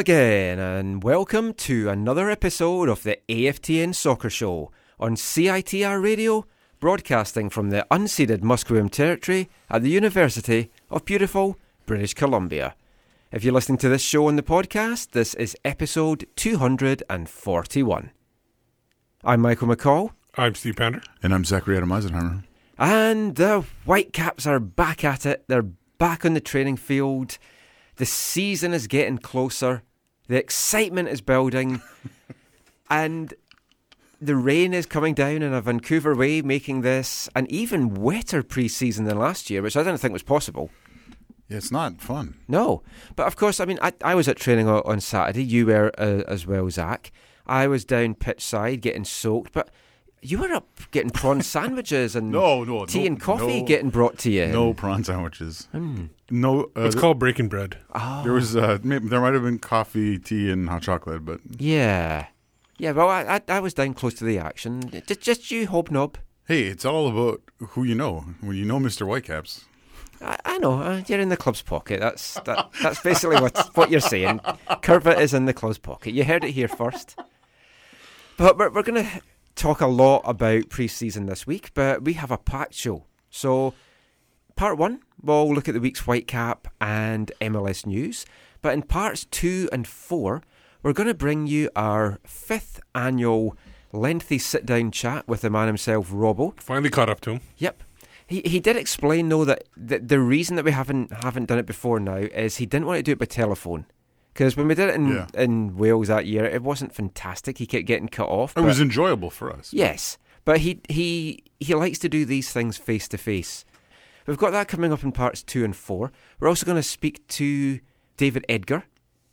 Again, and welcome to another episode of the AFTN Soccer Show on CITR Radio, broadcasting from the unceded Musqueam Territory at the University of beautiful British Columbia. If you're listening to this show on the podcast, this is episode 241. I'm Michael McColl, I'm Steve Pander. And I'm Zachary Adam Eisenheimer. and the Whitecaps are back at it. They're back on the training field. The season is getting closer. The excitement is building. and the rain is coming down in a Vancouver way, making this an even wetter pre season than last year, which I didn't think was possible. Yeah, it's not fun. No. But of course, I mean, I, I was at training on, on Saturday. You were uh, as well, Zach. I was down pitch side getting soaked, but you were up getting prawn sandwiches and No, no, tea no, and coffee no. getting brought to you. No prawn sandwiches. Hmm. No, uh, It's th- called breaking bread. Oh. there was uh, there might have been coffee, tea, and hot chocolate, but Yeah. Yeah, well, I, I, I was down close to the action. Just, just you, hobnob. hey, it's all about who you know. When you know Mr. Whitecaps, I, I know, uh, you're in the club's pocket. That's that, that's basically what, what you're saying. Curva is in the club's pocket. You heard it here first. But we're, we're going to talk a lot about pre season this week, but we have a packed show. So, part one, we'll look at the week's Whitecap and MLS news. But in parts two and four, we're going to bring you our fifth annual lengthy sit down chat with the man himself, Robbo. Finally caught up to him. Yep. He he did explain though that the, the reason that we haven't haven't done it before now is he didn't want to do it by telephone. Because when we did it in, Yeah. in Wales that year, it wasn't fantastic. He kept getting cut off. it was enjoyable for us. yes, but he he he likes to do these things face to face. We've got that coming up in parts two and four. We're also going to speak to David Edgar,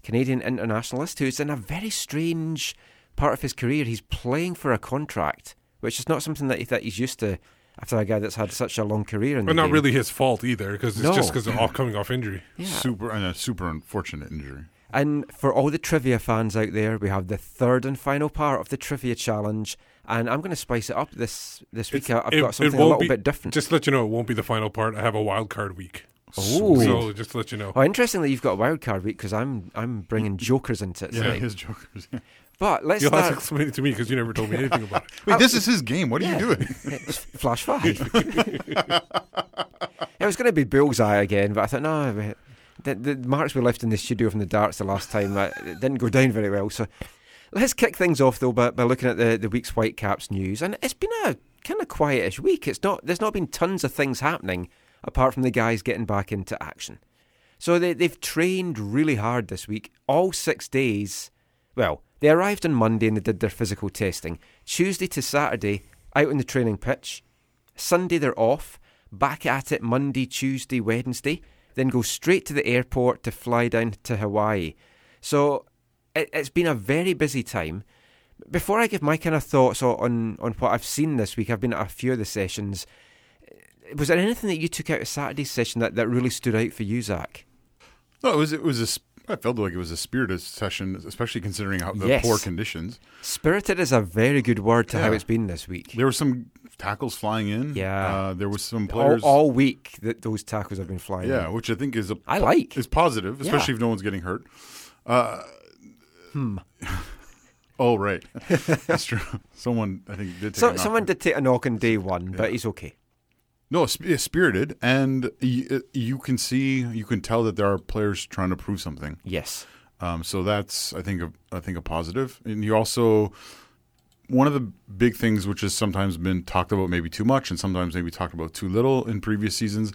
Canadian internationalist, who's in a very strange part of his career. He's playing for a contract, which is not something that, he, that he's used to after a guy that's had such a long career in But not game. really his fault either, because it's No. just because of off coming off injury. Yeah. super and a super unfortunate injury. And for all the trivia fans out there, we have the third and final part of the trivia challenge. And I'm going to spice it up this this week. It's- I've it- got something a little be- bit different. Just to let you know, it won't be the final part. I have a wild card week. Ooh. So just to let you know. Oh, interesting that you've got a wild card week because I'm I'm bringing jokers into it Yeah, tonight. his jokers. But let's You'll have to explain it to me because you never told me anything about it. Wait, this is his game. What are Yeah. you doing? It's Flash five. it was going to be bullseye again, but I thought no. The, the marks we left in the studio from the darts the last time uh, it didn't go down very well. So let's kick things off though by, by looking at the, the week's Whitecaps news, and it's been a kind of quietish week. It's not. There's not been tons of things happening apart from the guys getting back into action. So they they've trained really hard this week, all six days. Well, they arrived on Monday and they did their physical testing. Tuesday to Saturday, out on the training pitch. Sunday they're off, back at it Monday, Tuesday, Wednesday, then go straight to the airport to fly down to Hawaii. So it, it's been a very busy time. Before I give my kind of thoughts on, on what I've seen this week, I've been at a few of the sessions. Was there anything that you took out of Saturday's session that, that really stood out for you, Zach? No, it was it was a. I felt like it was a spirited session, especially considering how the Yes. poor conditions. Spirited is a very good word to how it's been this week. There were some tackles flying in. Yeah. uh, there was some players. all week that those tackles have been flying. yeah, in. which I think is a I like. is positive, Yeah. especially if no one's getting hurt. Uh, Hmm. Oh, right. That's true. Someone, I think, did take a So, knock. someone did take a knock on day one, but he's okay. No, sp- spirited, and you, you can see, you can tell that there are players trying to prove something. Yes. Um, so that's, I think, a, I think a. And you also, one of the big things which has sometimes been talked about maybe too much, and sometimes maybe talked about too little in previous seasons,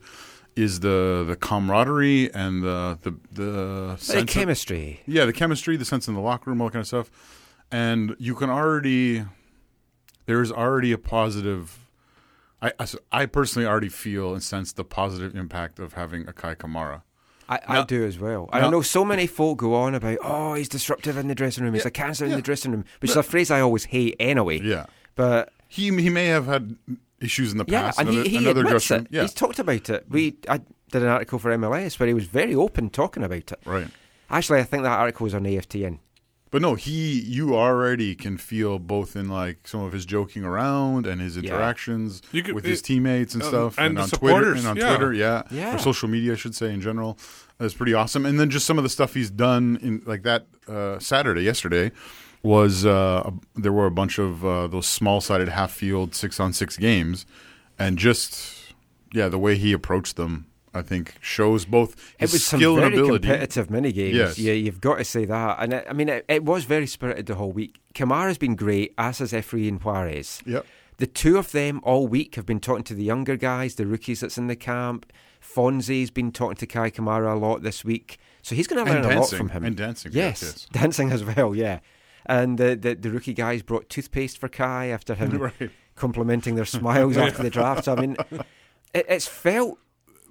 is the the camaraderie and the the the The sense of- chemistry. yeah, the chemistry, the sense in the locker room, all that kind of stuff. And you can already, there's already a positive. I, I, I personally already feel and sense the positive impact of having a Kei Kamara. I, I do as well. I know so many folk go on about, oh, he's disruptive in the dressing room. He's Yeah, a cancer in the dressing room, which is a phrase I always hate anyway. Yeah. But He he may have had issues in the yeah, past. and another, he, he another admits dressing it. room- Yeah, He's talked about it. We I did an article for MLS where he was very open talking about it. right. Actually, I think that article was on AFTN. But no, he you already can feel both in like some of his joking around and his interactions You could- with his teammates and um, stuff, and and, the on Twitter and on yeah. Twitter, yeah, Yeah. or social media, I should say in general, is pretty awesome. And then just some of the stuff he's done in like that uh, Saturday, yesterday, was uh, there were a bunch of uh, those small-sided half-field six-on-six games, and just yeah, the way he approached them, I think shows both It his was some skill very and ability. competitive mini games. Yes. Yeah, you've got to say that. And it, I mean, it, it was very spirited the whole week. Kamara's been great, as has Efrain Juarez. Yep. The two of them all week have been talking to the younger guys, the rookies that's in the camp. Fonzie's been talking to Kei Kamara a lot this week, so he's going to learn a lot from him. And dancing, yes, yes, yes. dancing as well. Yeah, and the, the the rookie guys brought toothpaste for Kei after him Right. complimenting their smiles after the draft. So, I mean, it, it's felt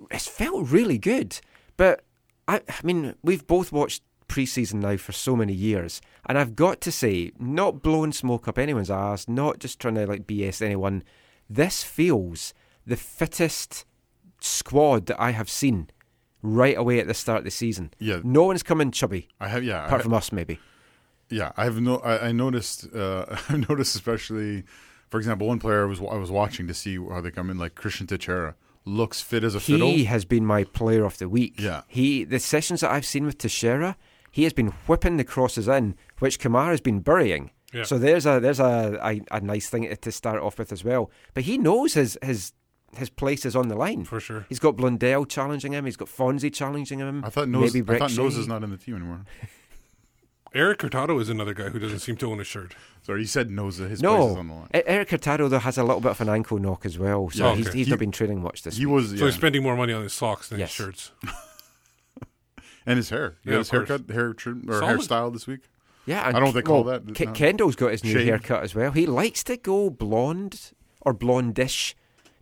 it's felt really good. But I, I mean, we've both watched preseason now for so many years, and I've got to say, not blowing smoke up anyone's ass, not just trying to like BS anyone. This feels the fittest squad that I have seen right away at the start of the season. Yeah. no one's coming chubby I have yeah, apart ha- from us, maybe. Yeah, I have no. I, I noticed. Uh, I noticed especially, for example, one player I was I was watching to see how they come in, like Cristian Techera, looks fit as a He fiddle. He has been my player of the week. Yeah. He the sessions that I've seen with Teixeira, he has been whipping the crosses in, which Kamara's been burying. Yeah. So there's a there's a, a, a nice thing to, to start off with as well. But he knows his his his place is on the line. For sure. He's got Blondell challenging him. He's got Fonzie challenging him. I thought Nose. maybe I thought Brek Nose is not in the team anymore. Erik Hurtado is another guy who doesn't seem to own a shirt. Sorry, you said Nose. His place is on the line. Erik Hurtado though has a little bit of an ankle knock as well, so Oh, he's, okay. he's He- not been training much this He week. was, So he's spending more money on his socks than Yes. his shirts. and his hair. Yeah, his haircut, hair trim, or Solid. hairstyle this week. Yeah, I don't know if they call that- Ke- no. Kendall's got his new Shave. haircut as well. He likes to go blonde or blondish,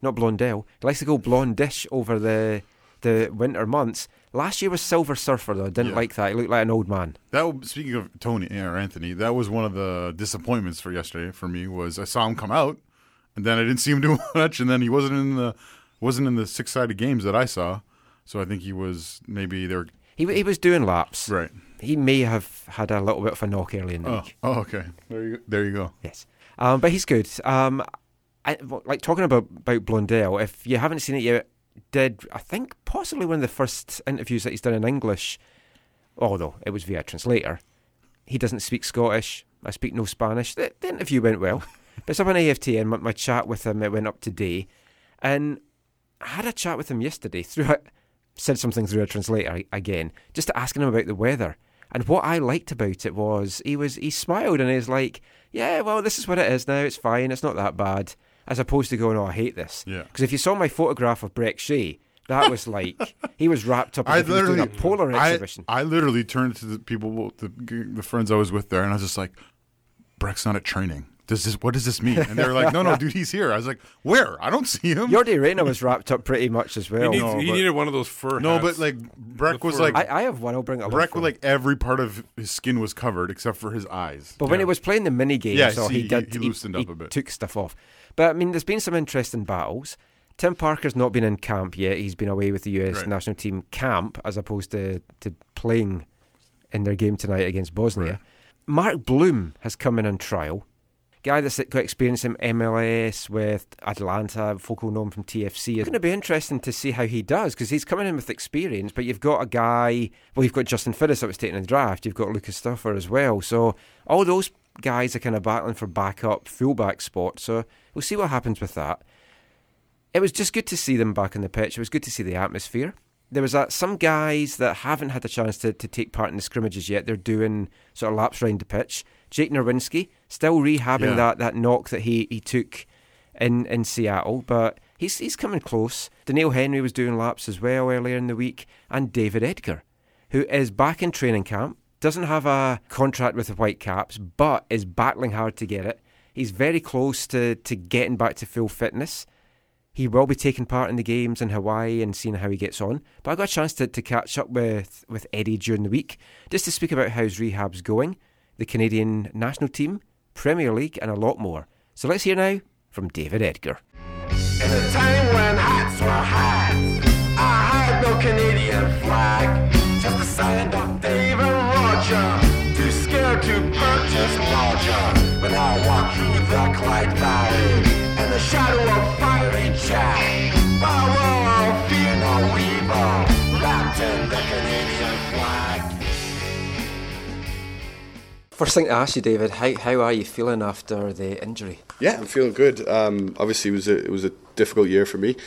not blondell. He likes to go blondish over the the winter months. Last year was Silver Surfer though. I Didn't Yeah. like that. He looked like an old man. That speaking of Tony or Anthony, that was one of the disappointments for yesterday for me. Was I saw him come out, and then I didn't see him do much, and then he wasn't in the wasn't in the six sided games that I saw. So I think he was maybe they're He he was doing laps. right. He may have had a little bit of a knock early in the Oh, week. oh, okay. There you there you go. Yes, um, but he's good. Um, I, like talking about about Blondell. If you haven't seen it yet, did I think possibly one of the first interviews that he's done in English, although it was via translator. He doesn't speak Scottish. I speak no Spanish. The, the interview went well. but it's up on AFTN. My, my chat with him it went up today, and I had a chat with him yesterday through. A, said something through a translator again, just asking him about the weather. And what I liked about it was he was he smiled and he's like, "Yeah, well, this is what it is now. It's fine. It's not that bad." As opposed to going, "Oh, I hate this." Yeah. Because if you saw my photograph of Brek Shea, that was like he was wrapped up as if he was doing a polar I, exhibition. I literally turned to the people, the, the friends I was with there, and I was just like, "Brek's not at training. Does this? What does this mean?" And they're like, "No, no, dude, he's here." I was like, "Where? I don't see him." Yordy Reyna was wrapped up pretty much as He, well. needs, no, he but- needed one of those fur no, but like Brek was like I, I have one. I'll bring it up. Brek for with like every part of his skin was covered except for his eyes. But when he was playing the mini games, Yeah, so see, he did. he loosened up a bit. Took stuff off. But I mean, there's been some interesting battles. Tim Parker's not been in camp yet. He's been away with the US Right. national team camp as opposed to, to playing in their game tonight against Bosnia. Right. Mark Bloom has come in on trial. Guy that's got experience in MLS with Atlanta, folk will know from TFC. It's going to be interesting to see how he does because he's coming in with experience. But you've got a guy, well, you've got Justin Fiddes that was taken in the draft. You've got Lucas Stauffer as well. So all those guys are kind of battling for backup fullback spot. So we'll see what happens with that. It was just good to see them back on the pitch. It was good to see the atmosphere. There was uh, some guys that haven't had a chance to, to take part in the scrimmages yet. They're doing sort of laps around the pitch. Jake Nerwinski still rehabbing Yeah. that, that knock that he, he took in, in Seattle, but he's he's coming close. Daniel Henry was doing laps as well earlier in the week, and David Edgar, who is back in training camp, doesn't have a contract with the Whitecaps, but is battling hard to get it. He's very close to, to getting back to full fitness. He will be taking part in the games in Hawaii and seeing how he gets on. But I got a chance to, to catch up with, with Eddie during the week just to speak about how his rehab's going, the Canadian national team, Premier League, and a lot more. So let's hear now from David Edgar. In a time when hats were I had no Canadian flag. Just a Roger, too scared to purchase larger. When I walk through the Clyde Valley, in the shadow of fiery Jack, power First thing to ask you, David, how, how are you feeling after the injury? Yeah, I'm feeling good. Um, obviously, it was a it was a difficult year for me.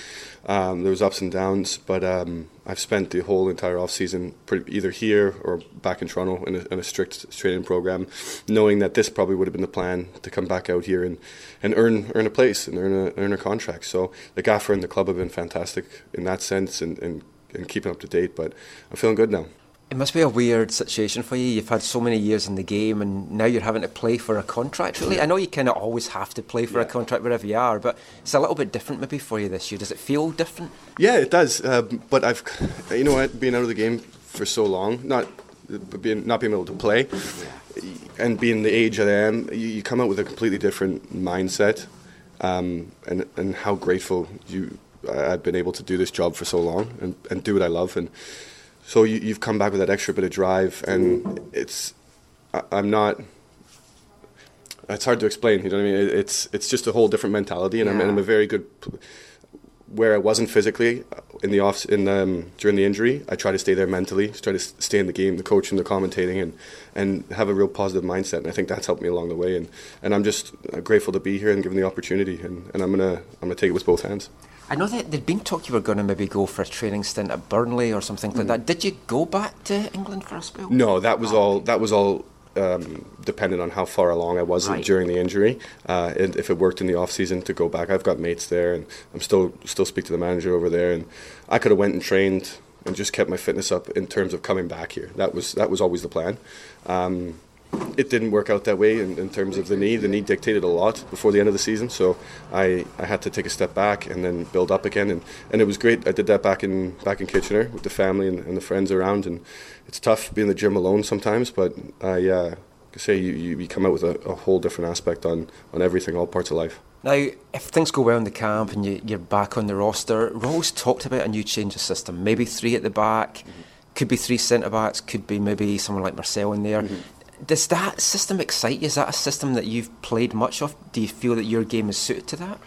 Um, there was ups and downs, but um, I've spent the whole entire off season pretty, either here or back in Toronto in a, in a strict training program, knowing that this probably would have been the plan to come back out here and, and earn earn a place and earn a earn a contract. So the gaffer and the club have been fantastic in that sense and, and, and keeping up to date. But I'm feeling good now. It must be a weird situation for you. You've had so many years in the game, and now you're having to play for a contract. Really, I know you kind of always have to play for a contract wherever you are, but it's a little bit different maybe for you this year. Does it feel different? Yeah, it does. Um, but I've, you know what, being out of the game for so long, not being not being able to play, and being the age that I am, you, you come out with a completely different mindset, um, and and how grateful you I've been able to do this job for so long and, and do what I love, and so you, you've come back with that extra bit of drive, and it's I, I'm not. It's hard to explain. You know what I mean? It, it's it's just a whole different mentality, and I'm, and I'm a very good where I wasn't physically uh, in the off in um, during the injury, I try to stay there mentally, try to stay in the game, the coaching, the commentating, and and have a real positive mindset. And I think that's helped me along the way. And, and I'm just uh, grateful to be here and given the opportunity. And, and I'm gonna I'm gonna take it with both hands. I know that there'd been talk you were going to maybe go for a training stint at Burnley or something like that. Did you go back to England for a spell? No, that was all. That was all um, dependent on how far along I was Right. during the injury. Uh, and if it worked in the off season to go back, I've got mates there, and I'm still still speak to the manager over there. And I could have went and trained and just kept my fitness up in terms of coming back here. That was that was always the plan. Um, it didn't work out that way in, in terms of the knee. The knee dictated a lot before the end of the season, so I, I had to take a step back and then build up again, and, and it was great. I did that back in back in Kitchener with the family and, and the friends around, and it's tough being in the gym alone sometimes, but I uh, say you, you, you come out with a, a whole different aspect on, on everything, all parts of life. Now, if things go well in the camp and you, you're back on the roster, Rose talked about a new change of system. Maybe three at the back, could be three centre backs, could be maybe someone like Marcel in there. Does that system excite you? Is that a system that you've played much of? Do you feel that your game is suited to that?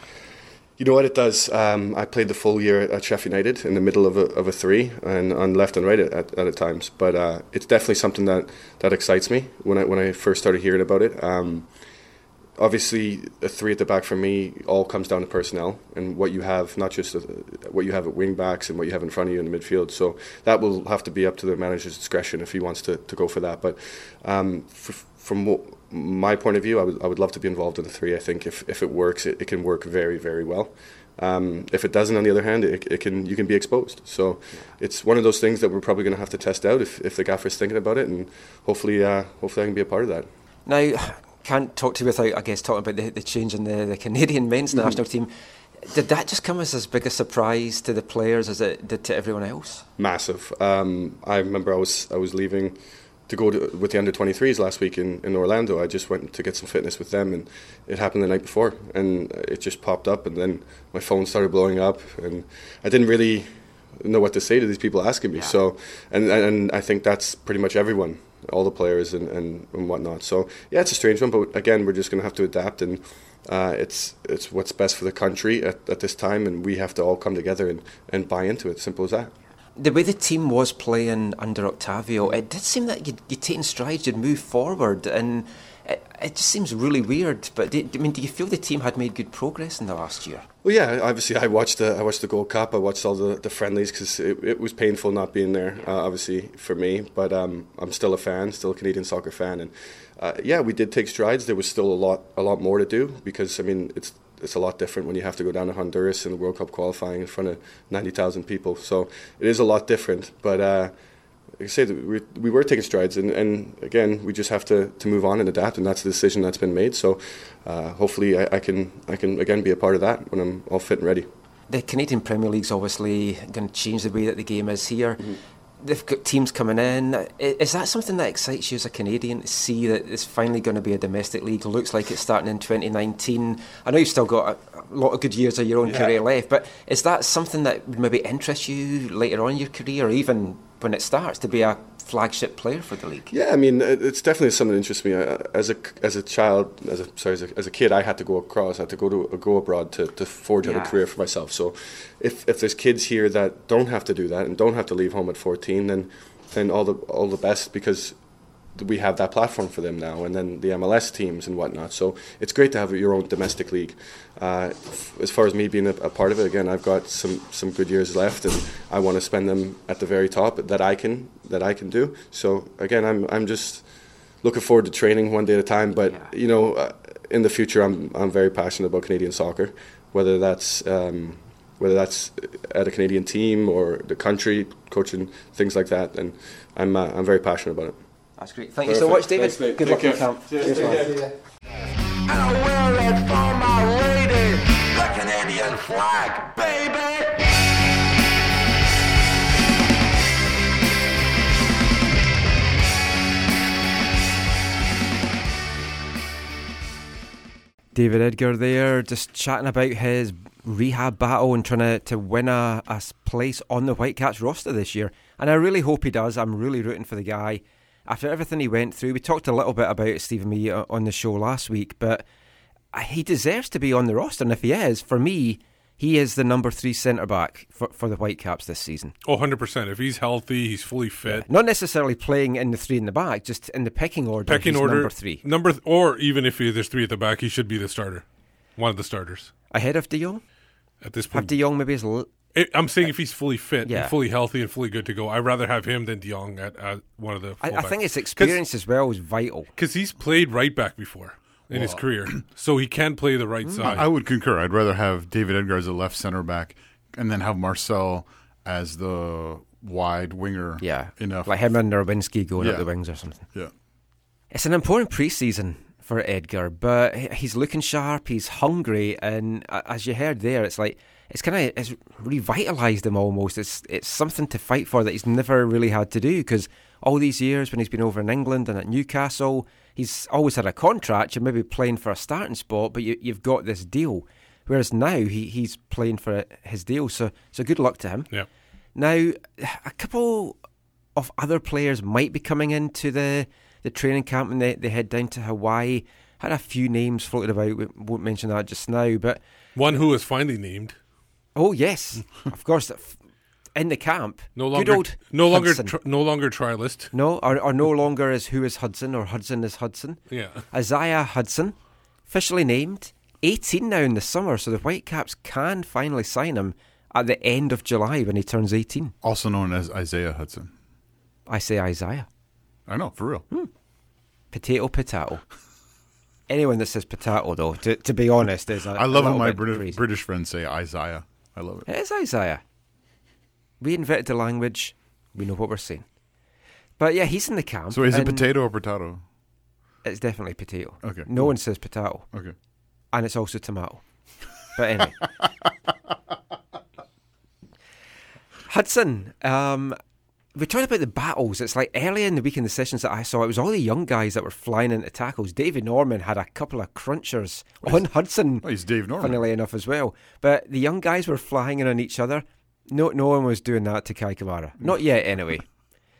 You know what it does? Um, I played the full year at Sheffield United in the middle of a, of a three and on left and right at, at, at times. But uh, it's definitely something that, that excites me when I when I first started hearing about it. Um, obviously, a three at the back for me all comes down to personnel and what you have, not just uh, what you have at wing backs and what you have in front of you in the midfield. So that will have to be up to the manager's discretion if he wants to, to go for that. But um, from my point of view, I would, I would love to be involved in the three. I think if, if it works, it, it can work very, very well. Um, if it doesn't, on the other hand, it, it can you can be exposed. So it's one of those things that we're probably going to have to test out if, if the gaffer's thinking about it, and hopefully, uh, hopefully, I can be a part of that. Now, can't talk to you without, I guess, talking about the, the change in the, the Canadian men's Mm-hmm. national team. Did that just come as as big a surprise to the players as it did to everyone else? Massive. Um, I remember I was I was leaving to go to, with the under 23s last week in, in Orlando. I just went to get some fitness with them, and it happened the night before, and it just popped up, and then my phone started blowing up, and I didn't really know what to say to these people asking me. So, and and I think that's pretty much everyone, all the players and, and, and whatnot. So yeah, it's a strange one, but again, we're just going to have to adapt, and uh, it's it's what's best for the country at, at this time, and we have to all come together and, and buy into it. Simple as that. The way the team was playing under Octavio, it did seem that you'd, you'd taken strides, you'd moved forward, and it, it just seems really weird. But I mean, do you feel the team had made good progress in the last year? Well, yeah. Obviously, I watched the I watched the Gold Cup. I watched all the, the friendlies because it, it was painful not being there. Uh, obviously for me, but um, I'm still a fan, still a Canadian soccer fan, and uh, yeah, we did take strides. There was still a lot a lot more to do because I mean it's it's a lot different when you have to go down to Honduras in the World Cup qualifying in front of ninety thousand people. So it is a lot different, but. Uh, like I say, we, we were taking strides, and, and again, we just have to, to move on and adapt, and that's the decision that's been made. So, uh, hopefully, I, I can I can again be a part of that when I'm all fit and ready. The Canadian Premier League's obviously going to change the way that the game is here. They've got teams coming in. Is that something that excites you as a Canadian to see that it's finally going to be a domestic league? Looks like it's starting in 2019. I know you've still got a, lot of good years of your own career left, but is that something that would maybe interest you later on in your career, or even when it starts, to be a flagship player for the league? Yeah, I mean, it's definitely something that interests me. As a as a child, as a sorry, as a, as a kid, I had to go across. I had to go to go abroad to, to forge out Yeah. a career for myself. So, if if there's kids here that don't have to do that and don't have to leave home at 14, then then all the all the best because we have that platform for them now, and then the MLS teams and whatnot. So it's great to have your own domestic league. Uh, f- as far as me being a, a part of it, again, I've got some, some good years left, and I want to spend them at the very top that I can that I can do. So again, I'm I'm just looking forward to training one day at a time. But Yeah. you know, uh, in the future, I'm I'm very passionate about Canadian soccer, whether that's um, whether that's at a Canadian team or the country, coaching things like that. And I'm uh, I'm very passionate about it. That's great. Thank you so much, David. Thanks, mate. Good Take luck in care. camp. Cheers, man. And I wear it for my lady, the Canadian flag, baby. David Edgar there, just chatting about his rehab battle and trying to, to win a place on the Whitecaps roster this year. And I really hope he does. I'm really rooting for the guy. After everything he went through, we talked a little bit about it, Stephen Me, on the show last week, but uh, he deserves to be on the roster. And if he is, for me, he is the number three centre back for, for the Whitecaps this season. Oh, 100%. If he's healthy, he's fully fit. Not necessarily playing in the three in the back, just in the pecking order. Pecking order. number three. Number th- or even if he, there's three at the back, he should be the starter. One of the starters Ahead of De Jong? at this point. Have. De Jong maybe as l- I'm saying if he's fully fit, Yeah. and fully healthy, and fully good to go, I'd rather have him than De Jong at, at one of the. I, I think his experience as well is vital. because he's played right back before in his career, so he can play the right side. I, I would concur. I'd rather have David Edgar as a left center back, and then have Marcel as the wide winger. Yeah, enough. like him and Nerwinski going up the wings or something. Yeah. It's an important preseason for Edgar, but he's looking sharp. He's hungry, and uh, as you heard there, it's like it's kind of it's revitalised him almost. It's it's something to fight for that he's never really had to do because all these years when he's been over in England and at Newcastle, he's always had a contract. You're maybe playing for a starting spot, but you, you've got this deal. Whereas now he, he's playing for his deal, so so good luck to him. yeah. Now, a couple of other players might be coming into the, the training camp and they, they head down to Hawaii. Had a few names floated about. We won't mention that just now, but One who was finally named, oh yes, of course, in the camp. no good longer, old no longer, Hudson. tr- no longer trialist. no, or, or no longer is who is Hudson or Hudson is Hudson. Yeah, Isaiah Hudson, officially named, 18 now in the summer, so the Whitecaps can finally sign him at the end of July when he turns 18. Also known as Isaiah Hudson. I say Isaiah. I know, for real. Hmm. Potato, potato. Anyone that says potato, though, to, to be honest, is a, I love a when my bit British. British friends say Isaiah. I love it. It is Isaiah. We invented the language. We know what we're saying. But yeah, he's in the camp. So is it and potato or potato? It's definitely potato. Okay, No one says potato, Okay. and it's also tomato. But anyway, Hudson. Um, we talked about the battles. It's like early in the week in the sessions that I saw, it was all the young guys that were flying into tackles. David Norman had a couple of crunchers on Hudson. Oh, he's Dave Norman. funnily enough as well. But the young guys were flying in on each other. No, no one was doing that to Kei Kamara. Mm. Not yet, anyway.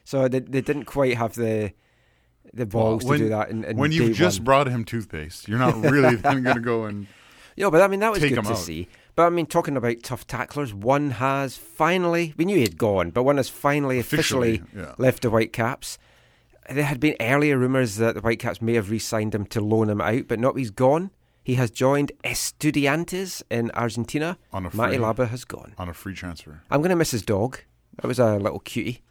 So they, they didn't quite have the the balls when, to do that. In, in when you've just one. brought him toothpaste, you're not really then going to go and. Yeah, but I mean that was Take good him to out. see. But I mean, talking about tough tacklers, one has finally, we knew he had gone, but one has finally officially, Officially, yeah. left the Whitecaps. There had been earlier rumours that the Whitecaps may have re signed him to loan him out, but not he's gone. He has joined Estudiantes in Argentina. On a Matty free- Laba has gone. on a free transfer. I'm going to miss his dog. That was a little cutie.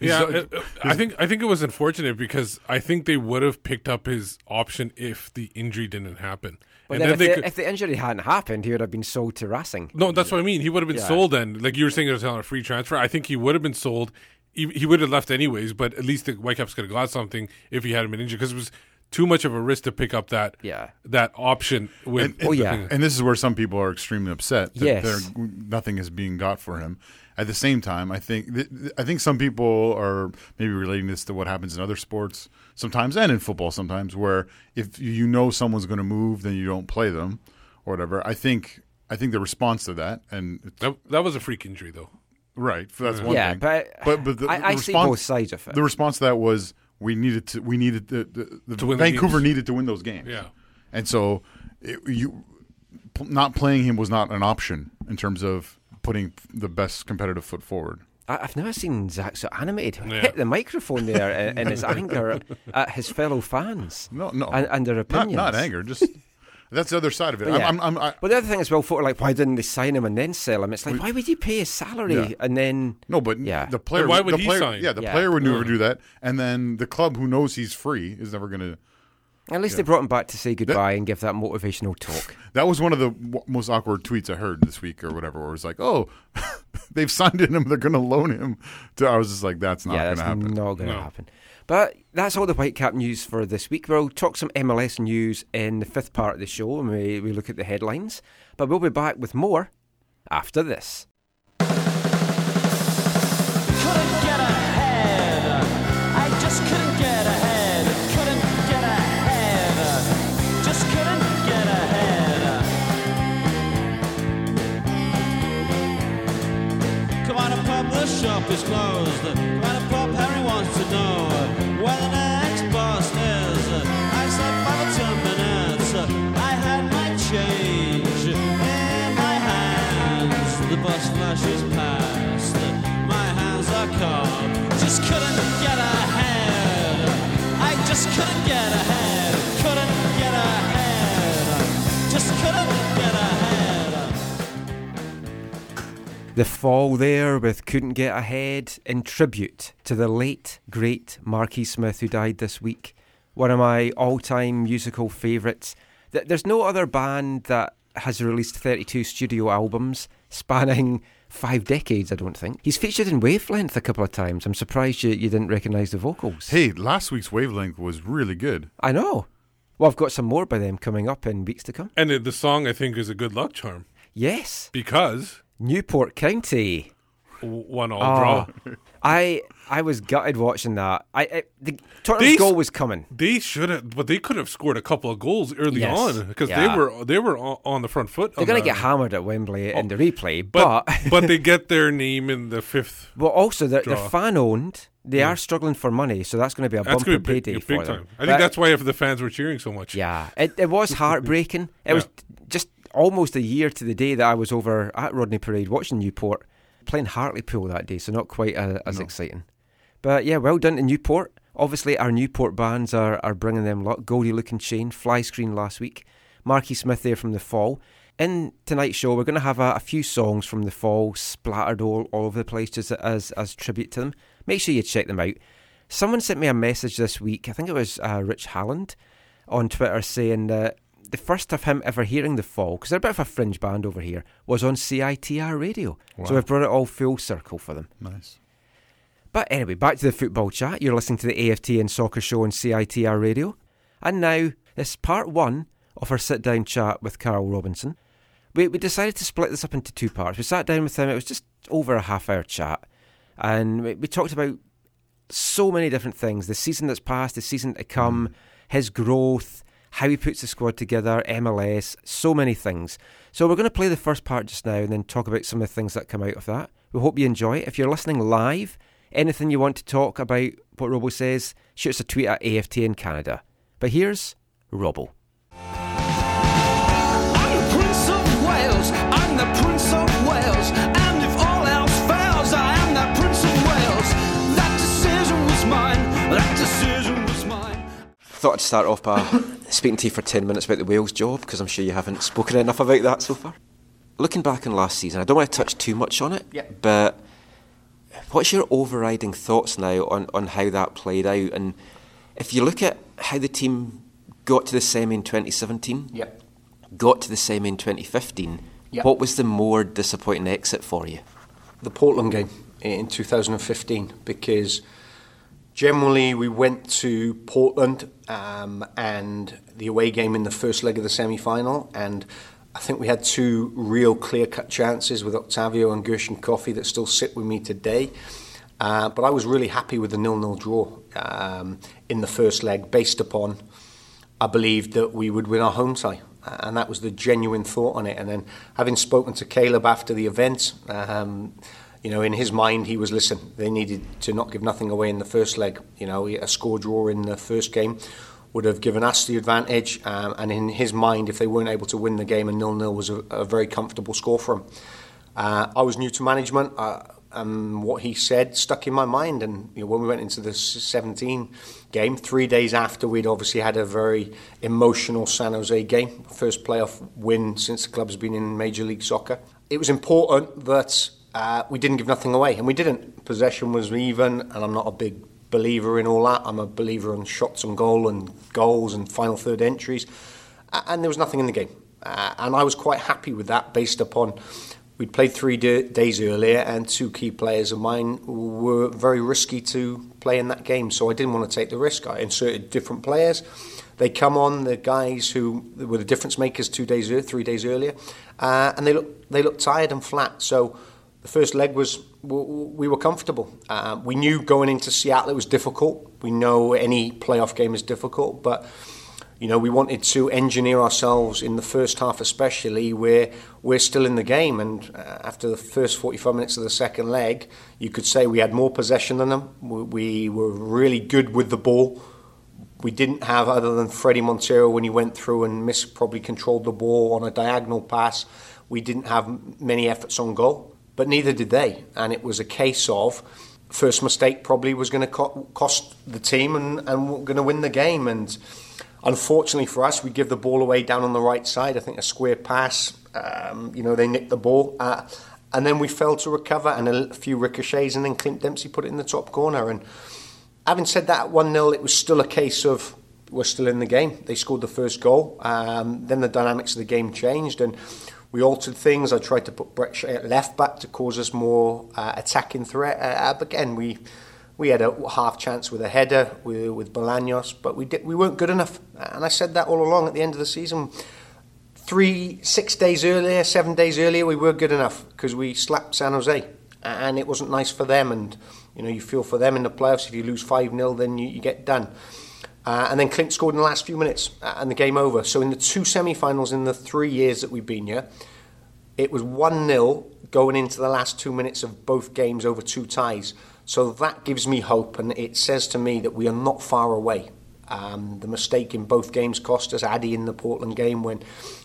Yeah, He's- uh, I think I think it was unfortunate because I think they would have picked up his option if the injury didn't happen. But then, then if, they the, could, if the injury hadn't happened, he would have been sold to Racing. no, that's what I mean. He would have been Yeah. sold then, like you were saying, it was on a free transfer. I think he would have been sold. He, he would have left anyways, but at least the Whitecaps could have got something if he hadn't been injured because it was too much of a risk to pick up that Yeah. that option with. Oh, yeah. And this is where some people are extremely upset that Yes. nothing is being got for him. At the same time, I think th- th- I think some people are maybe relating this to what happens in other sports sometimes and in football sometimes, where if you know someone's going to move, then you don't play them or whatever. I think I think the response to that and that, that was a freak injury though. right that's one yeah, thing. but, but but the, I, the I see response- both sides of it. The response to that was we needed to we needed to, the, the, To win Vancouver games. needed to win those games. Yeah. and so it, you not playing him was not an option in terms of putting the best competitive foot forward. I, I've never seen Zach so animated. Yeah. Hit the microphone there in, in his anger at his fellow fans. No, no, and, and their not, opinions. not anger. Just that's the other side of it. But yeah. I'm, I'm, I'm, I, But the other thing as well, folk are like, why didn't they sign him and then sell him? It's like, why would you pay his salary Yeah. and then? no, but Yeah. the player. Then why would the he player, sign? Yeah, the Yeah. player would never mm. do that, and then the club who knows he's free is never going to. At least they brought him back to say goodbye and give that motivational talk. That was one of the w- most awkward tweets I heard this week or whatever. Where it was like, "Oh, they've signed him. They're going to loan him." To, I was just like, "That's not yeah, going to happen." not going to No. happen. But that's all the Whitecap news for this week. We'll talk some MLS news in the fifth part of the show when we, we look at the headlines. But we'll be back with more after this. The shop is closed. A pub, Harry wants to know where the next boss is. I slept five or ten minutes. I had my change in my hands. The bus flashes past. My hands are cold. Just couldn't get ahead. I just couldn't get ahead. Couldn't get ahead. Just couldn't The fall there with Couldn't Get Ahead in tribute to the late, great Marquis Smith who died this week. One of my all time musical favourites. There's no other band that has released 32 studio albums spanning five decades, I don't think. He's featured in Wavelength a couple of times. I'm surprised you, you didn't recognise the vocals. Hey, last week's wavelength was really good. I know. Well, I've got some more by them coming up in weeks to come. And the, the song I think is a good luck charm Yes, because Newport County. one all Oh, draw. I I was gutted watching that. I, I the Tottenham's goal was coming. They should have, but they could have scored a couple of goals early Yes. on because Yeah. they were they were on, the front foot. They're going to get hammered at Wembley in oh, the replay, but but but they get their name in the fifth. well, also they're, they're fan owned. They hmm. are struggling for money, so that's going to be a That's bumper be payday big, for them. time. I But- think that's why if the fans were cheering so much. Yeah, it, it was heartbreaking. It was just almost a year to the day that I was over at Rodney Parade watching Newport playing Hartlepool that day, so not quite uh, as exciting. But yeah, well done to Newport. Obviously, our Newport bands are, are bringing them luck. Goldie Lookin Chain, Fly Screen last week, Marky Smith there from The Fall. In tonight's show, we're going to have a, a few songs from The Fall splattered all, all over the place just as, as tribute to them. Make sure you check them out. Someone sent me a message this week, I think it was uh, Rich Halland, on Twitter saying that the first of him ever hearing The Fall, because they're a bit of a fringe band over here, was on CITR radio. So we've brought it all full circle for them. Nice. But anyway, back to the football chat. You're listening to the AFTN Soccer Show on CITR radio. And now, this part one of our sit down chat with Carl Robinson. We, we decided to split this up into two parts. We sat down with him, it was just over a half hour chat. And we, we talked about so many different things the season that's passed, the season to come, mm. his growth, how he puts the squad together, MLS, so many things. So we're going to play the first part just now and then talk about some of the things that come out of that. We hope you enjoy it. If you're listening live, anything you want to talk about what Robbo says, shoot us a tweet at AFTN Canada. But here's Robbo. Thought I'd start off by speaking to you for 10 minutes about the Wales job because I'm sure you haven't spoken enough about that so far. Looking back on last season, I don't want to touch too much on it, Yeah. but what's your overriding thoughts now on, on how that played out? And if you look at how the team got to the semi in 2017, Yep. got to the semi in 2015, Yeah. what was the more disappointing exit for you? the Portland game in 2015 because generally we went to Portland um, and the away game in the first leg of the semi final, and I think we had two real clear cut chances with Octavio and Gershon Koffie that still sit with me today. Uh, but I was really happy with the nil-nil draw um, in the first leg, based upon I believed that we would win our home tie. And that was the genuine thought on it. And then having spoken to Caleb after the event, um, you know, in his mind, he was, listen, they needed to not give nothing away in the first leg. You know, a score draw in the first game would have given us the advantage. Um, and in his mind, if they weren't able to win the game, a nil-nil was a, a very comfortable score for him. Uh, I was new to management. Uh, what he said stuck in my mind. And you know, when we went into the s- 17 game, three days after we'd obviously had a very emotional San Jose game, first playoff win since the club's been in Major League Soccer, it was important that uh, we didn't give nothing away, and we didn't. Possession was even, and I'm not a big believer in all that. I'm a believer in shots on goal and goals and final third entries, and there was nothing in the game. Uh, and I was quite happy with that based upon we'd played three da days earlier and two key players of mine were very risky to play in that game so I didn't want to take the risk I inserted different players they come on the guys who were the difference makers two days ear- three days earlier uh, and they look they looked tired and flat so the first leg was we were comfortable. Uh, we knew going into Seattle it was difficult. We know any playoff game is difficult, but you know we wanted to engineer ourselves in the first half, especially where we're still in the game. And uh, after the first 45 minutes of the second leg, you could say we had more possession than them. We, we were really good with the ball. We didn't have, other than Fredy Montero when he went through and miss probably controlled the ball on a diagonal pass. We didn't have many efforts on goal, but neither did they. And it was a case of first mistake probably was going to co- cost the team and, and going to win the game. And unfortunately for us, we give the ball away down on the right side. I think a square pass, um, you know, they nicked the ball. Uh, and then we failed to recover and a few ricochets, and then Clint Dempsey put it in the top corner. And having said that, 1 0, it was still a case of we're still in the game. They scored the first goal. Um, then the dynamics of the game changed, and we altered things. I tried to put Brek at left back to cause us more uh, attacking threat. Uh, again, we we had a half chance with a header with, with Bolaños, but we did, we weren't good enough. And I said that all along at the end of the season. Three, six days earlier, seven days earlier, we were good enough because we slapped San Jose, and it wasn't nice for them. And you know, you feel for them in the playoffs. If you lose five 0 then you, you get done. Uh, and then Clint scored in the last few minutes, uh, and the game over. So in the two semi-finals in the three years that we've been here, it was 1 0 going into the last two minutes of both games over two ties. So that gives me hope, and it says to me that we are not far away. Um, the mistake in both games cost us. Adi in the Portland game when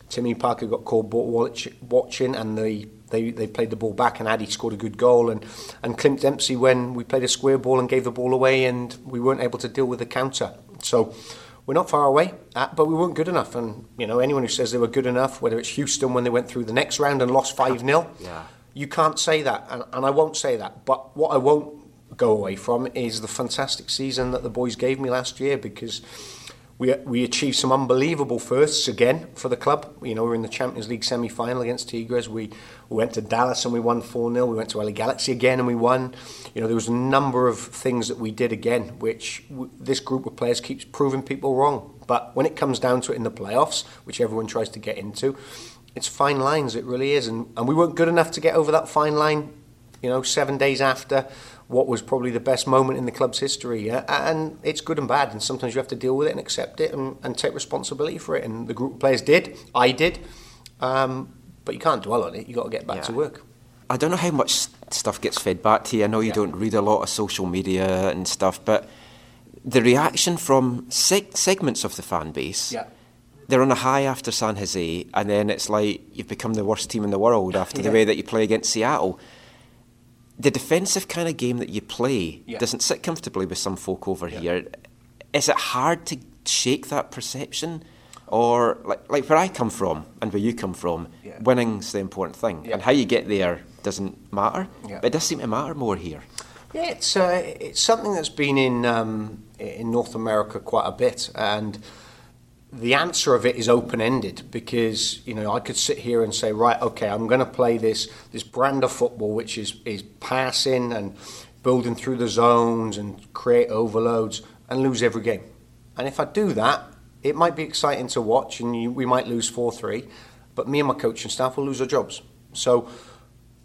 Timmy Parker got called watching, and they, they, they played the ball back, and Adi scored a good goal. And, and Clint Dempsey when we played a square ball and gave the ball away, and we weren't able to deal with the counter. So we're not far away, uh, but we weren't good enough. And you know, anyone who says they were good enough, whether it's Houston when they went through the next round and lost five 0 Yeah. you can't say that, and, and I won't say that. But what I won't go away from is the fantastic season that the boys gave me last year because we we achieved some unbelievable firsts again for the club. You know, we were in the Champions League semi final against Tigres. We, we went to Dallas and we won 4 0. We went to LA Galaxy again and we won. You know, there was a number of things that we did again, which w- this group of players keeps proving people wrong. But when it comes down to it in the playoffs, which everyone tries to get into, it's fine lines, it really is. And, and we weren't good enough to get over that fine line, you know, seven days after what was probably the best moment in the club's history. Yeah? And it's good and bad, and sometimes you have to deal with it and accept it and, and take responsibility for it. And the group of players did, I did, um, but you can't dwell on it. You've got to get back to work. I don't know how much stuff gets fed back to you. I know you Yeah. don't read a lot of social media and stuff, but the reaction from seg- segments of the fan base, they're on a high after San Jose, and then it's like you've become the worst team in the world after the way that you play against Seattle. The defensive kind of game that you play Yeah. doesn't sit comfortably with some folk over here. Is it hard to shake that perception? Or like like where I come from and where you come from, Yeah. winning's the important thing, Yeah. and how you get there doesn't matter. Yeah. But it does seem to matter more here. Yeah, it's uh, it's something that's been in um, in North America quite a bit, and the answer of it is open ended because you know I could sit here and say, right, okay, I'm going to play this this brand of football, which is is passing and building through the zones and create overloads and lose every game. And if I do that, it might be exciting to watch, and you, we might lose four three, but me and my coaching staff will lose our jobs. So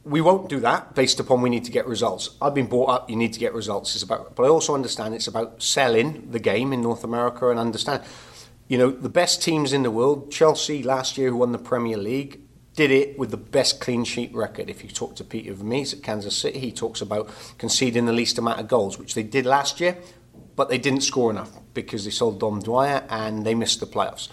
we won't do that based upon we need to get results. I've been brought up, you need to get results. It's about, but I also understand it's about selling the game in North America and understand, you know, the best teams in the world. Chelsea last year, who won the Premier League, did it with the best clean sheet record. If you talk to Peter Vermes at Kansas City, he talks about conceding the least amount of goals, which they did last year, but they didn't score enough because they sold Dom Dwyer and they missed the playoffs.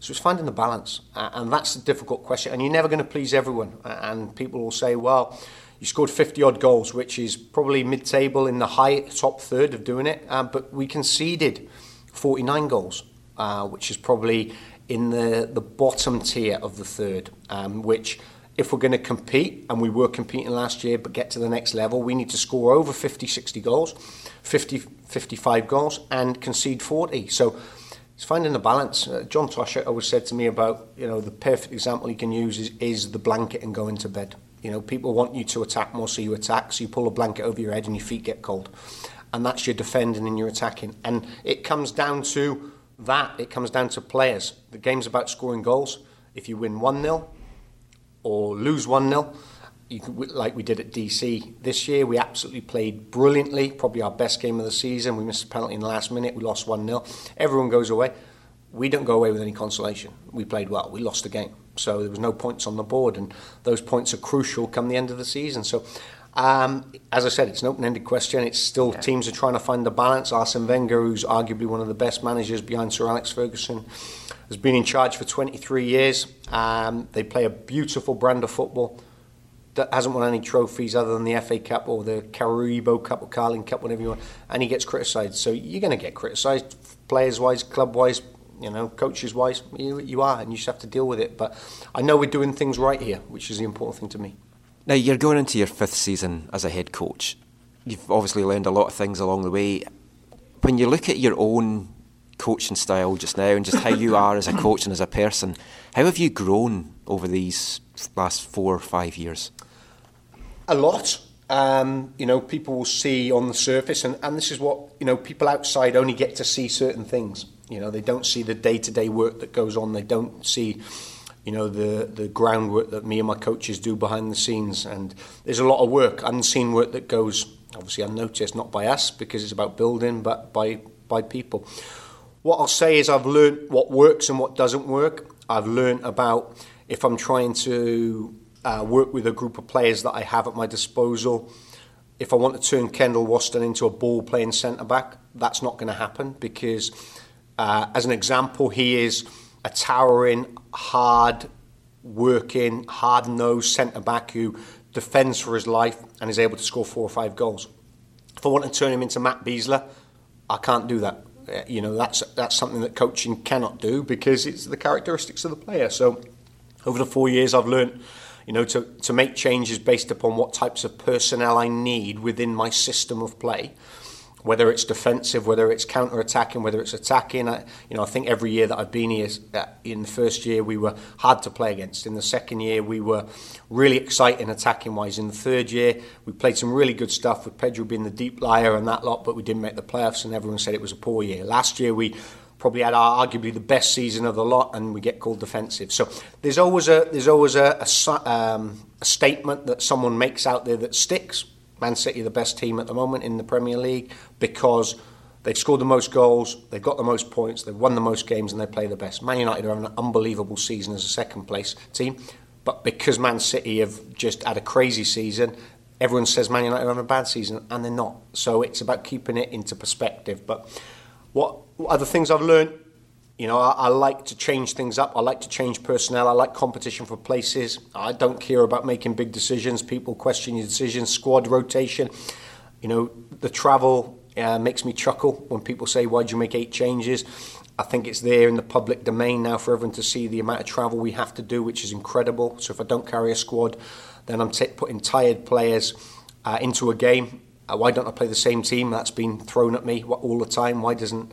So it's finding the balance, uh, and that's the difficult question. And you're never going to please everyone. Uh, and people will say, "Well, you scored 50 odd goals, which is probably mid-table in the high top third of doing it." Um, but we conceded 49 goals, uh, which is probably in the the bottom tier of the third. Um, which, if we're going to compete, and we were competing last year, but get to the next level, we need to score over 50, 60 goals, 50, 55 goals, and concede 40. So it's finding the balance. Uh, John Toshack always said to me about, you know, the perfect example he can use is, is the blanket and going to bed. You know, people want you to attack more, so you attack, so you pull a blanket over your head and your feet get cold. And that's your defending and your attacking. And it comes down to that. It comes down to players. The game's about scoring goals. If you win 1 0 or lose 1 0, like we did at DC this year, we absolutely played brilliantly, probably our best game of the season. We missed a penalty in the last minute, we lost 1 0. Everyone goes away. We don't go away with any consolation. We played well, we lost the game. So there was no points on the board, and those points are crucial come the end of the season. So, um, as I said, it's an open ended question. It's still teams are trying to find the balance. Arsene Wenger, who's arguably one of the best managers behind Sir Alex Ferguson, has been in charge for 23 years. Um, they play a beautiful brand of football that hasn't won any trophies other than the FA Cup or the Carabao Cup or Carling Cup, whatever you want, and he gets criticised. So you're going to get criticised, players wise, club wise, you know, coaches wise. You, you are, and you just have to deal with it. But I know we're doing things right here, which is the important thing to me. Now you're going into your fifth season as a head coach. You've obviously learned a lot of things along the way. When you look at your own coaching style just now and just how you are as a coach and as a person, how have you grown over these last four or five years? A lot. Um, you know, people will see on the surface, and, and this is what, you know, people outside only get to see certain things. You know, they don't see the day to day work that goes on, they don't see, you know, the, the groundwork that me and my coaches do behind the scenes. And there's a lot of work, unseen work that goes, obviously, unnoticed, not by us because it's about building, but by, by people. What I'll say is I've learned what works and what doesn't work. I've learned about if I'm trying to uh, work with a group of players that I have at my disposal. If I want to turn Kendall Waston into a ball playing centre back, that's not going to happen because, uh, as an example, he is a towering, hard working, hard nosed centre back who defends for his life and is able to score four or five goals. If I want to turn him into Matt Besler, I can't do that. Uh, You know, that's that's something that coaching cannot do because it's the characteristics of the player. So, over the four years, I've learned, you know, to, to make changes based upon what types of personnel I need within my system of play. Whether it's defensive, whether it's counter-attacking, whether it's attacking, I, you know, I think every year that I've been here, uh, in the first year we were hard to play against. In the second year we were really exciting attacking-wise. In the third year we played some really good stuff with Pedro being the deep liar and that lot, but we didn't make the playoffs, and everyone said it was a poor year. Last year we probably had our, arguably the best season of the lot, and we get called defensive. So there's always a there's always a, a, um, a statement that someone makes out there that sticks. Man City are the best team at the moment in the Premier League because they've scored the most goals, they've got the most points, they've won the most games, and they play the best. Man United are having an unbelievable season as a second place team, but because Man City have just had a crazy season, everyone says Man United are having a bad season, and they're not. So it's about keeping it into perspective. But what, other things I've learned? You know, I, I like to change things up. I like to change personnel. I like competition for places. I don't care about making big decisions. People question your decisions. Squad rotation. You know, the travel uh, makes me chuckle when people say, "Why'd you make eight changes?" I think it's there in the public domain now for everyone to see the amount of travel we have to do, which is incredible. So if I don't carry a squad, then I'm t- putting tired players uh, into a game. Uh, why don't I play the same team? That's been thrown at me all the time. Why doesn't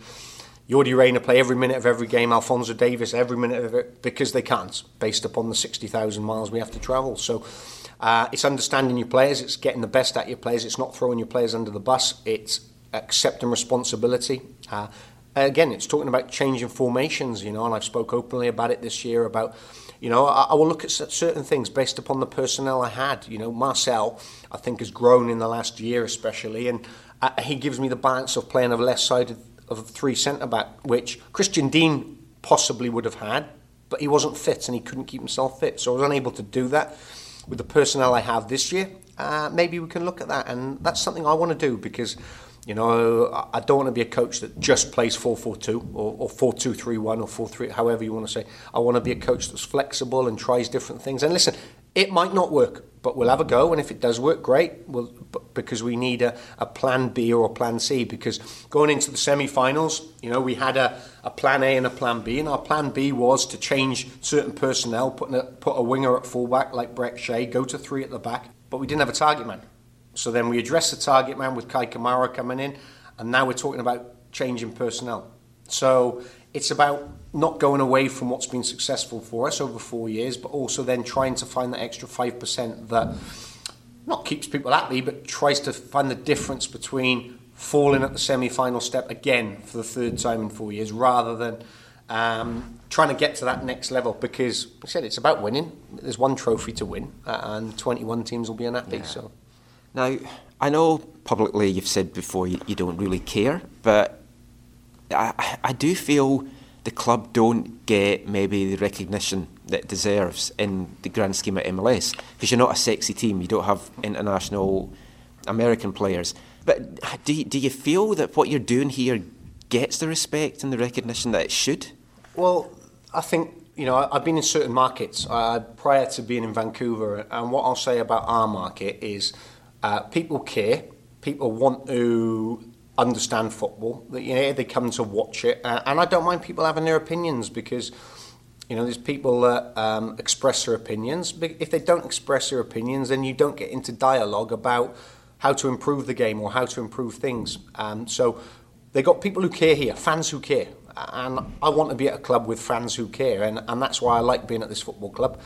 Yordy Reyna play every minute of every game, Alphonso Davies every minute of it? Because they can't, based upon the 60,000 miles we have to travel. So uh, it's understanding your players, it's getting the best out your players, it's not throwing your players under the bus, it's accepting responsibility. Uh, again, it's talking about changing formations, you know, and I've spoke openly about it this year about, you know, I, I will look at certain things based upon the personnel I had. You know, Marcel, I think, has grown in the last year especially, and uh, he gives me the balance of playing of left side of, three centre back, which Christian Dean possibly would have had, but he wasn't fit and he couldn't keep himself fit, so I was unable to do that with the personnel I have this year. Uh, maybe we can look at that, and that's something I want to do because. You know, I- don't want to be a coach that just plays 4-4-2 or, or 4-2-3-1 or 4-3, however you want to say. I want to be a coach that's flexible and tries different things. And listen, it might not work, but we'll have a go. And if it does work, great. We'll, because we need a, a plan B or a plan C. Because going into the semi-finals, you know, we had a, a plan A and a plan B, and our plan B was to change certain personnel, put a, put a winger at fullback like Brek Shea, go to three at the back, but we didn't have a target man. So then we addressed the target man with Kei Kamara coming in, and now we're talking about changing personnel. So it's about not going away from what's been successful for us over four years, but also then trying to find that extra 5% that not keeps people happy, but tries to find the difference between falling at the semi-final step again for the third time in four years, rather than um, trying to get to that next level. Because I said it's about winning. There's one trophy to win, uh, and 21 teams will be unhappy. So. Now, I know publicly you've said before you, you don't really care, but I, I do feel the club don't get maybe the recognition that it deserves in the grand scheme of MLS because you're not a sexy team. You don't have international American players. But do you, do you feel that what you're doing here gets the respect and the recognition that it should? Well, I think you know I've been in certain markets uh, prior to being in Vancouver, and what I'll say about our market is uh, people care, people want to understand football. You know they come to watch it, uh, and I don't mind people having their opinions because. You know, there's people that um, express their opinions. But if they don't express their opinions, then you don't get into dialogue about how to improve the game or how to improve things. Um, so they got people who care here, fans who care. And I want to be at a club with fans who care. And, and that's why I like being at this football club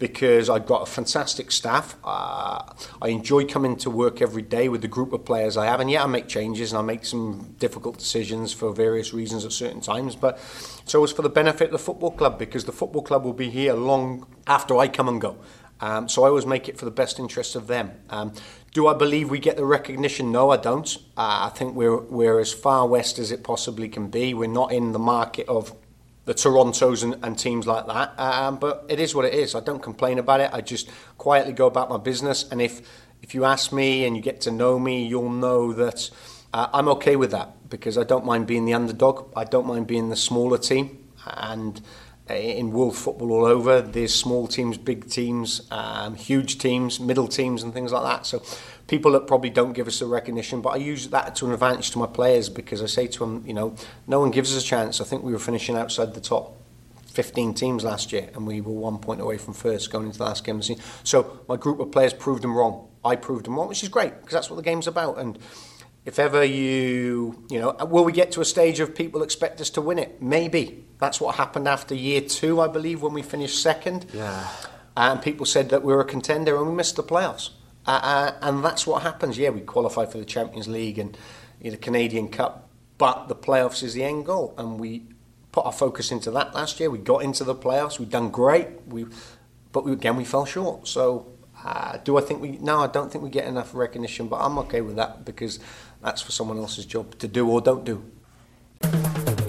because I've got a fantastic staff. Uh, I enjoy coming to work every day with the group of players I have. And yeah, I make changes and I make some difficult decisions for various reasons at certain times. But so it's for the benefit of the football club because the football club will be here long after I come and go. Um, so I always make it for the best interest of them. Um, do I believe we get the recognition? No, I don't. Uh, I think we're we're as far west as it possibly can be. We're not in the market of the Torontos and, and teams like that. Um, but it is what it is. I don't complain about it. I just quietly go about my business. And if if you ask me and you get to know me, you'll know that uh, I'm okay with that because I don't mind being the underdog. I don't mind being the smaller team. And uh, in world football all over, there's small teams, big teams, um, huge teams, middle teams, and things like that. So people that probably don't give us the recognition, but I use that to an advantage to my players because I say to them, you know, no one gives us a chance. I think we were finishing outside the top 15 teams last year, and we were one point away from first going into the last game of the season. So my group of players proved them wrong. I proved them wrong, which is great because that's what the game's about. And if ever you, you know, will we get to a stage of people expect us to win it? Maybe. That's what happened after year two, I believe, when we finished second. Yeah. And people said that we were a contender and we missed the playoffs. Uh, uh, and that's what happens. Yeah, we qualified for the Champions League and you know, the Canadian Cup, but the playoffs is the end goal. And we put our focus into that last year. We got into the playoffs. We've done great. We, but we, again, we fell short. So uh, do I think we? No, I don't think we get enough recognition. But I'm okay with that because that's for someone else's job to do or don't do.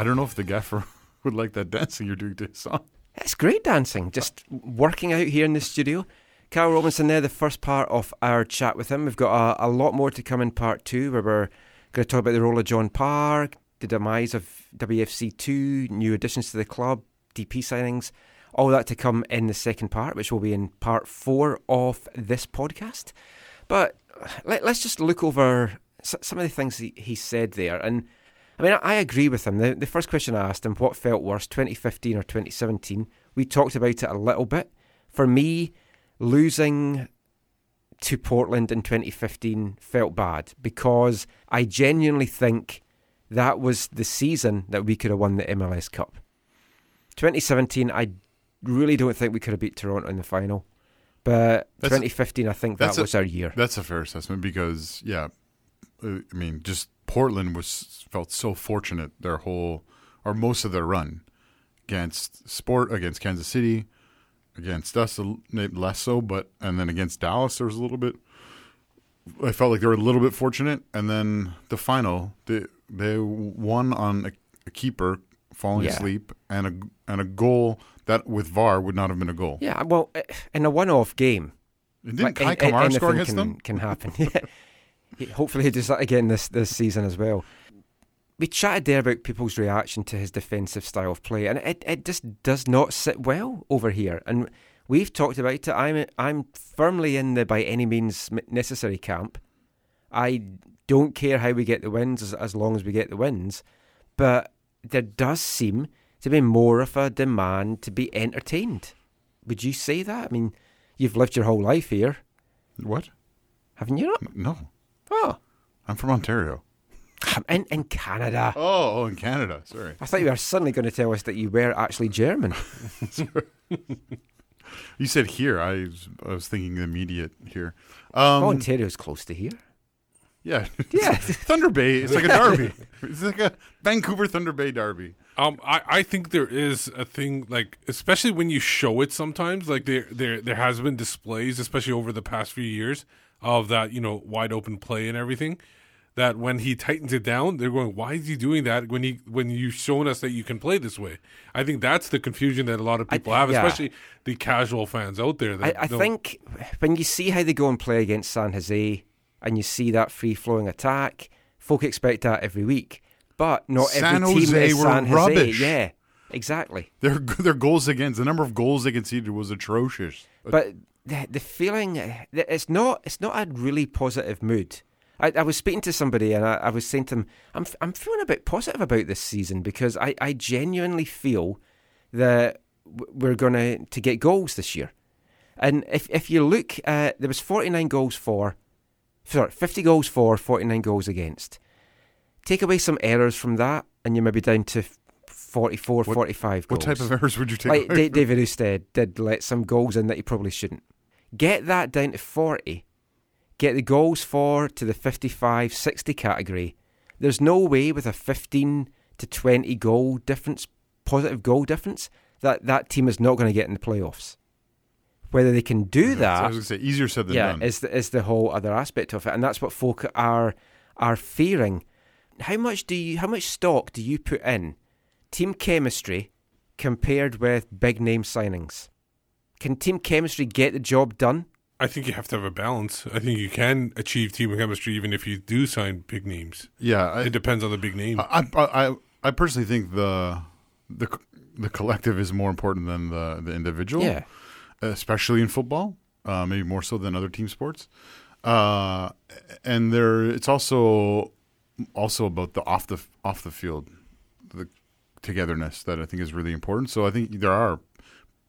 I don't know if the gaffer would like that dancing you're doing to his song. It's great dancing, just working out here in the studio. Carl Robinson there, the first part of our chat with him. We've got a, a lot more to come in part two, where we're Going to talk about the role of John Parr, the demise of WFC2, new additions to the club, DP signings, all that to come in the second part, which will be in part four of this podcast. But let, us just look over some of the things he, he said there. And I mean, I, agree with him. The, the first question I asked him, what felt worse, 2015 or 2017? We talked about it a little bit. For me, losing to Portland in 2015 felt bad because I genuinely think that was the season that we could have won the MLS Cup. 2017, I really don't think we could have beat Toronto in the final. But That's- 2015, I think that that's a- was our year. That's a fair assessment because, yeah, uh, I mean, just Portland was felt so fortunate their whole or most of their run against Sport, against Kansas City, against us a l- maybe less so, but and then against Dallas there was a little bit. I felt like they were a little bit fortunate, and then the final they they won on a, a keeper falling Yeah. asleep and a and a goal that with VAR would not have been a goal. Yeah, well, eh, in a one-off game, And didn't Kei like, a- a- Kamara score against can, them? can happen. Yeah. Hopefully, he does that again this this season as well. We chatted there about people's reaction to his defensive style of play, and it, it just does not sit well over here. And we've talked about it. I'm I'm firmly in the by any means necessary camp. I don't care how we get the wins as, as long as we get the wins, but there does seem to be more of a demand to be entertained. Would you say that? I mean, you've lived your whole life here, What? haven't you? Not? No, Oh, I'm from Ontario. in in Canada. Oh, oh, in Canada. Sorry. I thought you were suddenly going to tell us that you were actually German. You said here. I was, I was thinking immediate here. Um, oh, Ontario's close to here. yeah. Yeah. Thunder Bay. It's like a derby. it's like a Vancouver Thunder Bay derby. Um, I, I think there is a thing like, especially when you show it. Sometimes, like there there there has been displays, especially over the past few years, of that you know wide open play and everything. That when he tightens it down, they're going, "Why is he doing that?" When he when you've shown us that you can play this way, I think that's the confusion that a lot of people have, yeah. especially the casual fans out there. I, That I don't- think when you see how they go and play against San Jose and you see that free flowing attack, folk expect that every week. But not San every team Jose is were San Jose. rubbish. Yeah, exactly. Their their goals against the number of goals they conceded was atrocious. But the, the feeling eh, that it's not it's not a really positive mood. I, I was speaking to somebody and I, I was saying to them, I'm I'm feeling a bit positive about this season because I, I genuinely feel that we're going to get goals this year. And if if you look, there was 49 goals for, sorry, 50 goals for, 49 goals against. Take away some errors from that, and you're maybe down to f- 44, 45 what goals type of errors would you take? like David Ousted did let some goals in that he probably shouldn't. Get that down to 40. Get the goals for to the 55, 60 category. There's no way with a 15 to 20 goal difference, positive goal difference, that that team is not going to get in the playoffs. Whether they can do I that was going to say easier said than yeah, done. is the, is the whole other aspect of it, and that's what folk are are fearing. How much do you? How much stock do you put in team chemistry compared with big name signings? Can team chemistry get the job done? I think you have to have a balance. I think you can achieve team chemistry even if you do sign big names. yeah, I, It depends on the big name. I, I I I personally think the the the collective is more important than the the individual. Yeah. especially in football, uh, maybe more so than other team sports. Uh, and there, it's also also about the off the off the field, the togetherness that I think is really important. So I think there are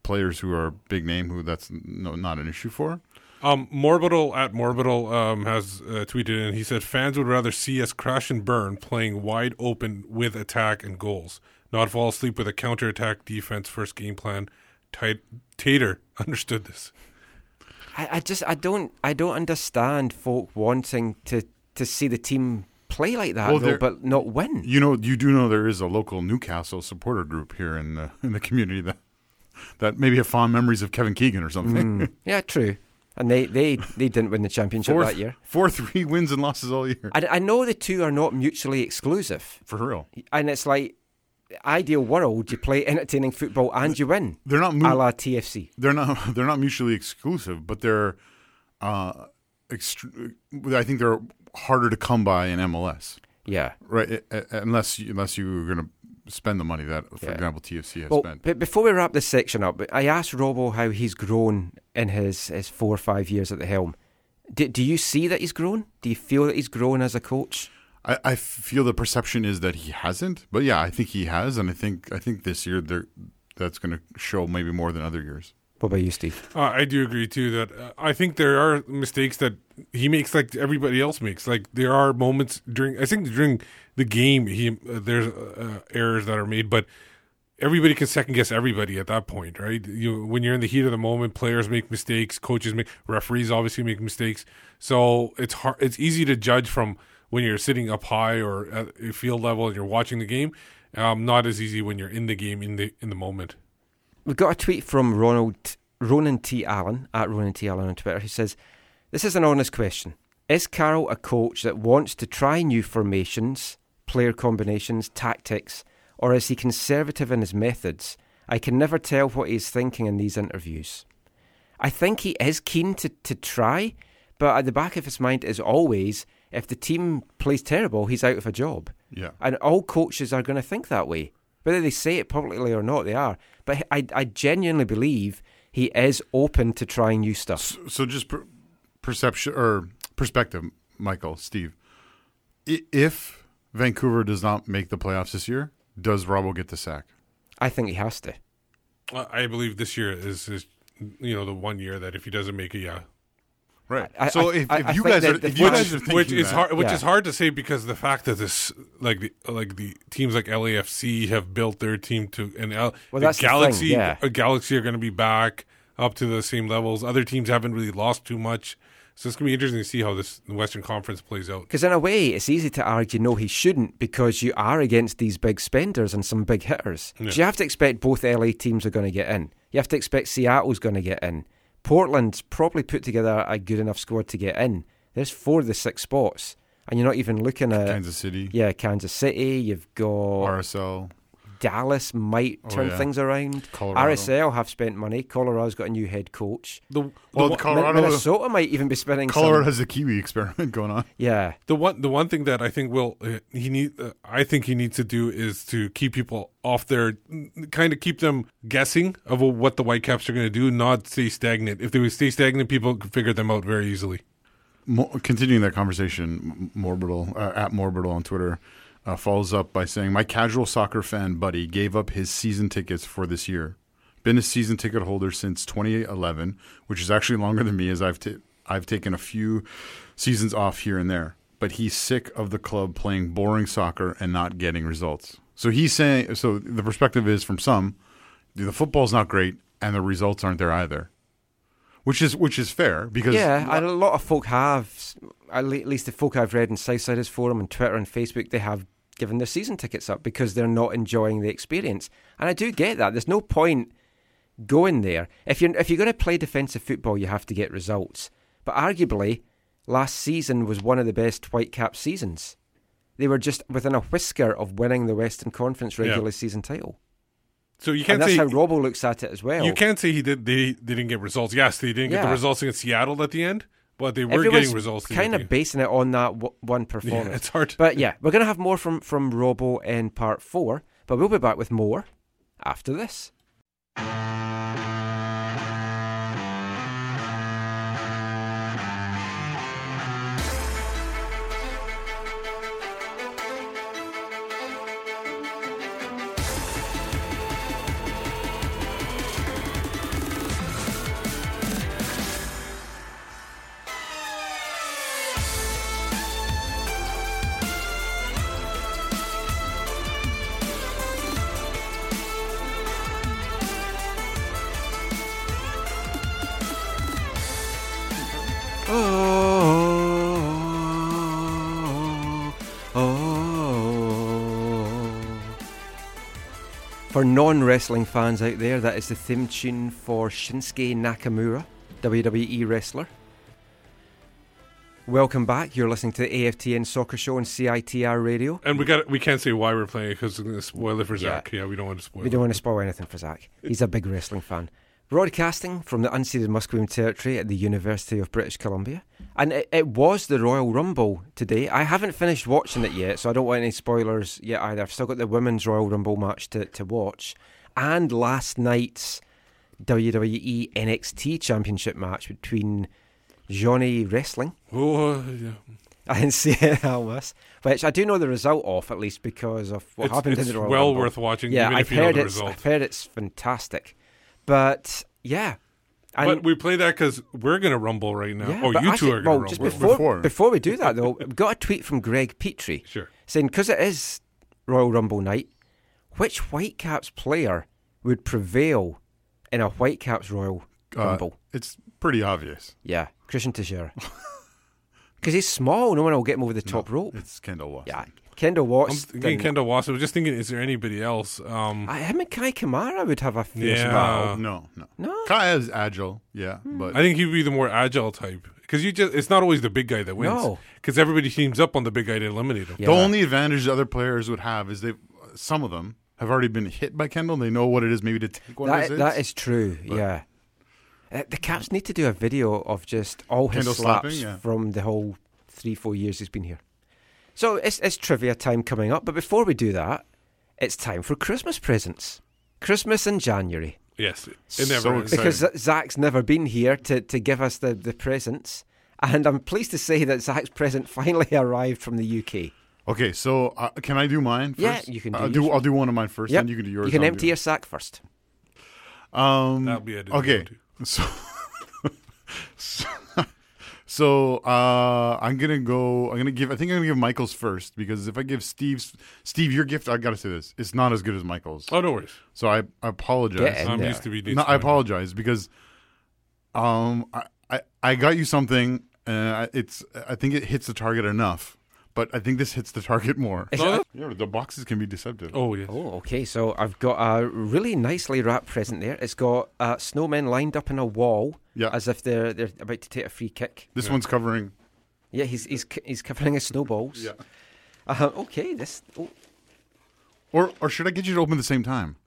players who are big name who that's no, not an issue for. Um, Morbital at Morbital um, has uh, tweeted and he said fans would rather see us crash and burn playing wide open with attack and goals, not fall asleep with a counter attack defense first game plan. Tit- Tater understood this. I, I just I don't I don't understand folk wanting to to see the team play like that Well, though, they're- but not win. You know, you do know there is a local Newcastle supporter group here in the in the community that that maybe have fond memories of Kevin Keegan or something. Yeah, true. And they, they, they didn't win the championship four, that year. four three wins and losses all year I, I know the two are not mutually exclusive. for real. And it's like, ideal world, you play entertaining football and you win. They're not A la TFC. they're not they're not mutually exclusive, but they're uh, ext- I think they're harder to come by in MLS. Yeah. right? Unless you, unless you were going to spend the money that, for Yeah. example, TFC has Well, spent. but before we wrap this section up, I asked Robbo how he's grown in his, his four or five years at the helm. Do, do you see that he's grown? Do you feel that he's grown as a coach? I, I feel the perception is that he hasn't, but yeah, I think he has, and I think I think this year there that's going to show maybe more than other years. What about you, Steve? Uh, I do agree too that uh, I think there are mistakes that he makes like everybody else makes. Like there are moments during I think during the game he uh, there's uh, errors that are made, but everybody can second guess everybody at that point, right? You when you're in the heat of the moment, players make mistakes, coaches make, referees obviously make mistakes. So it's hard. It's easy to judge from when you're sitting up high or at a field level and you're watching the game. Um, not as easy when you're in the game in the in the moment. We've got a tweet from Ronald Ronan T. Allen at Ronan T. Allen on Twitter who says, This is an honest question. Is Carl a coach that wants to try new formations, player combinations, tactics, or is he conservative in his methods? I can never tell what he's thinking in these interviews. I think he is keen to, to try, but at the back of his mind is always if the team plays terrible, he's out of a job. Yeah. And all coaches are going to think that way. Whether they say it publicly or not, they are. But I, I genuinely believe he is open to trying new stuff. So just per- perception or perspective, Michael, Steve. If Vancouver does not make the playoffs this year, does Robbo get the sack? I think he has to. I believe this year is, is you know the one year that if he doesn't make it, yeah. Right. I- so I- if, if I you think guys are, if you which- guys are thinking which is that- hard which Yeah. is hard to say because the fact that this like the like the teams like LAFC have built their team to and L, Well, the that's the thing, Galaxy yeah. uh, Galaxy are going to be back up to the same levels. Other teams haven't really lost too much, so it's going to be interesting to see how this Western Conference plays out. Because in a way, it's easy to argue no, he shouldn't because you are against these big spenders and some big hitters. Yeah. So you have to expect both LA teams are going to get in. You have to expect Seattle's going to get in. Portland's probably put together a good enough squad to get in. There's four of the six spots, and you're not even looking at Kansas City, yeah, Kansas City. You've got RSL, Dallas might Oh, turn yeah. things around. Colorado. RSL have spent money. Colorado's got a new head coach. The, the, Well, one- Colorado- Minnesota might even be spending. Colorado some, has the Kiwi experiment going on. yeah, the one the one thing that I think will uh, he need uh, I think he needs to do is to keep people off their kind of keep them guessing of what the Whitecaps are going to do, not stay stagnant. If they would stay stagnant, people could figure them out very easily. Mo- continuing that conversation, Morbital uh, at Morbital on Twitter uh, follows up by saying, "My casual soccer fan buddy gave up his season tickets for this year. Been a season ticket holder since 2011, which is actually longer than me, as I've ta- I've taken a few seasons off here and there. But he's sick of the club playing boring soccer and not getting results. So he's saying, so the perspective is from some, the football's not great and the results aren't there either." Which is which is fair because yeah. And a lot of folk have, at least the folk I've read in Southsiders forum and Twitter and Facebook, they have given their season tickets up because they're not enjoying the experience. And I do get that. There's no point going there if you're if you're going to play defensive football, you have to get results. But arguably, last season was one of the best Whitecap seasons. They were just within a whisker of winning the Western Conference Yeah. regular season title. So you can't that's say how Robbo looks at it as well. you can't say he did they, they didn't get results. Yes, they didn't get the results against Seattle at the end, but they were Everyone's getting results. Kind of basing it on that w- one Yeah, performance. it's hard. But yeah, we're going to have more from, from Robbo in part four, but we'll be back with more after this. For non wrestling fans out there, that is the theme tune for Shinsuke Nakamura, WWE wrestler. Welcome back. You're listening to the AFTN Soccer Show on CITR Radio. And we got we can't say why we're playing it because it's going to spoil it for. Zach. Yeah, we don't want to spoil. We it. don't want to spoil anything for Zach. He's a big wrestling fan. Broadcasting from the unceded Musqueam territory at the University of British Columbia, And it, it was the Royal Rumble today. I haven't finished watching it yet, so I don't want any spoilers yet either. I've still got the Women's Royal Rumble match to, to watch. And last night's WWE NXT Championship match between Johnny Wrestling Oh, yeah. and Cien Almas, which I do know the result of, at least because of what It's- happened it's in the Royal well Rumble. Well worth watching, Yeah, I've if you know heard the it's, result. I've heard it's fantastic. But, yeah. And but we play that because we're gonna rumble right now. Yeah, oh, but you actually- two are gonna well, just rumble. before, Before. before we do that though, we got a tweet from Greg Petrie Sure. saying because it is Royal Rumble night, which Whitecaps player would prevail in a Whitecaps Royal Uh, Rumble? it's pretty obvious. Yeah, Cristian Techera. Because he's small, no one will get him over the top rope. It's Kendall Waston. Yeah, Kendall I'm Watts. thinking Kendall Waston. I was just thinking, is there anybody else? Um, I, him and Kei Kamara would have a fierce Yeah. battle. No, no. No? Kai is agile, yeah, Hmm. but I think he'd be the more agile type because you just—it's not always the big guy that wins. No. because everybody teams up on the big guy to eliminate him. Yeah. the only advantage the other players would have is they, some of them have already been hit by Kendall. They know what it is maybe to take one of That, his that hits. is true, yeah. Uh, the Caps need to do a video of just all his Kendall slaps slapping, yeah. from the whole three, four years he's been here. So it's, it's trivia time coming up, but before we do that, it's time for Christmas presents. Christmas in January. Yes, it never So exciting. Because Zach's never been here to, to give us the, the presents. And I'm pleased to say that Zach's present finally arrived from the UK. Okay, so uh, can I do mine Yeah, you can do I'll yours do. I'll do one of mine first, Yep. then you can do yours. You can empty your sack first. Um, That'll be edited okay. Out too. So, so, so uh, I'm gonna go. I'm gonna give. I think I'm gonna give Michael's first because if I give Steve's Steve your gift, I gotta say this: it's not as good as Michael's. Oh, no worries. So I, I apologize. Get in I'm there. used to be. No, I apologize because um I, I, I got you something and I- it's I think it hits the target enough, but I think this hits the target more. No, You know, the boxes can be deceptive. Oh yes. Oh, okay. So I've got a really nicely wrapped present there. It's got uh, snowmen lined up in a wall, Yeah. as if they're they're about to take a free kick. This one's covering. Yeah, he's he's he's covering his snowballs. Yeah. Uh, okay. This. Oh, Or or should I get you to open at the same time?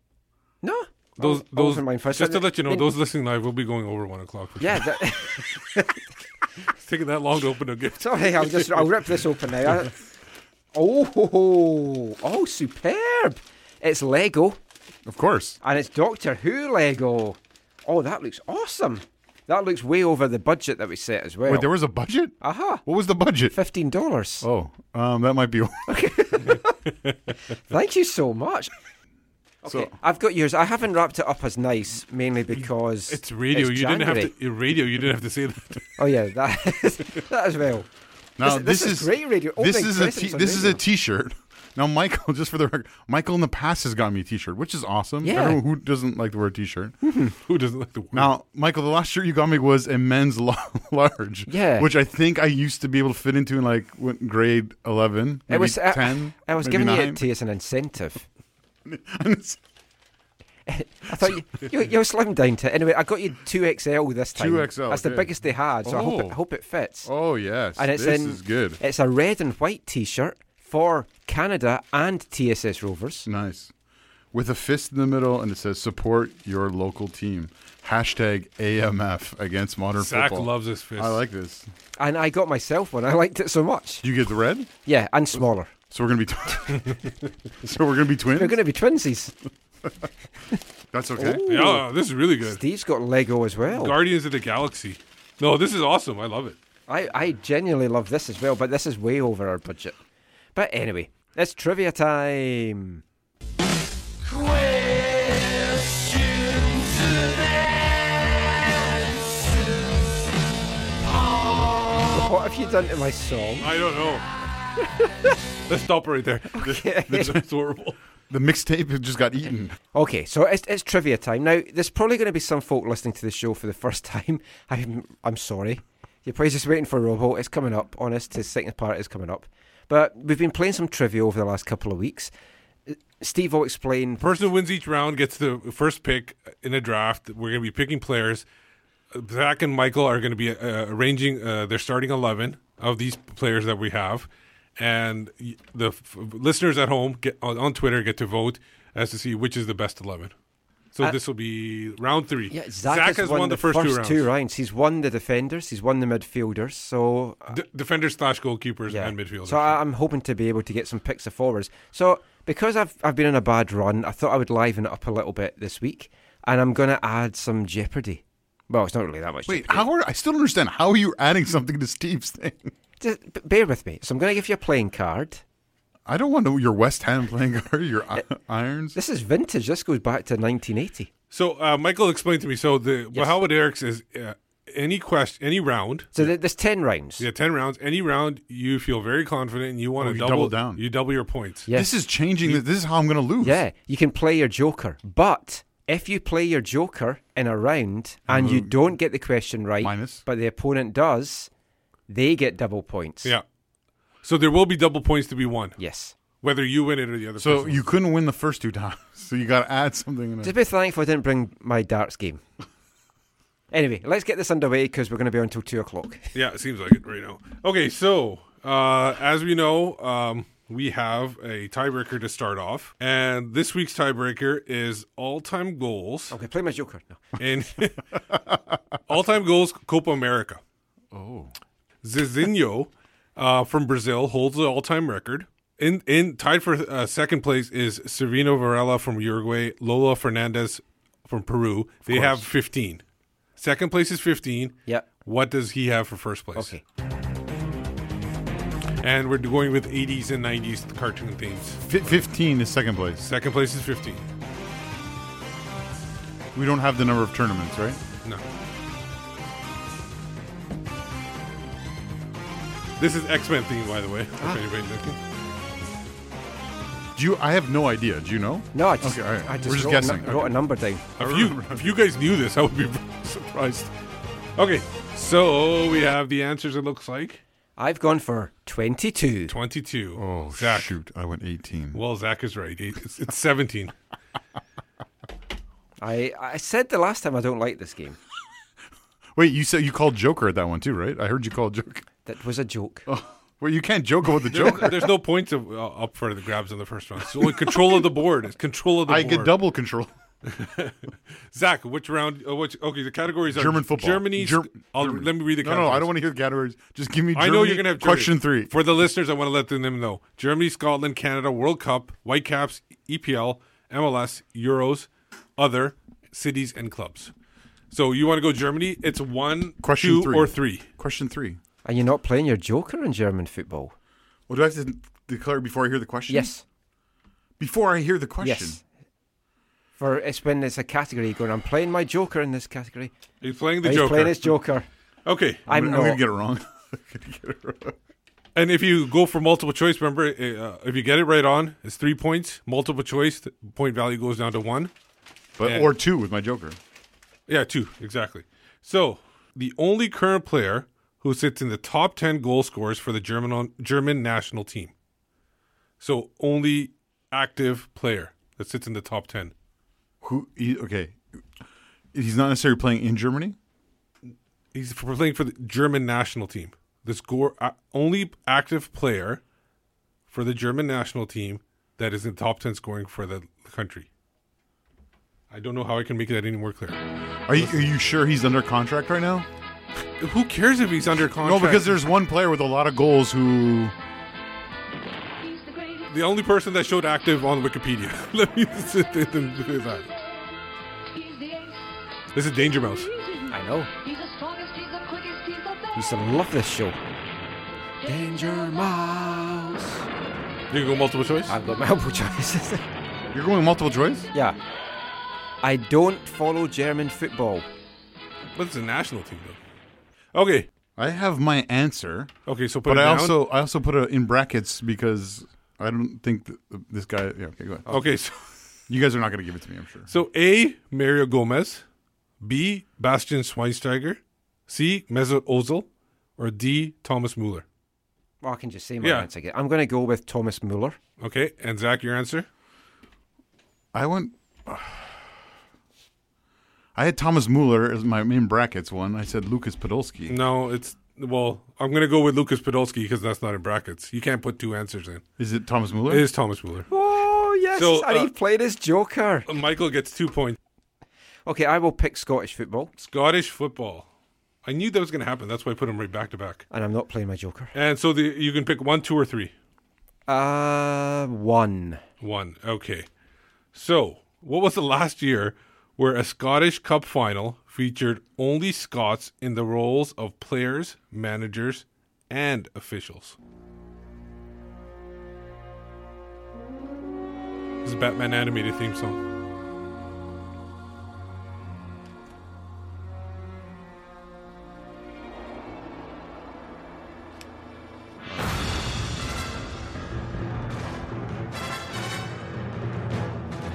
no. Those, I'll- I'll those. open mine first. Just to let you know, those listening live will be going over one o'clock. For Yeah. sure. That, It's taking that long to open a gift. sorry, I'll just I'll rip this open now. Oh, ho, ho. oh, superb! It's Lego Of course. and it's Doctor Who Lego. Oh, that looks awesome. That looks way over the budget that we set as well. Wait, there was a budget? Aha. What was the budget? Fifteen dollars. Oh, um, that might be. Okay. Thank you so much. Okay, So- I've got yours. I haven't wrapped it up as nice, mainly because It's radio. it's you didn't have to. Radio. You didn't have to say that. Oh yeah, that is, that as well. Now This- this is great radio. This is a t- this is a radio. T-shirt. Now, Michael, just for the record, Michael in the past has got me a T-shirt, which is awesome. Yeah. Everyone who doesn't like the word T-shirt, Who doesn't like the word? Now, Michael, the last shirt you got me was a men's large. Yeah. Which I think I used to be able to fit into in like grade 11, maybe It was uh, 10. I was maybe giving nine. it to you as an incentive. And it's I thought you, you you slimmed down to it. Anyway, I got you two XL this time. 2XL, That's the okay. biggest they had, so I hope it, Oh. I hope it fits. oh yes, and it's this in is good. It's a red and white T-shirt for Canada and TSS Rovers. Nice. With a fist in the middle, and it says "Support your local team." Hashtag AMF against modern Zach football. loves his fist. I like this. And I got myself one. I liked it so much. You get the red? Yeah, and smaller. So we're gonna be. Tw- so we're gonna be twins. We're going to be twinsies. That's okay. Yeah, this is really good. Steve's got Lego as well. Guardians of the Galaxy. No, this is awesome. I love it. I, I genuinely love this as well, but this is way over our budget. But anyway, it's trivia time. What have you done to my song? I don't know. Let's stop right there. This, this is horrible. The mixtape just got eaten. Okay, so it's, it's trivia time. Now, there's probably going to be some folk listening to the show for the first time. I'm, I'm sorry. You're probably just waiting for Robbo. It's coming up. Honest, his second part is coming up. But we've been playing some trivia over the last couple of weeks. Uh, Steve will explain. Person who wins each round gets the first pick in a draft. We're going to be picking players. Uh, Zach and Michael are going to be uh, arranging uh, their starting 11 of these players that we have. And the f- listeners at home get on, on Twitter get to vote as to see which is the best 11. So Uh, this will be round three. Yeah, Zach, has won, the first, two rounds. He's won the defenders. He's won the midfielders. So uh, D- defenders slash goalkeepers yeah. and midfielders. So I, I'm hoping to be able to get some picks of forwards. So because I've I've been on a bad run, I thought I would liven it up a little bit this week, and I'm going to add some jeopardy. Well, it's not really that much. Wait, jeopardy. how are I still don't understand how are you adding something to Steve's thing? Just bear with me. So I'm going to give you a playing card. I don't want to know your West Ham playing card, your i- irons. This is vintage. This goes back to 1980. So uh, Michael explained to me. So the Yes. how it works is uh, any question, any round. So there's ten rounds. Yeah, ten rounds. Any round you feel very confident and you want Oh, to you double, double down. You double your points. Yes. This is changing. the this is how I'm going to lose. Yeah, you can play your joker, but if you play your joker in a round and you don't get the question right, Minus. but the opponent does, they get double points. Yeah. So there will be double points to be won, Yes. whether you win it or the other. So person. you couldn't win the first two times. So you got to add something. In Just it. be thankful I didn't bring my darts game. anyway, let's get this underway because we're going to be on until two o'clock. Yeah, it seems like it right now. Okay, so uh, as we know, um, we have a tiebreaker to start off, and this week's tiebreaker is all-time goals Okay, play my joker. No. in all-time goals Copa America. Oh, Zizinho uh, from Brazil holds the all-time record. In in tied for uh, second place is Severino Varela from Uruguay, Lolo Fernandez from Peru. They have 15. Second place is 15. Yeah. What does he have for first place? Okay. And we're going with 80s and 90s cartoon themes. Fi 15 is second place. Second place is 15. We don't have the number of tournaments, right? This is X Men theme, by the way. If ah. anybody's looking. Do you? I have no idea. Do you know? No, I just, Okay, all right. I just We're just wrote, guessing. A, nu- wrote Okay. a number down. If you if you guys knew this, I would be surprised. Okay, so we have the answers. It looks like I've gone for 22. twenty-two. Oh Zach. shoot! I went 18. Well, Zach is right. It's, it's seventeen. I, I said the last time I don't like this game. Wait, you said you called Joker at that one too, right? I heard you called Joker. That was a joke. Well, you can't joke about the There- Joker. there's no points of, uh, up for the grabs in the first round. It's only control of the board. It's control of the board. I board. get double control. Zach, which round? Uh, which okay? The categories are German football. Germany. Ger- I'll, Germany. Let me read the. No, categories. no, no, I don't want to hear the categories. Just give me. I know you're gonna have Germany. question three. for the listeners. I want to let them know: Germany, Scotland, Canada, World Cup, Whitecaps, EPL, MLS, Euros, other cities and clubs. So you want to go Germany? It's one, Question two, three. or three. Question three. Are you're not playing your joker in German football? Well, do I have to declare before I hear the question? Yes. Before I hear the question. Yes. For it's when it's a category going, I'm playing my joker in this category. He's playing the He's Joker. playing his joker. okay, I'm, I'm, not. going to get it wrong. Get it wrong. and if you go for multiple choice, remember uh, if you get it right on, it's three points. Multiple choice, the point value goes down to one. But Yeah. or two with my Joker. Yeah, two exactly. So the only current player who sits in the top ten goal scorers for the German German national team. So only active player that sits in the top ten. Who? He, okay. He's not necessarily playing in Germany. He's playing for the German national team. The score uh, only active player for the German national team that is in the top ten scoring for the country. I don't know how I can make that any more clear. Are you, are you sure he's under contract right now? Who cares if he's under contract? No, because there's one player with a lot of goals who. the only person that showed active on Wikipedia. Let me sit there and do that. This is Danger Mouse. I know. Used to love this show. Danger Mouse. You can go multiple choice. I've got multiple choices. You're going multiple choice. yeah. I don't follow German football. But it's a national team though. Okay. I have my answer, Okay. So put but it I down. also I also put it in brackets because I don't think that this guy. Yeah, okay, go ahead. Okay. So, You guys are not going to give it to me, I'm sure. so A. Mario Gomez, B. Bastian Schweinsteiger, C. Mesut Ozil, or D. Thomas Muller. Well, I can just say my Yeah. answer again. I'm going to go with Thomas Muller. Okay. And Zach, your answer? I went. I had Thomas Mueller as my main brackets one. I said Lukas Podolski. No, it's well. I'm gonna go with Lukas Podolski because that's not in brackets. You can't put two answers in. Is it Thomas Mueller? It is Thomas Muller. Oh, yes. So, and uh, he played his joker. Michael gets two points. Okay, I will pick Scottish football, Scottish football. I knew that was going to happen. That's why I put them right back to back. and I'm not playing my Joker. And so the, you can pick one, two, or three. Uh, one. One. Okay. So, what was the last year where a Scottish Cup final featured only Scots in the roles of players, managers, and officials? This is Batman animated theme song.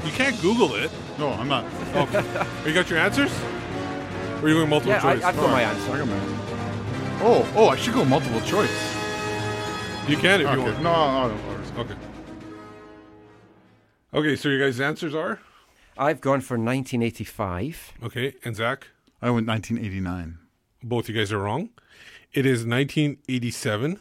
You can't Google it. No, I'm not. Okay. you got your answers? Or are you going multiple Yeah, I, choice? I've got my answers. I answer. got my answer. Oh, oh, I should go multiple choice. you can if you Okay. want. No, no, no. Okay. Okay, so your guys' answers are? I've gone for 1985. Okay, and Zach, I went 1989. both you guys are wrong. It is 1987,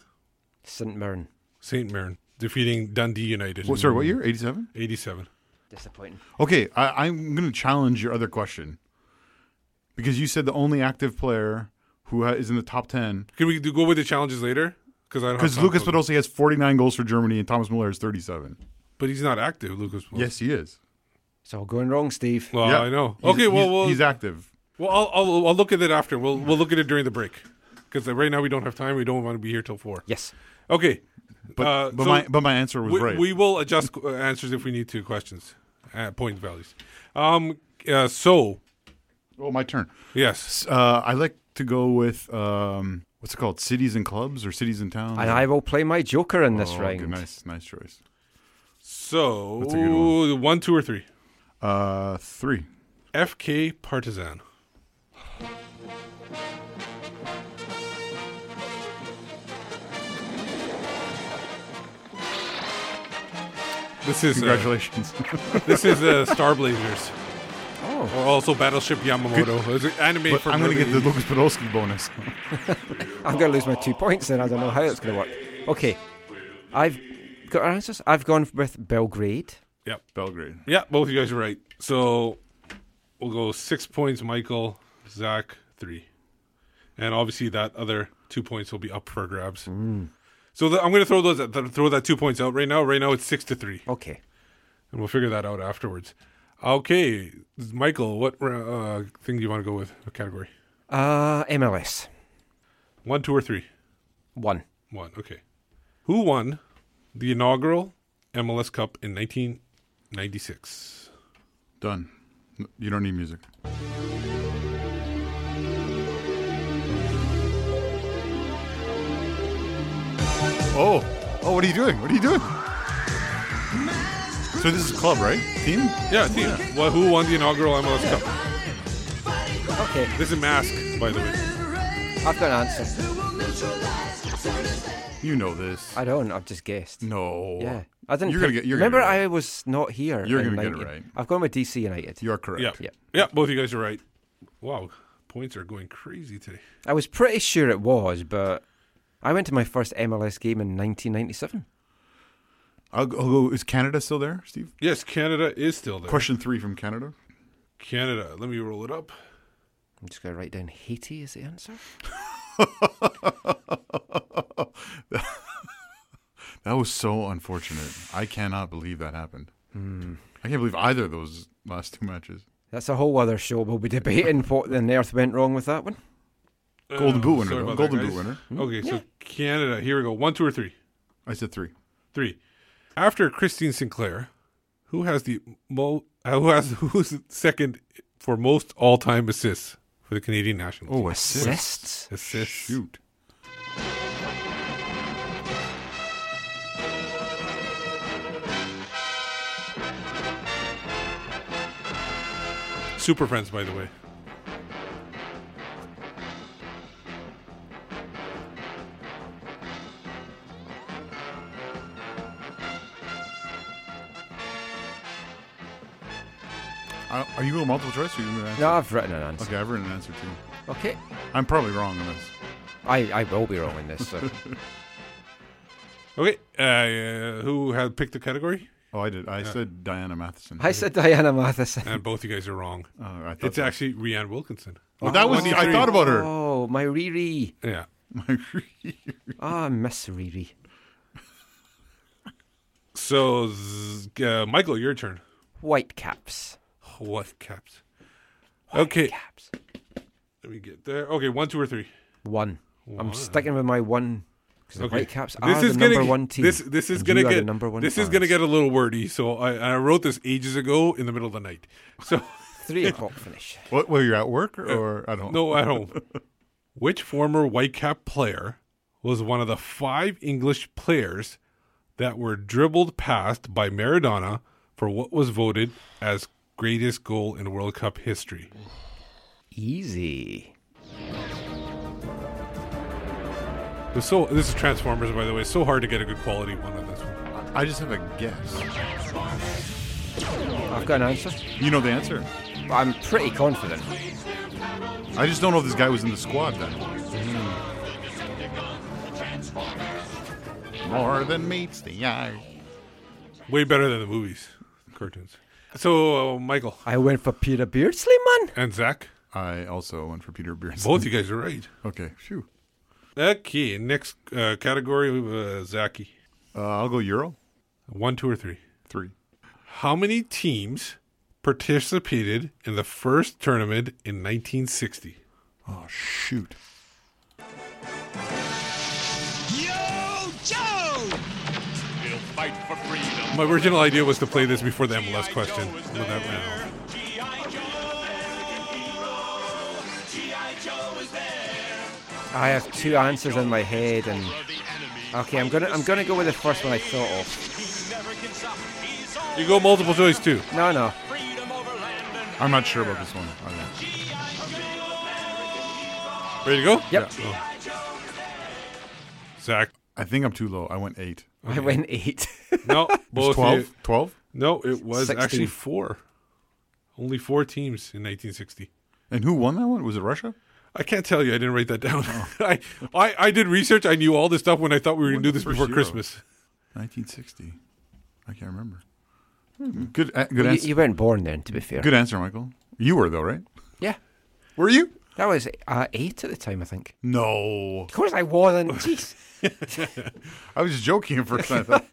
St. Mirren. St. Mirren defeating Dundee United. What, sorry, what year? 87? 87. Disappointing. Okay, I, I'm going to challenge your other question because you said the only active player who ha- is in the top 10 Can we do, go with the challenges later? Because I don't. because Lucas for- Podolski has 49 goals for Germany and Thomas Muller has 37. but he's not active, Lucas. Podolski. Yes, he is. It's all going wrong, Steve. Well, Yeah. I know. He's- okay, well, he's, well, he's active. well, I'll, I'll I'll look at it after. We'll we'll look at it during the break because right now we don't have time. We don't want to be here till four. Yes. Okay. But uh, but so- my but my answer was we, right. we will adjust uh, answers if we need to. Questions, uh, point values. Um. Uh, so oh, my turn. yes, Uh, I like to go with um, what's it called? Cities and clubs or cities and towns? And I will play my Joker in this Oh, round. good, nice, nice choice. so That's a good one, two, or three. Uh, three. FK Partizan. This is uh, Congratulations. this is uh, Star Blazers, Oh. or also Battleship Yamamoto. It's an anime but from I'm going to get the Lucas Podolski bonus. I'm going to lose my two points then. I don't know how it's going to work. Okay. I've got our answers. I've gone with Belgrade. Yep. Belgrade. Yeah, both of you guys are right. So we'll go six points, Michael, Zach, three. And obviously that other two points will be up for grabs. So the, I'm going to throw those th- throw that two points out right now. Right now it's six to three, Okay. and we'll figure that out afterwards. Okay, Michael, what uh, thing do you want to go with? What category? Uh, MLS. One, two, or three? One. One. Okay. Who won the inaugural MLS Cup in 1996? Done. You don't need music. Oh, oh, what are you doing? What are you doing? So this is a club, right? Team? Yeah, team. Well, who won the inaugural MLS Cup? Okay. This is Mask, by the way. I've got an answer. You know this. I don't. I've just guessed. no. Yeah. I didn't. You're gonna pick- get. You're gonna Remember, get it right. I was not here. You're in gonna get it 90 right. I've gone with DC United. You're correct. Yeah. Yeah. Yeah, both of you guys are right. Wow, points are going crazy today. I was pretty sure it was, but I went to my first MLS game in 1997. I'll, go- I'll go. Is Canada still there, Steve? Yes, Canada is still there. Question three from Canada. Canada. Let me roll it up. I'm just going to write down Haiti as the answer. That was so unfortunate. I cannot believe that happened. Hmm. I can't believe either of those last two matches. That's a whole other show. We'll be debating what on earth went wrong with that one. Golden Boot winner, though. Golden that, Boot winner. Okay, so Canada. Here we go. One, two, or three. I said three. Three. After Christine Sinclair, who has the mo? Uh, who has who's second for most all-time assists for the Canadian national? Oh, team? Assists? assists. Shoot. Super Friends, by the way. Uh, are you going multiple choice or are you going to answer? No, I've written an answer. Okay, I've written an answer too. Okay. I'm probably wrong on this. I, I will be wrong in this. So. Okay, uh, who had picked the category? Oh, I did. I said Diana Matheson. I said Diana Matheson. And both you guys are wrong. Oh, I thought It's so. actually Rhian Wilkinson. Oh, that was. I thought about her. Oh, my Riri. Yeah. My Riri. Ah, I miss Riri. So, uh, Michael, your turn. White caps. What caps? Okay, Caps. let me get there. Okay, one, two, or three. One. I'm sticking with my one. 'cause the Okay. White caps This are is the gonna number get- one team. This this is gonna get the number one. this is gonna get a little wordy. So I, I wrote this ages ago in the middle of the night. So three o'clock finish. What? Were you at work uh, or at home? no, at home. Which former Whitecap player was one of the five English players that were dribbled past by Maradona for what was voted as greatest goal in World Cup history? Easy. It so this is Transformers, by the way. It's so hard to get a good quality one on this one. I just have a guess. I've got an answer. You know the answer. I'm pretty confident. I just don't know if this guy was in the squad then. Hmm. More than meets the eye. Way better than the movies, cartoons. So, uh, Michael I went for Peter Beardsley, man. and Zach, I also went for Peter Beardsley. both you guys are right. Okay. Phew. Okay, next uh, category, uh, Zachy. Uh, I'll go Euro. One, two, or three. Three. How many teams participated in the first tournament in 1960? Oh shoot. My original idea was to play this before the MLS question. but that ran. I have two answers in my head, and okay, I'm gonna I'm gonna go with the first one I thought of. You go multiple choice too. No, no. I'm not sure about this one. Okay. Ready to go? Yep. Oh. Zach. I think I'm too low. I went eight. I went eight. No, It was both. you- 12? 12? No, it was 16. actually four. Only four teams in 1960. And who won that one? Was it Russia? I can't tell you. I didn't write that down. I, I I did research. I knew all this stuff when I thought we were going to do this before Euro. Christmas. 1960. I can't remember. Good, uh, good you, answer. you weren't born then, to be fair. Good answer, Michael. You were though, right? Yeah, Were you? That was uh, eight at the time, I think. No. Of course, I wasn't. Jeez. I was joking for first. I thought.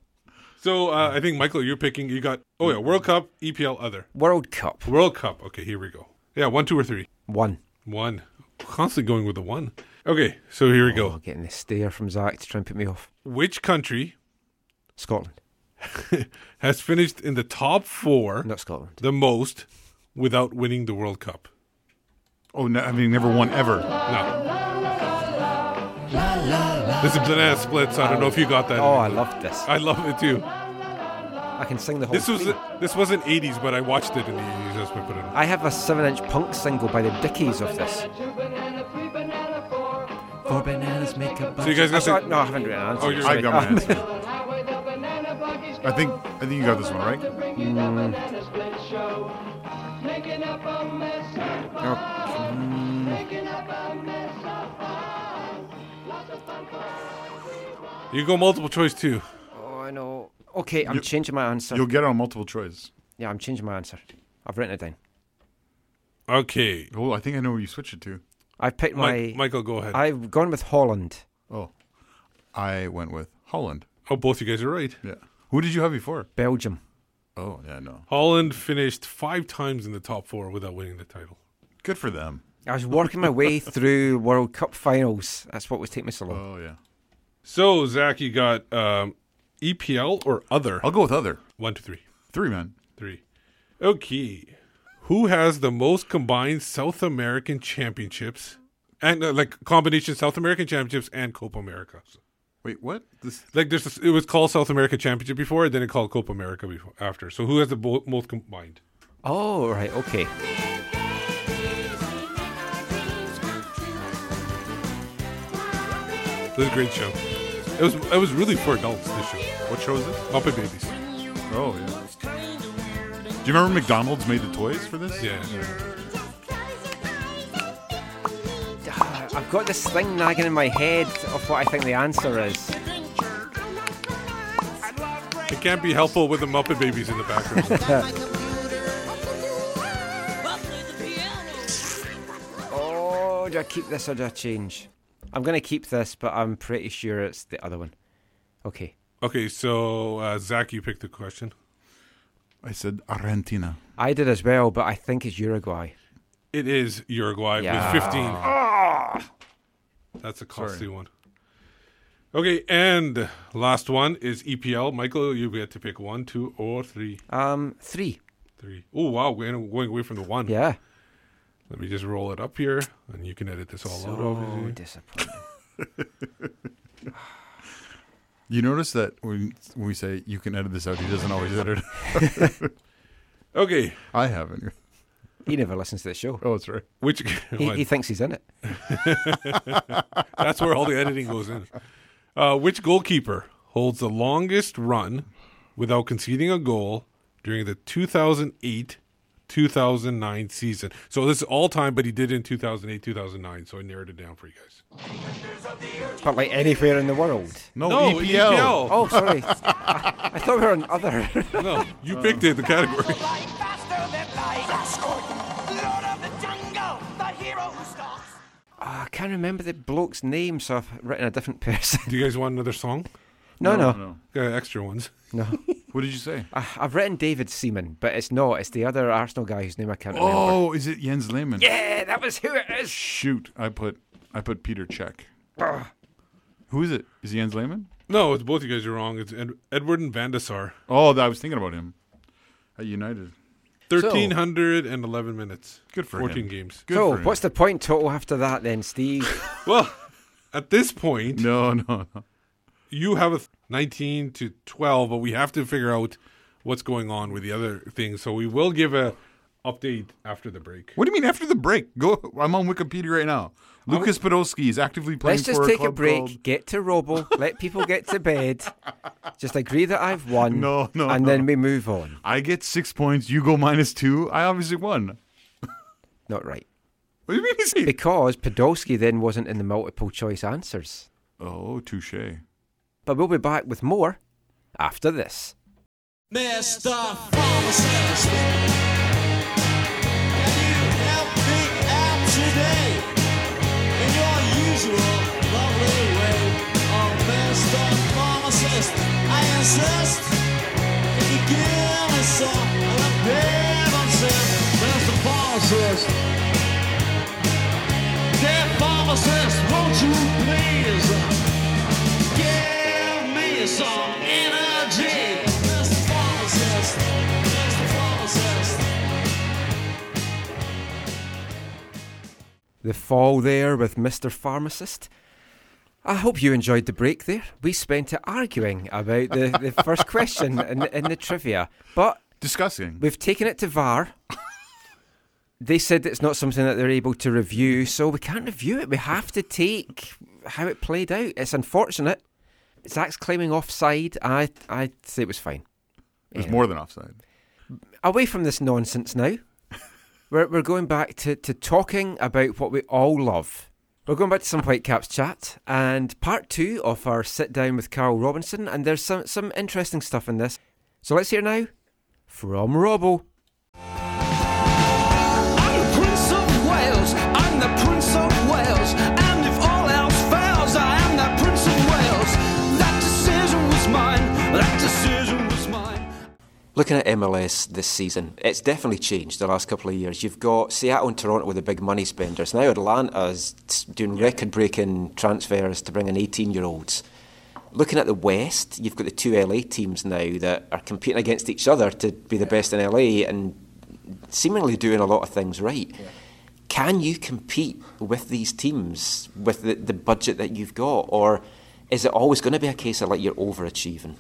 So uh, I think Michael, you're picking. You got oh yeah, World Cup, EPL, other World Cup World Cup. Okay, here we go. Yeah, one, two, or three. one. One. Constantly going with the one. Okay, so here we Oh, go. getting the stare from Zach to try and put me off. Which country Scotland, has finished in the top four not Scotland. the most without winning the World Cup? Oh, no, having never won ever. No. This is Banana Splits. I don't know if you got that. Oh, I love this. I love it too. I can sing the whole. This was thing. this wasn't 80s, but I watched it in the 80s. That's why I put it. On. I have a seven-inch punk single by the Dickies of this. Four bananas make a bunch. So you guys got Sorry, the- no, I haven't written an answer. Oh, you're sorry. I got my answer. I think I think you got this one right. Mm. You go multiple choice too. Oh, I know. Okay, I'm You- changing my answer. You'll get on multiple choice. Yeah, I'm changing my answer. I've written it down. Okay. Oh, I think I know where you switch it to. I've picked my. Mike, Michael, go ahead. I've gone with Holland. Oh, I went with Holland. oh, both you guys are right. Yeah. Who did you have before? Belgium. Oh, yeah, no. Holland finished five times in the top four without winning the title. Good for them. I was working my way through World Cup finals. That's what was taking me so long. Oh, yeah. So Zach, you got um, EPL or other? I'll go with other. One, two, three, Three, man. three. Okay. Who has the most combined South American championships and uh, like combination South American championships and Copa America? Wait, what? This Like there's this, it was called South American Championship before, and then it called Copa America before after. So who has the bo- most combined? Oh, right. Okay. This is a great show. It was it was really for adults. This show. what show is it? Muppet Babies. Oh, yeah. Do you remember McDonald's made the toys for this? Yeah. Ah, I've got this thing nagging in my head of what I think the answer is. It can't be helpful with the Muppet Babies in the background. Oh, do I keep this or do I change? I'm going to keep this, but I'm pretty sure it's the other one. Okay. okay, so uh, Zach, you picked the question. I said Argentina. I did as well, but I think it's Uruguay. It is Uruguay Yeah. with 15. That's a costly one. Okay, and last one is EPL. Michael, you get to pick one, two, or three. Um, three. Three. Oh, wow, we're going away from the one. Yeah. Let me just roll it up here, and you can edit this all out, So obviously. disappointing. You notice that when, when we say you can edit this out, he doesn't always edit. it. Okay, I haven't. He never listens to the show. Oh, that's right. which He, he thinks he's in it. that's where all the editing goes in. Uh, which goalkeeper holds the longest run without conceding a goal during the 2008 2009 season? So this is all time, but he did it in 2008 2009. So I narrowed it down for you guys. But like anywhere in the world. No, No, EPL. EPL. Oh, sorry. I, I thought we were on other. No, you picked it, the category. Ah, I can't remember the bloke's name, so I've written a different person. Do you guys want another song? No, no, no. Got extra ones. no. What did you say? I, I've written David Seaman, but it's not. It's the other Arsenal guy whose name I can't remember. Oh, is it Jens Lehmann? Yeah, that was who it is. Shoot, I put I put Peter Cech. Who is it? Is it Jens Lehmann? No, it's both you guys are wrong. It's Ed- Edward and Van der Sar. Oh, I was thinking about him at United. 1,311 minutes. Good for 14 him. games. Good so, for him. what's the point total after that then, Steve? Well, at this point, No, no, no. You have a 19 to 12, but we have to figure out what's going on with the other things. So we will give a update after the break. What do you mean after the break? Go. I'm on Wikipedia right now. Lucas Podolski is actively playing Let's just for take a club break, called- get to Robbo, let people get to bed, just agree that I've won, No, no, and no. then we move on. I get six points. You go minus two. I obviously won. Not right. What do you mean? Because Podolski then wasn't in the multiple choice answers. Oh, touche. But we'll be back with more after this. Mr. Pharmacist, can you help me out today in your usual lovely way? Oh, pharmacist, won't you please The fall there with Mr. Pharmacist. I hope you enjoyed the break there. We spent it arguing about the, the first question in, in the trivia. But discussing. we've taken it to VAR. They said it's not something that they're able to review, so we can't review it. We have to take how it played out. It's unfortunate. Zach's claiming offside. I I say it was fine. It was Yeah. more than offside. Away from this nonsense now. We're we're going back to, to talking about what we all love. We're going back to some Whitecaps chat and part two of our sit down with Carl Robinson, and there's some some interesting stuff in this. So let's hear now from Robbo. Looking at MLS this season, it's definitely changed the last couple of years. You've got Seattle and Toronto with the big money spenders. Now Atlanta's doing record breaking transfers to bring in 18 year olds. Looking at the West, you've got the two LA teams now that are competing against each other to be the best in LA and seemingly doing a lot of things right. Can you compete with these teams with the, the budget that you've got? Or is it always going to be a case of like you're overachieving?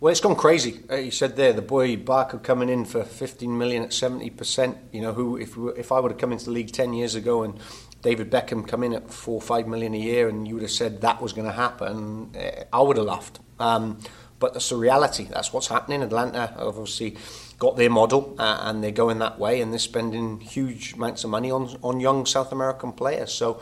Well, it's gone crazy. Uh, you said there the boy Barco coming in for 15 million at 70 percent. You know, who if if I would have come into the league 10 years ago and David Beckham come in at four or five million a year, and you would have said that was going to happen, uh, I would have laughed. Um, but that's the reality. That's what's happening. Atlanta obviously got their model, uh, and they're going that way, and they're spending huge amounts of money on on young South American players. So,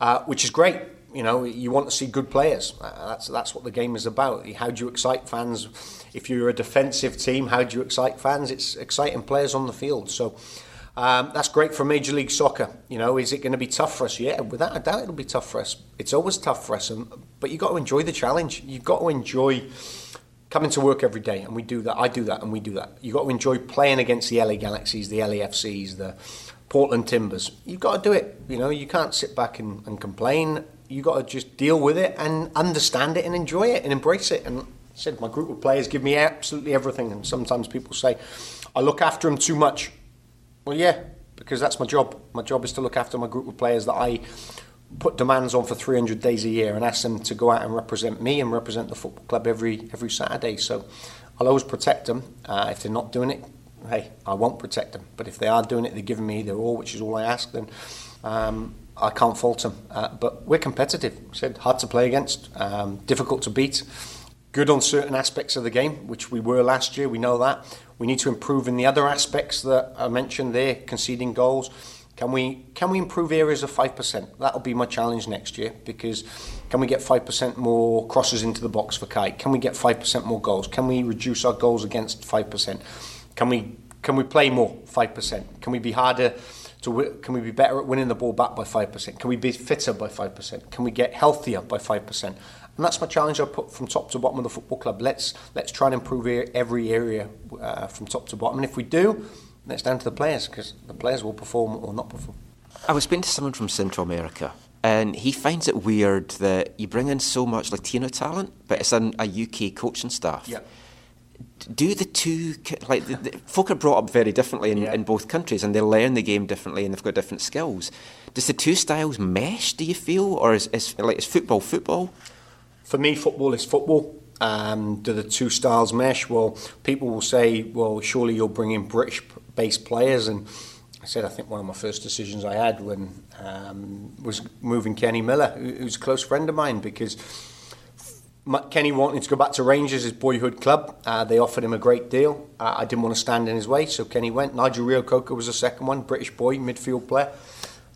uh, which is great. You know, you want to see good players. Uh, That's that's what the game is about. How do you excite fans? If you're a defensive team, how do you excite fans? It's exciting players on the field. So. Um, that's great for Major League Soccer. You know, is it going to be tough for us? Yeah, without a doubt, it'll be tough for us. It's always tough for us, and, but you've got to enjoy the challenge. You've got to enjoy coming to work every day, and we do that. I do that, and we do that. You've got to enjoy playing against the LA Galaxies, the LAFCs, the Portland Timbers. You've got to do it. You know, you can't sit back and, and complain. You've got to just deal with it and understand it and enjoy it and embrace it. And I said, my group of players give me absolutely everything. And sometimes people say, I look after them too much. Well, yeah, because that's my job. My job is to look after my group of players that I put demands on for 300 days a year and ask them to go out and represent me and represent the football club every every Saturday. So I'll always protect them. Uh, if they're not doing it, hey, I won't protect them. But if they are doing it, they're giving me their all, which is all I ask, then um, I can't fault them. Uh, but we're competitive. I said hard to play against, um, difficult to beat. Good on certain aspects of the game, which we were last year. We know that. We need to improve in the other aspects that I mentioned there, conceding goals. Can we can we improve areas of five percent? That'll be my challenge next year because can we get five percent more crosses into the box for Kei? Can we get five percent more goals? Can we reduce our goals against five percent? Can we can we play more five percent? Can we be harder wi- can we be better at winning the ball back by five percent? Can we be fitter by five percent? Can we get healthier by five percent? And that's my challenge I put from top to bottom of the football club. Let's let's try and improve every area uh, from top to bottom. And if we do, then it's down to the players because the players will perform or not perform. I was speaking to someone from Central America, and he finds it weird that you bring in so much Latino talent, but it's in a UK coaching staff. Yeah. Do the two like the, the, folk are brought up very differently in, Yeah. in both countries, and they learn the game differently, and they've got different skills. Does the two styles mesh? Do you feel, or is, is like is football football? For me, football is football. Um, do the two styles mesh? Well, people will say, well, surely you'll bring in British-based players. And I said, I think one of my first decisions I had when um, was moving Kenny Miller, who- who's a close friend of mine, because Kenny wanted to go back to Rangers, his boyhood club. Uh, they offered him a great deal. Uh, I didn't want to stand in his way, so Kenny went. Nigel Reo-Coker was the second one, British boy, midfield player.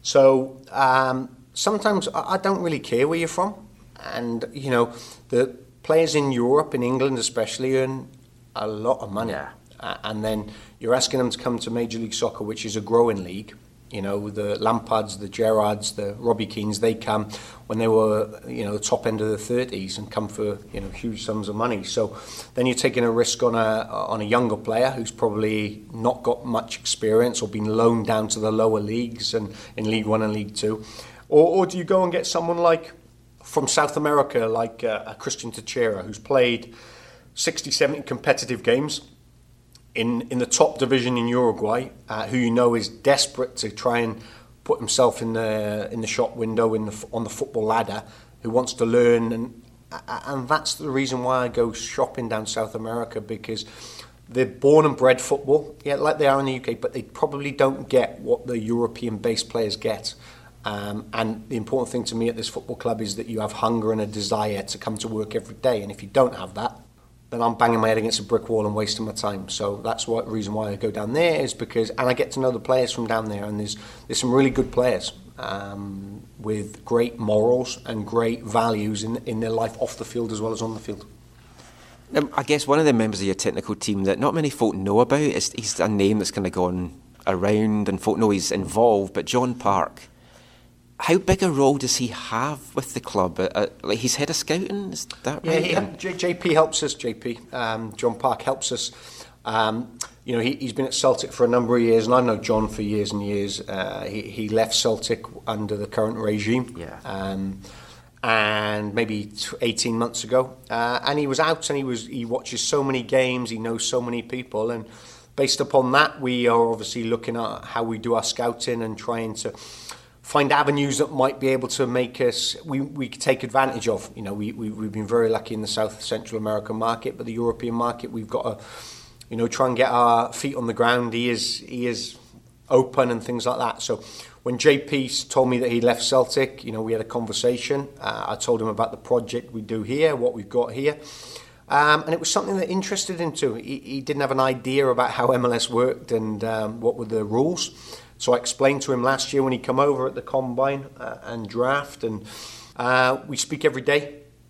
So um, sometimes I I don't really care where you're from. And, you know, the players in Europe, in England especially, earn a lot of money. Yeah. Uh, and then you're asking them to come to Major League Soccer, which is a growing league. You know, the Lampards, the Gerrards, the Robbie Keanes, they come when they were, you know, the top end of the 30s and come for, you know, huge sums of money. So then you're taking a risk on a, on a younger player who's probably not got much experience or been loaned down to the lower leagues and in League One and League Two. Or, or do you go and get someone like from South America, like uh, Cristian Techera, who's played 60, 70 competitive games in, in the top division in Uruguay, uh, who you know is desperate to try and put himself in the in the shop window in the, on the football ladder, who wants to learn, and and that's the reason why I go shopping down South America because they're born and bred football, yeah, like they are in the UK, but they probably don't get what the European-based players get. Um, and the important thing to me at this football club is that you have hunger and a desire to come to work every day. And if you don't have that, then I'm banging my head against a brick wall and wasting my time. So that's what the reason why I go down there is because, and I get to know the players from down there, and there's there's some really good players um, with great morals and great values in in their life off the field as well as on the field. Now, I guess one of the members of your technical team that not many folk know about is he's a name that's kind of gone around and folk know he's involved. But John Park, how big a role does he have with the club? Uh, uh, like he's head of scouting, is that Yeah, right? he, J, JP helps us. JP um, John Park helps us. Um, you know, he, he's been at Celtic for a number of years, and I know John for years and years. Uh, he, he left Celtic under the current regime. Yeah. Um, and maybe t- 18 months ago, uh, and he was out and he was he watches so many games, he knows so many people, and based upon that, we are obviously looking at how we do our scouting and trying to find avenues that might be able to make us we, we take advantage of. You know, we, we we've been very lucky in the South Central American market, but the European market we've got to, you know, try and get our feet on the ground. He is he is open and things like that. So when JP told me that he left Celtic, you know, we had a conversation. Uh, I told him about the project we do here, what we've got here. Um, and it was something that interested him too. He, he didn't have an idea about how MLS worked and um, what were the rules. So I explained to him last year when he came over at the combine uh, and draft, and Uh, we speak every day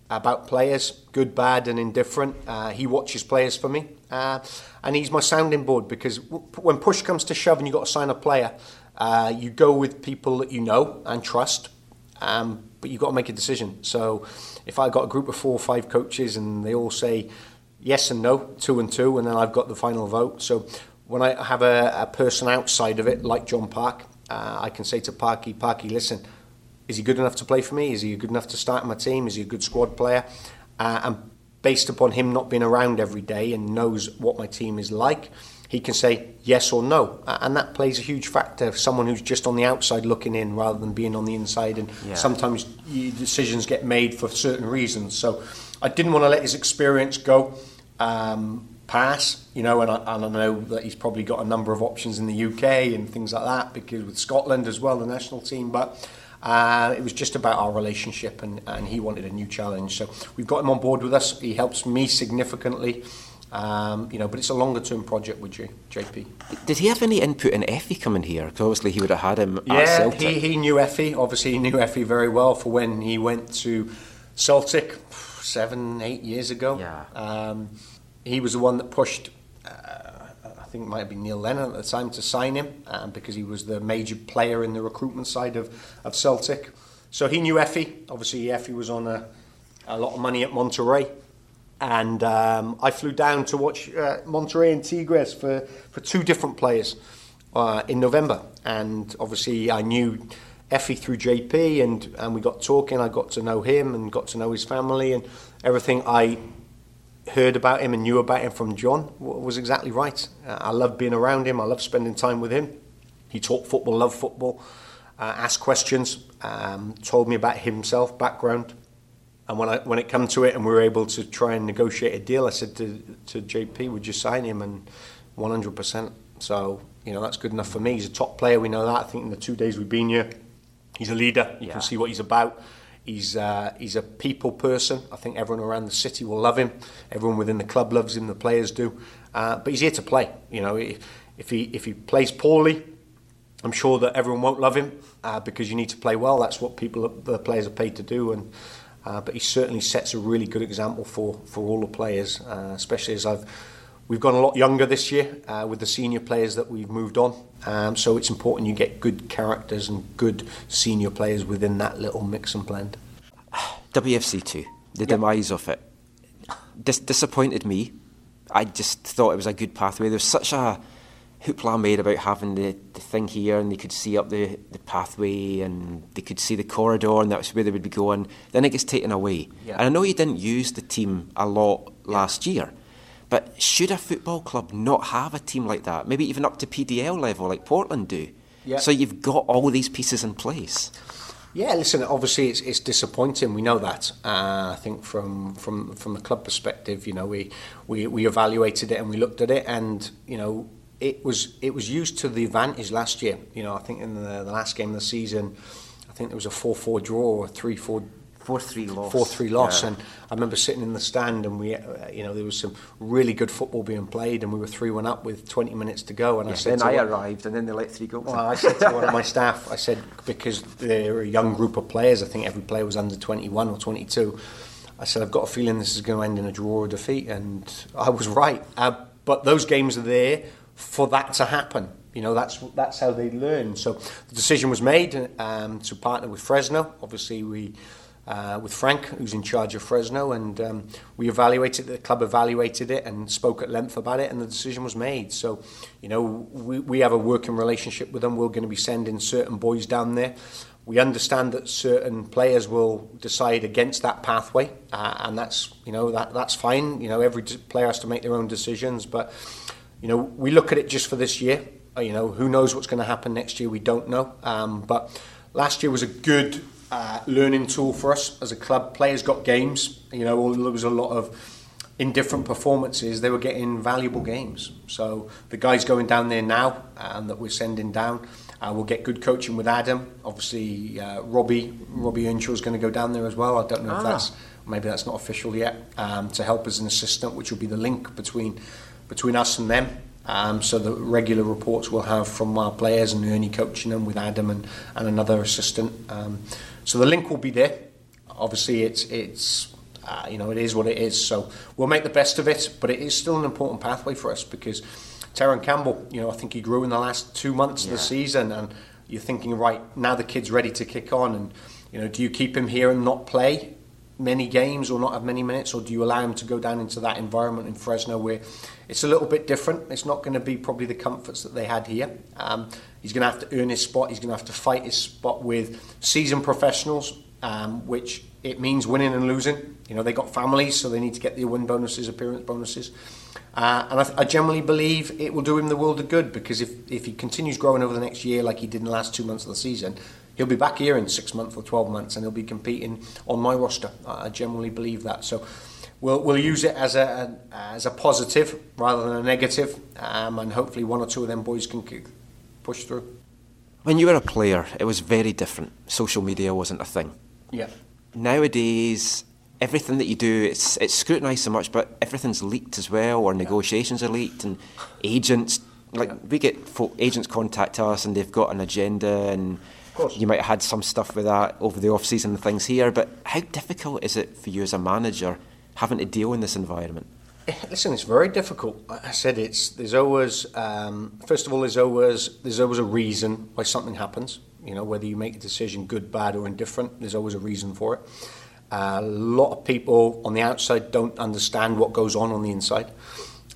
about players, good, bad, and indifferent. Uh, he watches players for me, uh, and he's my sounding board because w- when push comes to shove and you've got to sign a player, uh, you go with people that you know and trust, um, but you've got to make a decision. So if I've got a group of four or five coaches and they all say yes and no, two and two, and then I've got the final vote. So when I have a, a person outside of it, like John Park, uh, I can say to Parky, Parky, listen, is he good enough to play for me? Is he good enough to start my team? Is he a good squad player? Uh, and based upon him not being around every day and knows what my team is like, he can say yes or no. Uh, and that plays a huge factor. for Someone who's just on the outside looking in rather than being on the inside. And Yeah. sometimes decisions get made for certain reasons. So I didn't want to let his experience go um, pass, you know, and I, and I know that he's probably got a number of options in the UK and things like that because with Scotland as well, the national team. But uh, it was just about our relationship, and, and he wanted a new challenge. So we've got him on board with us. He helps me significantly. Um, you know, but it's a longer term project with J, JP. Did he have any input in Effie coming here? Because obviously he would have had him at Yeah, he, he knew Effie. Obviously, he knew Effie very well for when he went to Celtic seven, eight years ago. Yeah. Um, he was the one that pushed, uh, I think it might have been Neil Lennon at the time, to sign him um, because he was the major player in the recruitment side of, of Celtic. So he knew Effie. Obviously, Effie was on a, a lot of money at Monterrey. And um, I flew down to watch uh, Monterrey and Tigres for, for two different players uh, in November. And obviously, I knew Effie through JP, and, and we got talking. I got to know him and got to know his family, and everything I heard about him and knew about him from John was exactly right. Uh, I loved being around him, I loved spending time with him. He taught football, loved football, uh, asked questions, um, told me about himself, background. And when I when it came to it, and we were able to try and negotiate a deal, I said to to JP, "Would you sign him?" And 100. percent So you know that's good enough for me. He's a top player. We know that. I think in the two days we've been here, he's a leader. You Yeah. can see what he's about. He's uh, he's a people person. I think everyone around the city will love him. Everyone within the club loves him. The players do. Uh, but he's here to play. You know, if, if he if he plays poorly, I'm sure that everyone won't love him uh, because you need to play well. That's what people, the players, are paid to do. And uh, but he certainly sets a really good example for for all the players, uh, especially as I've. We've gone a lot younger this year uh, with the senior players that we've moved on. Um, so it's important you get good characters and good senior players within that little mix and blend. WFC2, the demise of it, dis- disappointed me. I just thought it was a good pathway. There's such a hoopla made about having the, the thing here, and they could see up the, the pathway, and they could see the corridor, and that's where they would be going. Then it gets taken away. Yeah. And I know you didn't use the team a lot last year, but should a football club not have a team like that? Maybe even up to PDL level, like Portland do. Yeah. So you've got all these pieces in place. Yeah, listen. Obviously, it's, it's disappointing. We know that. Uh, I think from from from the club perspective, you know, we, we we evaluated it and we looked at it, and you know, it was it was used to the advantage last year. You know, I think in the, the last game of the season, I think there was a four-four draw or a three-four. 4-3 loss. Four-three loss, Yeah. and I remember sitting in the stand, and we, uh, you know, there was some really good football being played, and we were three-one up with 20 minutes to go, and I said, then I one- arrived, and then they let three goals. well, I said to one of my staff, I said, because they're a young group of players, I think every player was under 21 or 22. I said, I've got a feeling this is going to end in a draw or defeat. And I was right. Uh, but those games are there for that to happen. You know, that's that's how they learn. So the decision was made um, to partner with Fresno. Obviously, we uh, with Frank, who's in charge of Fresno, and um, we evaluated the club evaluated it and spoke at length about it, and the decision was made. So, you know, we, we have a working relationship with them. We're going to be sending certain boys down there. We understand that certain players will decide against that pathway, uh, and that's you know that that's fine. You know, every player has to make their own decisions, but you know, we look at it just for this year. You know, who knows what's going to happen next year? We don't know. Um, but last year was a good uh, learning tool for us as a club. Players got games. You know, although there was a lot of indifferent performances. They were getting valuable games. So the guys going down there now um, that we're sending down. Uh, we'll get good coaching with Adam. Obviously, uh, Robbie Robbie Earnshaw is going to go down there as well. I don't know if that's maybe that's not official yet um, to help as an assistant, which will be the link between between us and them. Um, so the regular reports we'll have from our players and Ernie coaching them with Adam and, and another assistant. Um, so the link will be there. obviously it's it's uh, you know it is what it is. So we'll make the best of it, but it is still an important pathway for us because Terran Campbell, you know, I think he grew in the last two months of the season, and you're thinking, right now the kid's ready to kick on, and you know, do you keep him here and not play many games or not have many minutes, or do you allow him to go down into that environment in Fresno where it's a little bit different? It's not going to be probably the comforts that they had here. Um, he's going to have to earn his spot. He's going to have to fight his spot with seasoned professionals, um, which it means winning and losing. You know, they got families, so they need to get their win bonuses, appearance bonuses. Uh, and I, th- I generally believe it will do him the world of good because if, if he continues growing over the next year like he did in the last two months of the season, he'll be back here in six months or 12 months and he'll be competing on my roster. I generally believe that. So we'll, we'll use it as a, as a positive rather than a negative, um, and hopefully one or two of them boys can push through. When you were a player, it was very different. Social media wasn't a thing. Yeah. Nowadays, everything that you do, it's it's scrutinised so much, but everything's leaked as well, or negotiations are leaked, and agents like we get folk, agents contact us, and they've got an agenda, and. You might have had some stuff with that over the off season and things here. But how difficult is it for you as a manager having to deal in this environment? Listen, it's very difficult. Like I said it's there's always um, first of all there's always there's always a reason why something happens. You know whether you make a decision good, bad, or indifferent. There's always a reason for it. Uh, a lot of people on the outside don't understand what goes on on the inside.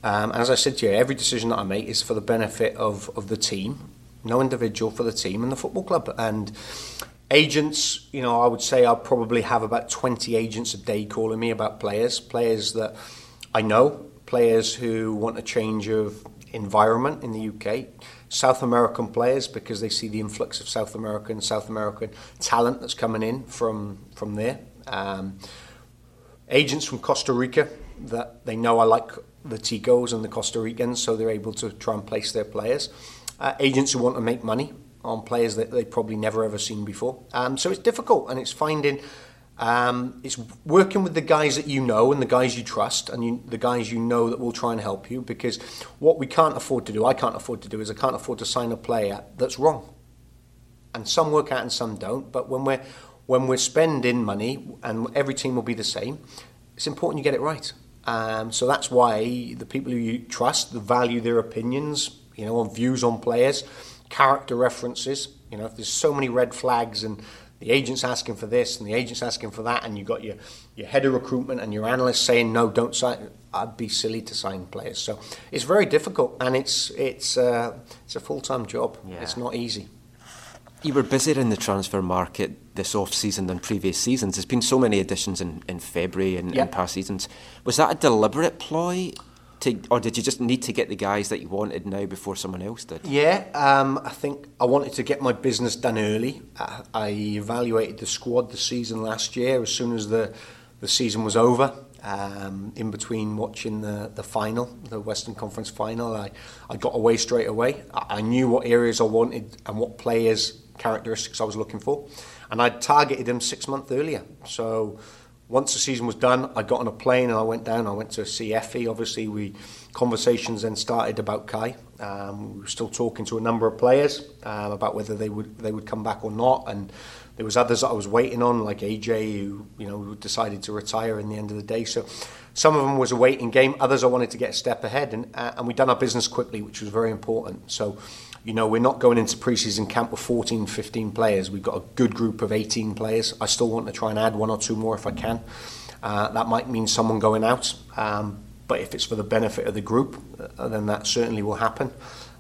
Um, and as I said to you, every decision that I make is for the benefit of, of the team, no individual for the team and the football club. And agents, you know, I would say I probably have about 20 agents a day calling me about players, players that I know, players who want a change of environment in the UK, South American players because they see the influx of South American, South American talent that's coming in from from there. Um, agents from Costa Rica that they know I like the Ticos and the Costa Ricans, so they're able to try and place their players. Uh, agents who want to make money on players that they've probably never ever seen before. Um, so it's difficult, and it's finding, um, it's working with the guys that you know and the guys you trust, and you, the guys you know that will try and help you. Because what we can't afford to do, I can't afford to do, is I can't afford to sign a player that's wrong and some work out and some don't. But when we're when we're spending money, and every team will be the same, it's important you get it right. Um, so that's why the people who you trust, the value their opinions, you know, on views on players, character references. You know, if there's so many red flags and the agent's asking for this and the agent's asking for that, and you've got your, your head of recruitment and your analyst saying no, don't sign. I'd be silly to sign players. So it's very difficult, and it's it's uh, it's a full time job. Yeah. It's not easy. You were busier in the transfer market this off season than previous seasons. There's been so many additions in, in February and Yeah. in past seasons. Was that a deliberate ploy? To, or did you just need to get the guys that you wanted now before someone else did? Yeah, um, I think I wanted to get my business done early. Uh, I evaluated the squad the season last year as soon as the, the season was over. Um, in between watching the, the final, the Western Conference final, I, I got away straight away. I, I knew what areas I wanted and what players' characteristics I was looking for. And I'd targeted them six months earlier. So once the season was done, I got on a plane and I went down. I went to Effie. Obviously, we conversations then started about Kei. Um, we were still talking to a number of players um, about whether they would they would come back or not, and there was others that I was waiting on, like AJ, who you know decided to retire in the end of the day. So some of them was a waiting game. Others I wanted to get a step ahead, and uh, and we done our business quickly, which was very important. So. You know, we're not going into preseason camp with 14, 15 players. We've got a good group of 18 players. I still want to try and add one or two more if I can. Uh, that might mean someone going out, um, but if it's for the benefit of the group, uh, then that certainly will happen.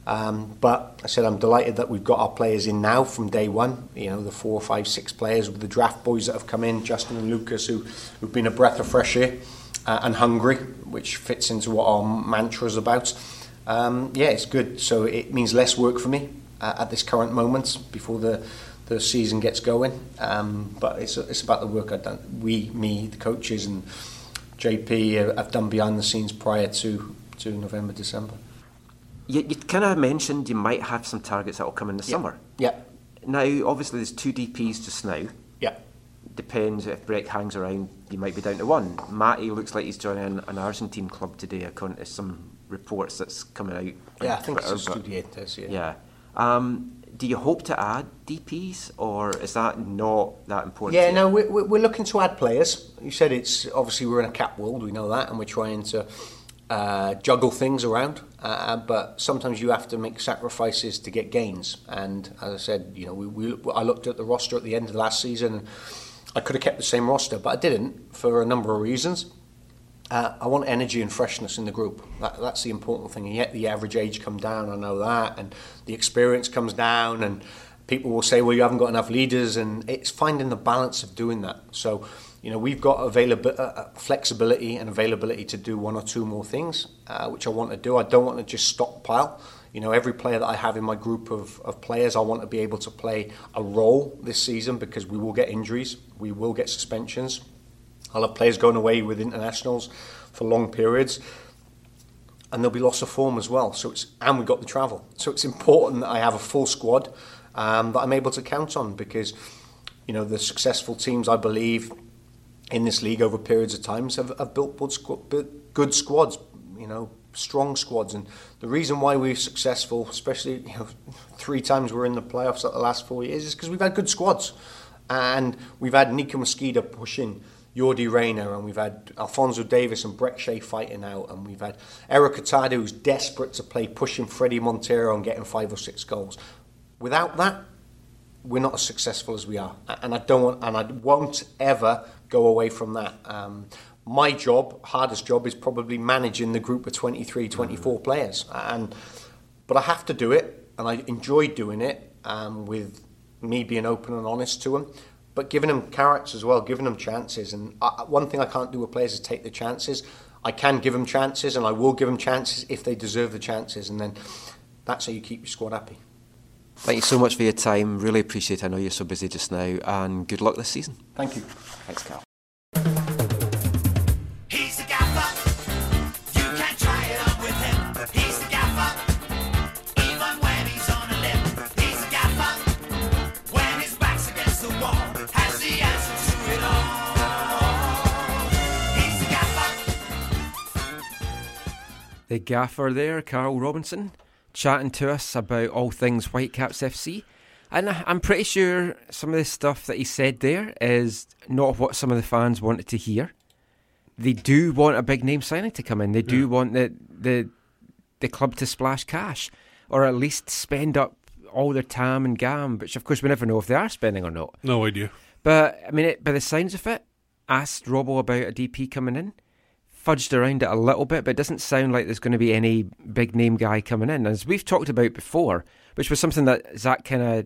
Um, but I said I'm delighted that we've got our players in now from day one. You know, the four, five, six players with the draft boys that have come in, Justin and Lucas, who, who've been a breath of fresh air uh, and hungry, which fits into what our mantra is about. Um, yeah, it's good. So it means less work for me uh, at this current moment before the the season gets going. Um, but it's it's about the work I've done. We, me, the coaches, and JP uh, have done behind the scenes prior to to November, December. You, you kind of mentioned you might have some targets that will come in the summer. Yeah, Now, obviously, there's two DPs just now. yeah, Depends if Brek hangs around, you might be down to one. Matty looks like he's joining an Argentine club today, according to some reports that's coming out. yeah. I think Twitter, it's Estudiantes. Yeah. Yeah. Um, do you hope to add DPs, or is that not that important? Yeah, no, we're, we're looking to add players. You said it's obviously we're in a cap world, we know that, and we're trying to uh, juggle things around. Uh, but sometimes you have to make sacrifices to get gains. And as I said, you know, we, we, I looked at the roster at the end of last season. I could have kept the same roster, but I didn't for a number of reasons. Uh, I want energy and freshness in the group. That, that's the important thing. And yet the average age come down. I know that, and the experience comes down. And people will say, "Well, you haven't got enough leaders," and it's finding the balance of doing that. So, you know, we've got available uh, flexibility and availability to do one or two more things, uh, which I want to do. I don't want to just stockpile. You know, every player that I have in my group of, of players, I want to be able to play a role this season because we will get injuries, we will get suspensions. I'll have players going away with internationals for long periods, and there'll be loss of form as well. So it's and we've got the travel. So it's important that I have a full squad um, that I'm able to count on because you know the successful teams I believe in this league over periods of times have, have built good, squads. You know, strong squads, and the reason why we're successful, especially you know, three times we're in the playoffs at the last four years, is because we've had good squads, and we've had Nico Mezquida pushing. Yordy Reyna, and we've had Alphonso Davies and Brek Shea fighting out, and we've had Erik Hurtado who's desperate to play, pushing Fredy Montero and getting five or six goals. Without that, we're not as successful as we are, and I don't want, and I won't ever go away from that. Um, my job, hardest job, is probably managing the group of 23, 24 players, and but I have to do it, and I enjoy doing it um, with me being open and honest to them, but giving them carrots as well, giving them chances. And I, one thing I can't do with players is take the chances. I can give them chances, and I will give them chances if they deserve the chances, and then that's how you keep your squad happy. Thank you so much for your time. Really appreciate it. I know you're so busy just now, and good luck this season. Thank you. Thanks, Carl. The gaffer there, Carl Robinson, chatting to us about all things Whitecaps FC. And I'm pretty sure some of the stuff that he said there is not what some of the fans wanted to hear. They do want a big name signing to come in. They do want the, the the club to splash cash, or at least spend up all their tam and gam, which of course we never know if they are spending or not. No idea. But I mean, it, by the signs of it, asked Robbo about a DP coming in, fudged around it a little bit, but it doesn't sound like there's going to be any big name guy coming in. As we've talked about before, which was something that Zach kind of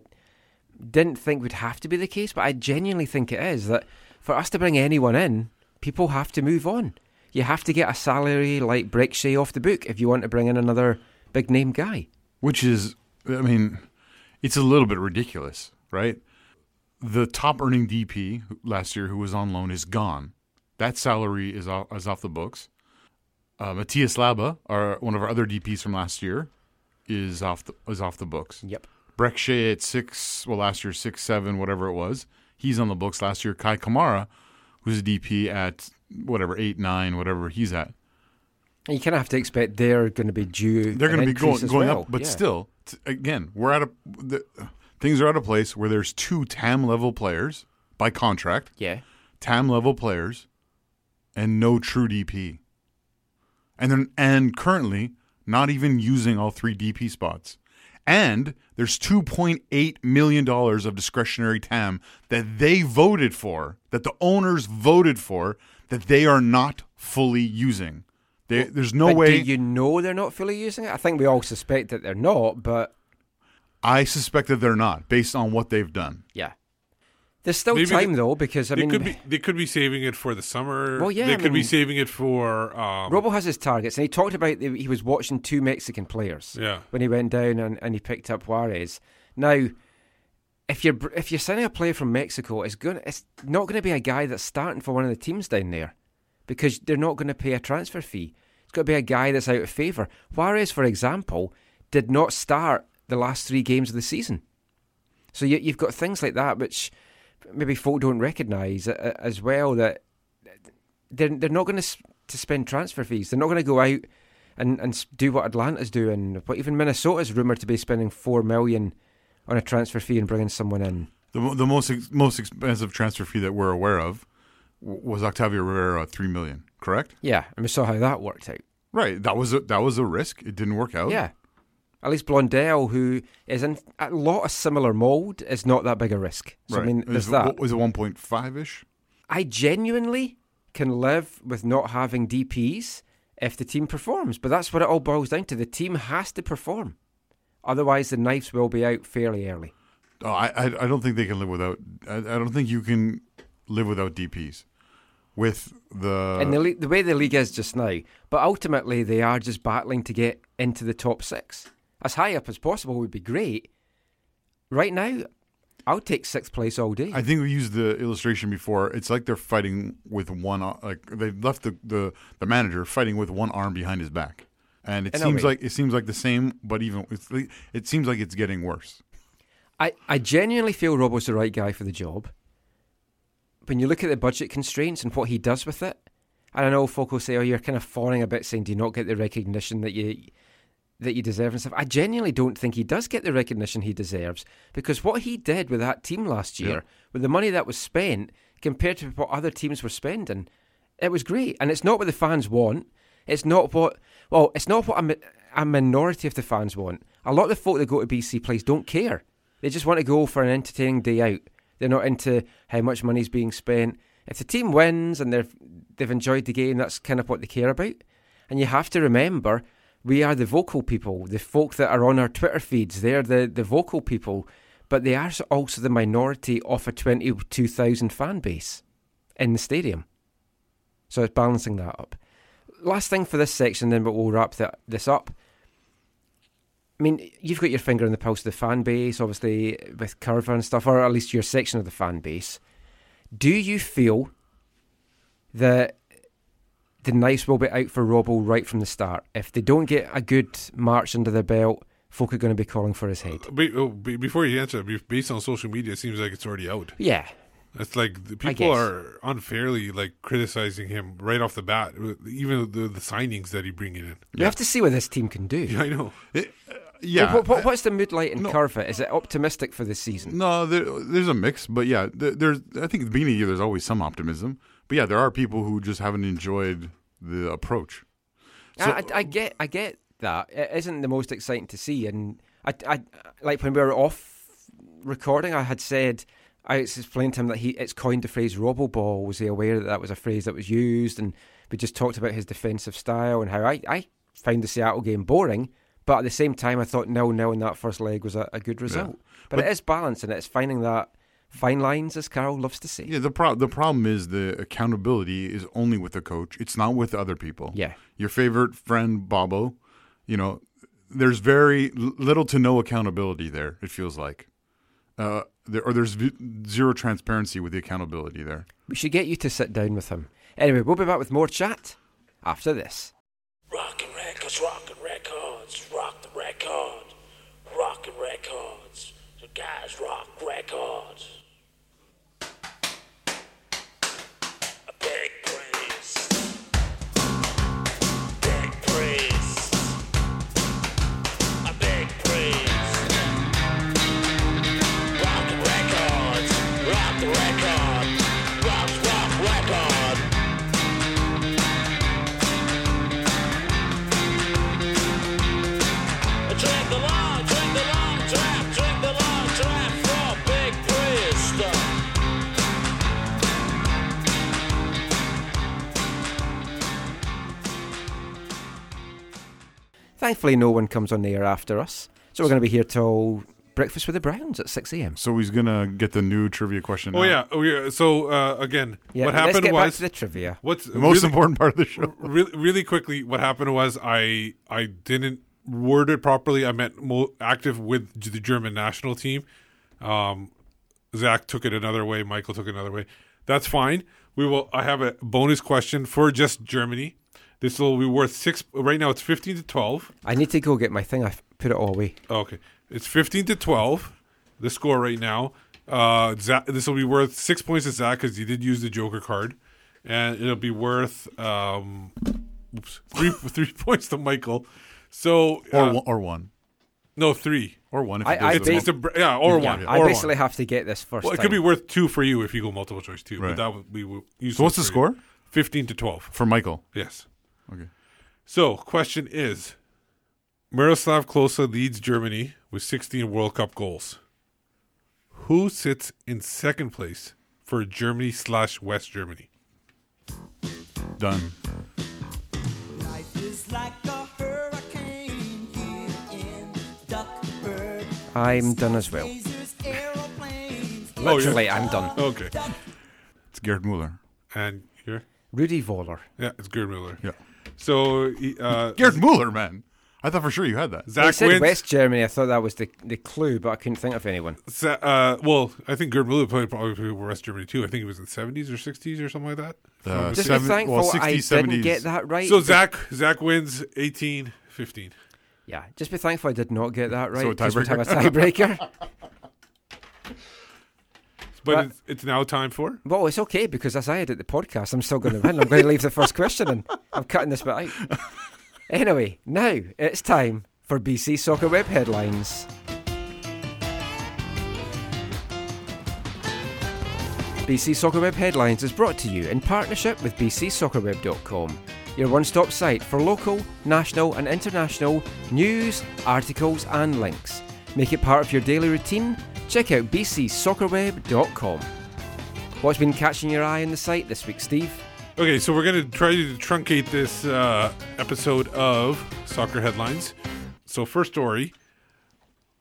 didn't think would have to be the case, but I genuinely think it is that for us to bring anyone in, people have to move on. You have to get a salary like Brek Shea off the book if you want to bring in another big name guy. which is, I mean, it's a little bit ridiculous, right? The top earning DP last year who was on loan is gone. That salary is off, is off the books. Uh, Matías Laba, our one of our other DPs from last year, is off the, is off the books. Yep. Brek Shea at six, well, last year six, seven, whatever it was, he's on the books last year. Kei Kamara, who's a DP at whatever eight, nine, whatever he's at, And you kind of have to expect they're going to be due. they're going to be going going well. up, but Yeah. still, t- again, we're at a the, things are at a place where there's two TAM level players by contract, Yeah. TAM level players, and no true DP, and then and currently not even using all three DP spots. And there's 2.8 million dollars of discretionary TAM that they voted for, that the owners voted for, that they are not fully using. They, there's no but way. Do you know they're not fully using it? I think we all suspect that they're not, but I suspect that they're not, based on what they've done. yeah. There's still Maybe time they- though, because I they mean, could be they could be saving it for the summer. Well, yeah, they I could be saving it for. Um, Robbo has his targets, and he talked about the, he was watching two Mexican players Yeah. when he went down and, and he picked up Juarez. Now, if you're if you're signing a player from Mexico, it's going it's not going to be a guy that's starting for one of the teams down there because they're not going to pay a transfer fee. It's got to be a guy that's out of favour. Juarez, for example, did not start the last three games of the season. So you, you've got things like that which maybe folk don't recognise uh, as well that they're they're not going to to spend transfer fees. They're not going to go out and and do what Atlanta's doing. But even Minnesota's rumored to be spending four million on a transfer fee and bringing someone in. The, the most ex- most expensive transfer fee that we're aware of was Octavio Rivero, three million. Correct? Yeah, and we saw how that worked out. Right. That was a, that was a risk. It didn't work out. Yeah. At least Blondell, who is in a lot of similar mould, is not that big a risk. So, Right. I mean, Is there's that. what Was it one point five ish? I genuinely can live with not having DPs if the team performs, but that's what it all boils down to. The team has to perform. Otherwise, the knives will be out fairly early. Oh, I, I don't think they can live without. I, I don't think you can live without DPS. With the and the, the way the league is just now, but ultimately they are just battling to get into the top six. As high up as possible would be great. Right now, I'll take sixth place all day. I think we used the illustration before. It's like they're fighting with one, like they've left the, the, the manager fighting with one arm behind his back, and it seems like it seems like the same, but even it's, it seems like it's getting worse. I, I genuinely feel Rob Robbo's the right guy for the job. When you look at the budget constraints and what he does with it, and I know folk will say, "Oh, you're kind of fawning a bit, saying do you not get the recognition that you that you deserve and stuff." I genuinely don't think he does get the recognition he deserves because what he did with that team last year, Yeah. with the money that was spent compared to what other teams were spending, it was great. And it's not what the fans want. It's not what well, it's not what a, a minority of the fans want. A lot of the folk that go to BC Place don't care. They just want to go for an entertaining day out. They're not into how much money's being spent. If the team wins and they've they've enjoyed the game, that's kind of what they care about. And you have to remember, we are the vocal people, the folk that are on our Twitter feeds. They're the, the vocal people, but they are also the minority of a twenty-two thousand fan base in the stadium. So it's balancing that up. Last thing for this section, then, but we'll wrap this up. I mean, you've got your finger on the pulse of the fan base, obviously, with Curva and stuff, or at least your section of the fan base. Do you feel that the knives will be out for Robbo right from the start? If they don't get a good march under their belt, folk are going to be calling for his head. Be- oh, before you answer, based on social media, it seems like it's already out. Yeah. It's like the people are unfairly like criticizing him right off the bat, uh, even the, the signings that he bringing in. You have to see what this team can do. Yeah, I know. Uh, yeah, What, what, what's the mood like in No. Curva? Is it optimistic for this season? No, there, there's a mix, but yeah, there, there's. I think at the beginning of the year, there's always some optimism, but yeah, there are people who just haven't enjoyed the approach. So- I, I, I get, I get that. It isn't the most exciting to see, and I, I like when we were off recording. I had said I explained to him that he it's coined the phrase "roboball." Was he aware that that was a phrase that was used? And we just talked about his defensive style and how I, I found the Seattle game boring, but at the same time, I thought nil nil in that first leg was a, a good result. But, But- it is balance, and it's finding that fine lines, as Carl loves to say. Yeah, the pro- the problem is the accountability is only with the coach. It's not with other people. Yeah. Your favorite friend Bobo, you know, there's very little to no accountability there. It feels like, uh, there, or there's v- zero transparency with the accountability there. We should get you to sit down with him. Anyway, we'll be back with more chat after this. Rockin' records, rockin' records, rock the record, rockin' records. The guys rock records. Thankfully, no one comes on the air after us. So we're going to be here till breakfast with the Browns at 6 a.m. So he's gonna get the new trivia question. Oh now. yeah, oh yeah. So uh, again, Yeah, what let's happened get back was to the trivia. What's the most really- important part of the show. really, really quickly, what happened was I I didn't word it properly. I meant mo- active with the German national team. Um, Zach took it another way. Michael took it another way. That's fine. We will. I have a bonus question for just Germany. This will be worth six. Right now, it's fifteen to twelve. I need to go get my thing. I put it all away. Okay, it's fifteen to twelve. The score right now. Uh, Zach, this will be worth six points to Zach because he did use the Joker card, and it'll be worth um, oops, three three points to Michael. So or uh, one, or one. No, three. or one. If I- I ba- It's a, yeah, or Yeah, one. I or basically one. have to get this first. Well, it time. could be worth two for you if you go multiple choice too. Right. But that would we will so what's the those for you. score Fifteen to twelve. for Michael? Yes. Okay. So, question is Miroslav Klose leads Germany with 16 World Cup goals. Who sits in second place for Germany slash West Germany? Done. Life is like a hurricane here in Duckburg. I'm done as well. Lasers, aeroplanes. Oh, Literally, I'm done. Okay. It's Gerd Muller. And here? Rudy Voller. Yeah, it's Gerd Muller. Yeah. So, uh, Gerd Muller, man. I thought for sure you had that. I Zach said wins. West Germany. I thought that was the the clue, but I couldn't think of anyone. Sa- uh, well, I think Gerd Muller played probably for West Germany too. I think he was in 70s or 60s or something like that. Uh, Just seven- be thankful well, I 60s, didn't get that right. So, Zach Zach wins 18 15. yeah, just be thankful I did not get that right. So a 'cause we'd have a tiebreaker? But it's, it's now time for. well, it's okay because as I edit the podcast, I'm still going to win. I'm going to leave the first question in. I'm cutting this bit out. Anyway, now it's time for BC Soccer Web headlines. BC Soccer Web Headlines is brought to you in partnership with bcsoccerweb.com, your one stop site for local, national, and international news, articles, and links. Make it part of your daily routine? Check out bcsoccerweb.com. What's been catching your eye on the site this week, Steve? Okay, so we're going to try to truncate this uh, episode of Soccer Headlines. So, first story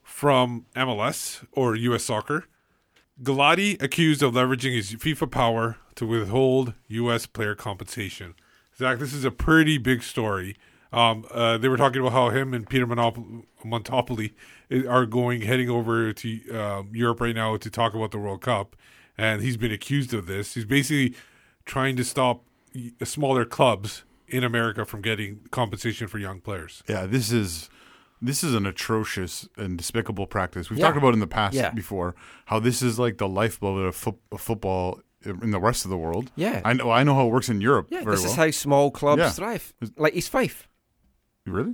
from MLS or US Soccer Gulati accused of leveraging his FIFA power to withhold US player compensation. Zach, this is a pretty big story. Um, uh, they were talking about how him and Peter Monop- Montopoli are going heading over to um, Europe right now to talk about the World Cup, and he's been accused of this. He's basically trying to stop smaller clubs in America from getting compensation for young players. Yeah, this is this is an atrocious and despicable practice. We've Yeah. talked about in the past Yeah. before how this is like the lifeblood of, fo- of football in the rest of the world. Yeah. I know. I know how it works in Europe Yeah, very this well. is how small clubs Yeah. thrive. Like East Fife. Really?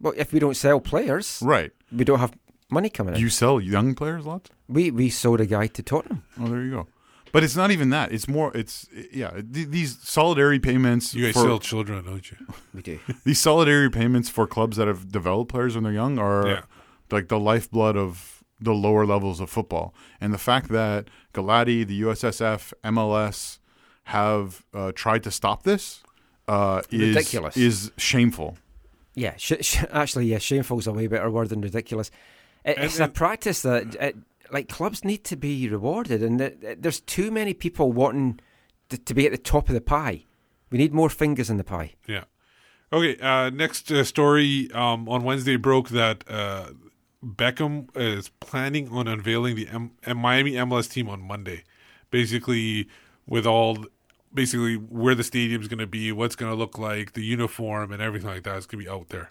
Well, if we don't sell players, Right. we don't have money coming in. You sell young players lots? we we sold a guy to Tottenham. Oh, there you go. But it's not even that. It's more. It's yeah. th- These solidarity payments. You guys for, sell children, don't you? We do. these solidarity payments for clubs that have developed players when they're young are Yeah. like the lifeblood of the lower levels of football. And the fact that Gulati, the USSF, MLS have uh, tried to stop this uh, is Ridiculous. is shameful. Yeah, sh- sh- actually, yeah, shameful's a way better word than ridiculous. It, And- it's a practice that, it, like, clubs need to be rewarded, and th- th- there's too many people wanting to, to be at the top of the pie. We need more fingers in the pie. Yeah. Okay. Uh, next uh, story um, on Wednesday broke that uh, Beckham is planning on unveiling the M- M- Miami MLS team on Monday. Basically, with all, basically where the stadium's going to be, what's going to look like, the uniform, and everything like that is going to be out there.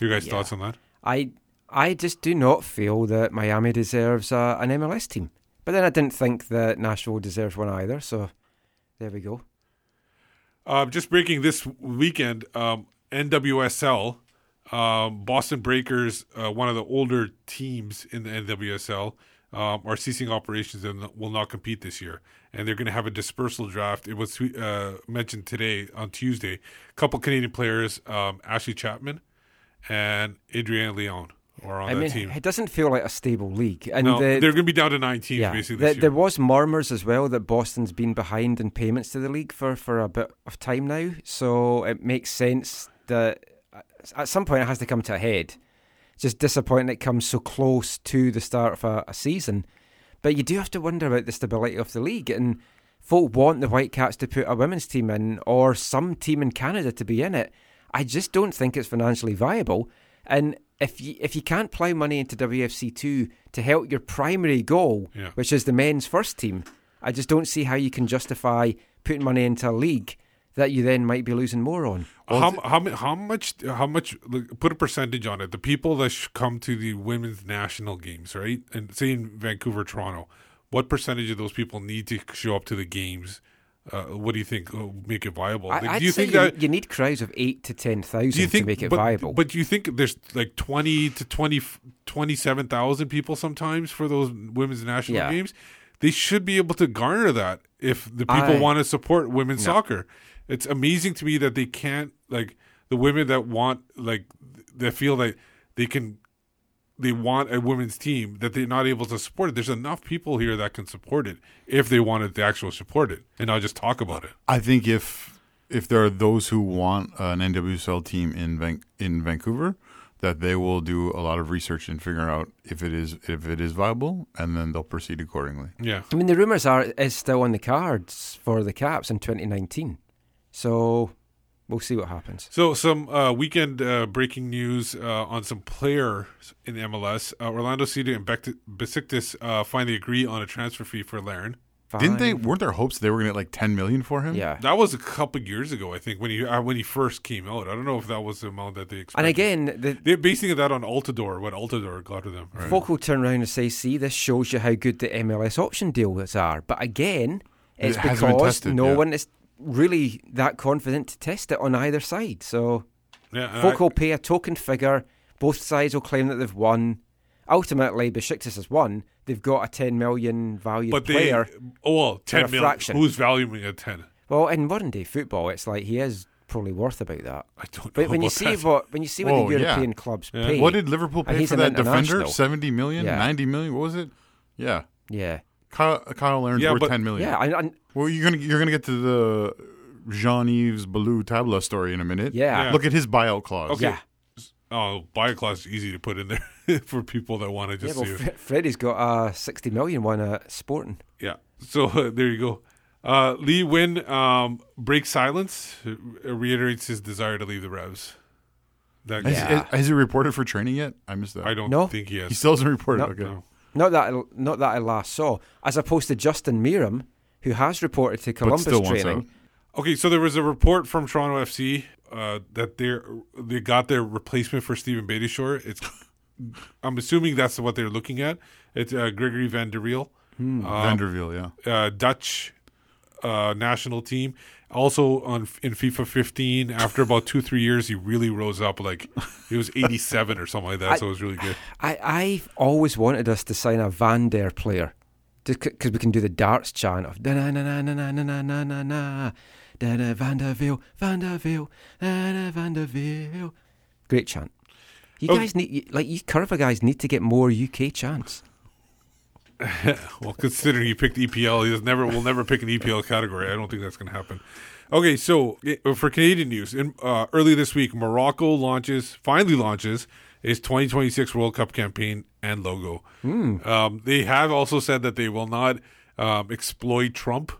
Your guys' Yeah. thoughts on that? I I just do not feel that Miami deserves a, an MLS team. But then I didn't think that Nashville deserves one either, so there we go. Uh, just breaking this weekend, um, NWSL, um, Boston Breakers, uh, one of the older teams in the NWSL, um, are ceasing operations and will not compete this year. And they're going to have a dispersal draft. It was uh, mentioned today on Tuesday. A couple Canadian players, um, Ashley Chapman and Adrian Leon, are on I that mean, team. it doesn't feel like a stable league. And no, the, they're going to be down to nine teams yeah, basically year. there was murmurs as well that Boston's been behind in payments to the league for, for a bit of time now. So it makes sense that at some point it has to come to a head. Just disappointing it comes so close to the start of a, a season. But you do have to wonder about the stability of the league. And folk want the Whitecaps to put a women's team in or some team in Canada to be in it. I just don't think it's financially viable. And if you if you can't plough money into WFC two to help your primary goal, Yeah. which is the men's first team, I just don't see how you can justify putting money into a league that you then might be losing more on. How, how, how much how much like, put a percentage on it the people that sh- come to the women's national games right and say in vancouver toronto what percentage of those people need to show up to the games Uh, what do you think will make it viable? I, Like, do you think you, that? you need crowds of eight to ten thousand to make it but, viable. But do you think there's like twenty to 20, 27,000 people sometimes for those women's national Yeah. games? They should be able to garner that if the people I- want to support women's soccer. It's amazing to me that they can't like the women that want like that feel that they can they want a women's team that they're not able to support it. There's enough people here that can support it if they wanted to actually support it and not just talk about it. I think if if there are those who want an NWSL team in Van- in Vancouver, that they will do a lot of research and figure out if it is if it is viable, and then they'll proceed accordingly. Yeah. I mean, the rumours are it's still on the cards for the Caps in 2019. So we'll see what happens. So, some uh, weekend uh, breaking news uh, on some players in MLS. Uh, Orlando City and Bect- Besiktas uh, finally agree on a transfer fee for Larin. Didn't they? Weren't there hopes they were going to get like ten million for him? Yeah. That was a couple years ago, I think, when he uh, when he first came out. I don't know if that was the amount that they expected. And again, the they're basing that on Altidore, what Altidore got to them. Right? folk will turn around and say, see, this shows you how good the MLS option deals are. But again, It it's hasn't been because tested, no yeah. one is really that confident to test it on either side. So Yeah, folk I- will pay a token figure. Both sides will claim that they've won. Ultimately, Besiktas has won. They've got a 10 million value but they, player. oh well, ten a million. fraction. Who's valuing a ten? Well, in modern day football, it's like he is probably worth about that. I don't know. But when you see that. what when you see what Whoa, the oh, yeah. European clubs Yeah. pay, What did Liverpool pay for that defender? international. Seventy million, Yeah. ninety million. What was it? Yeah, yeah, Cyle, Cyle Larin's Yeah, worth but- ten million. yeah, and, and Well, you're gonna you're gonna get to the Jean Yves Ballou Tabla story in a minute. Yeah. Yeah. Look at his buyout clause. Okay. yeah. Oh, buy clause is easy to put in there for people that want to just. Yeah, just well, see. Fre- Fredy's got a 60 million one at Sporting. Yeah. So uh, there you go. Uh, Lee Nguyen um, breaks silence, uh, reiterates his desire to leave the Revs. That Has, Yeah. has he reported for training yet? I missed that. I don't No. think he has. He still hasn't reported. No. okay. No. Not that I, not that I last saw, as opposed to Justin Meram, who has reported to But Columbus still training. out. Okay, so there was a report from Toronto FC uh, that they they got their replacement for Stephen Beitashour. It's I'm assuming that's what they're looking at. It's uh, Gregory Van der Wiel, Hmm. Vanderville, yeah. uh, Dutch uh, national team. Also on in FIFA 15, after about two three years, he really rose up. Like he was 87 or something like that. so it was really good. I, I've always wanted us to sign a Van Der player, because we can do the darts chant of da na na na na na na na na na da da Vanderville, Vanderville, da da Vanderville. Great chant. You Okay. guys need like you curva guys need to get more UK chants. Well, considering he picked EPL, he never will never pick an EPL category. I don't think that's going to happen. Okay, so eh, for Canadian news, in uh, early this week, Morocco launches finally launches its 2026 World Cup campaign and logo. Um, they have also said that they will not um, exploit Trump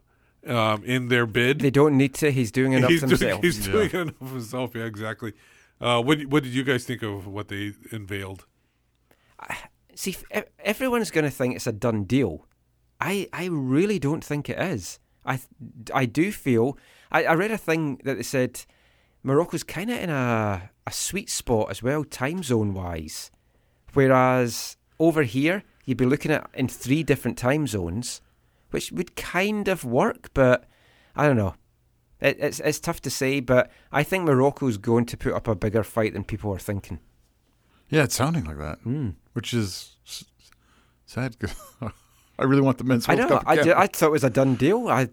um, in their bid. They don't need to. He's doing enough he's doing, himself. he's doing enough himself. Yeah, exactly. Uh, what what did you guys think of what they unveiled? See, everyone's going to think it's a done deal. I, I really don't think it is. I, I do feel. I, I read a thing that they said Morocco's kind of in a, a sweet spot as well, time zone wise. Whereas over here, you'd be looking at in three different time zones, which would kind of work, but I don't know. It, it's, it's tough to say, but I think Morocco's going to put up a bigger fight than people are thinking. Yeah, it's sounding like that, Hmm. Which is sad. I really want the men's I World know. Cup I, ju- I thought it was a done deal. I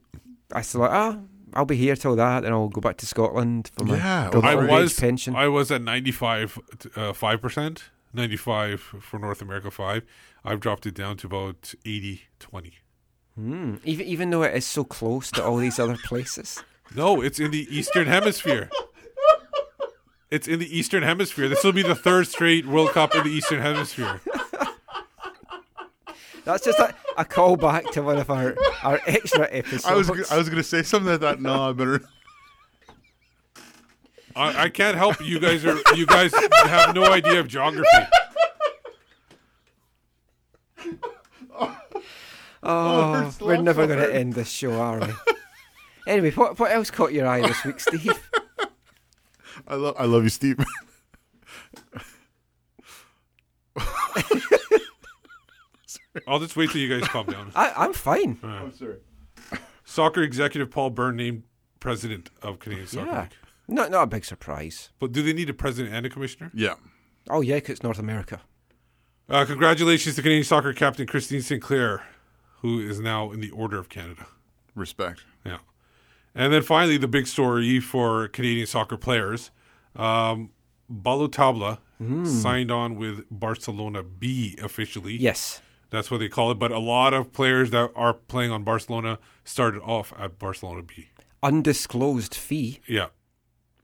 I thought, ah, I'll be here till that, and I'll go back to Scotland for my Yeah, I was pension. I was at 95 uh, 5%, 95 for North America 5. I've dropped it down to about 80 20. Hmm. Even even though it is so close to all these other places. No, it's in the Eastern Hemisphere. It's in the Eastern Hemisphere. This will be the third straight World Cup in the Eastern Hemisphere. That's just a, a callback to one of our, our extra episodes. I was I was going to say something like that. No, I better. I, I can't help you guys are you guys have no idea of geography. oh, we're never going to end this show, are we? anyway, what what else caught your eye this week, Steve? I love I love you, Steve. I'll just wait till you guys calm down. I, I'm fine. I'm sorry. Soccer executive Paul Beirne named president of Canadian Soccer Yeah. League. Not, not a big surprise. But do they need a president and a commissioner? Yeah. Oh, yeah, 'cause it's North America. Uh, congratulations to Canadian soccer captain Christine Sinclair, who is now in the Order of Canada. Respect. Yeah. And then finally, the big story for Canadian soccer players. Um, Ballou Tabla signed on with Barcelona B officially. Yes. That's what they call it. But a lot of players that are playing on Barcelona started off at Barcelona B. Undisclosed fee. Yeah.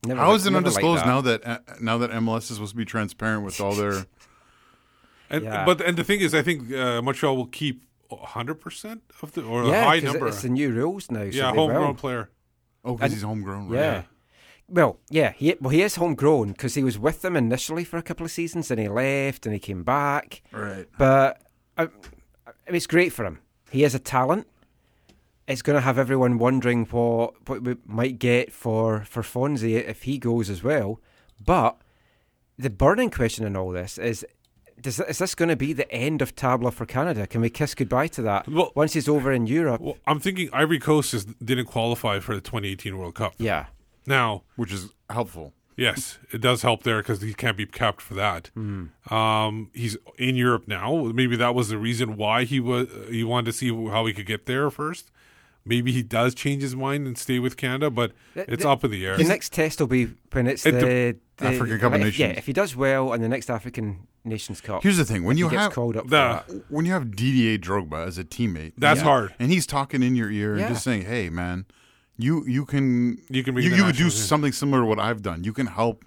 Never How li- is it never liked undisclosed that. now that uh, now that MLS is supposed to be transparent with all their? And Yeah. but and the thing is, I think uh, Montreal will keep 100% of the or a high number. it's the new rules now. so yeah, homegrown will. player. Oh, because he's homegrown. Right? Yeah. Well, yeah, he well he is homegrown because he was with them initially for a couple of seasons, and he left, and he came back. Right. But uh, it's great for him. He is a talent. It's going to have everyone wondering what what we might get for for Fonzie if he goes as well. But the burning question in all this is. Does, is this going to be the end of Tabla for Canada? Can we kiss goodbye to that Well- once he's over in Europe? Well, I'm thinking Ivory Coast is, didn't qualify for the 2018 World Cup. yeah, Now, Which is helpful. yes, it does help there because he can't be capped for that. Um, he's in Europe now. Maybe that was the reason why he was he wanted to see how he could get there first. Maybe he does change his mind and stay with Canada, but The- it's the- up in the air. The next test will be when it's It the, the African Cup of if- Yeah, if he does well in the next African Nations Cup. Here's the thing: when he you gets have called up, the- that. when you have Didier Drogba as a teammate, That's yeah, hard. and he's talking in your ear Yeah. and just saying, "Hey, man, you you can You can bring you, you could do national something similar to what I've done. You can help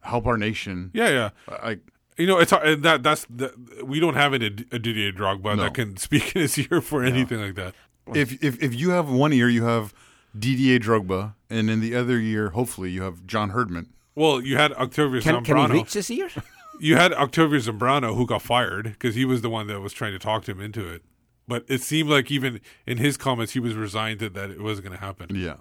help our nation." yeah, yeah. Uh, like You know, it's hard- that that's the, we don't have an, a Didier Drogba No. that can speak in his ear for anything like that. if if if you have one ear, you have Didier Drogba, and in the other year, hopefully, you have John Herdman. Well, you had Octavio can, can he reach his ear? You had Octavio Zambrano who got fired because he was the one that was trying to talk him into it. But it seemed like even in his comments, he was resigned to that it wasn't going to happen. Yeah,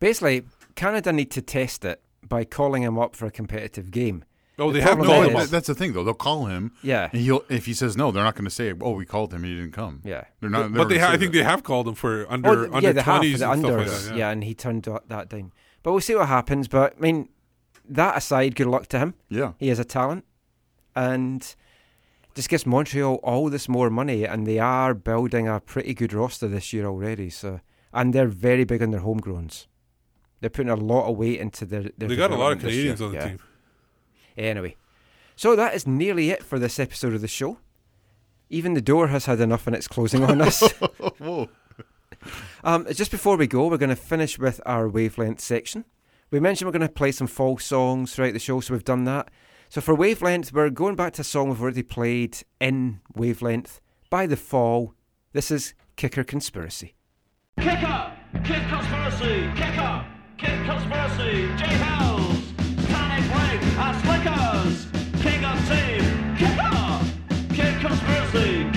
Basically, Canada need to test it by calling him up for a competitive game. Oh, they have problem called is- him no, up. that- that's the thing though. They'll call him, Yeah. and he'll if he says no, they're not going to say, "Oh, we called him and he didn't come." Yeah. they're not. But they, ha- I think they have called him for under Oh, under yeah, they twenties and unders. stuff like that. yeah. and he turned that that down. But we'll see what happens. But I mean, that aside, good luck to him. Yeah, He is a talent, and just gives Montreal all this more money, and they are building a pretty good roster this year already. So, and they're very big on their homegrowns. They're putting a lot of weight into their. their They got a lot of Canadians on the Yeah. team. Anyway, so that is nearly it for this episode of the show. Even the door has had enough in its closing on us. Whoa. Um, just before we go, we're going to finish with our wavelength section. We mentioned we're going to play some fall songs throughout the show, so we've done that. So for wavelength, we're going back to a song we've already played in wavelength by the fall. This is Kicker Conspiracy. Kicker, Kid Conspiracy, Kicker, Kid Conspiracy, J Hells, Tiny Blake, and Slickers, King of Team, Kicker, Kid Conspiracy,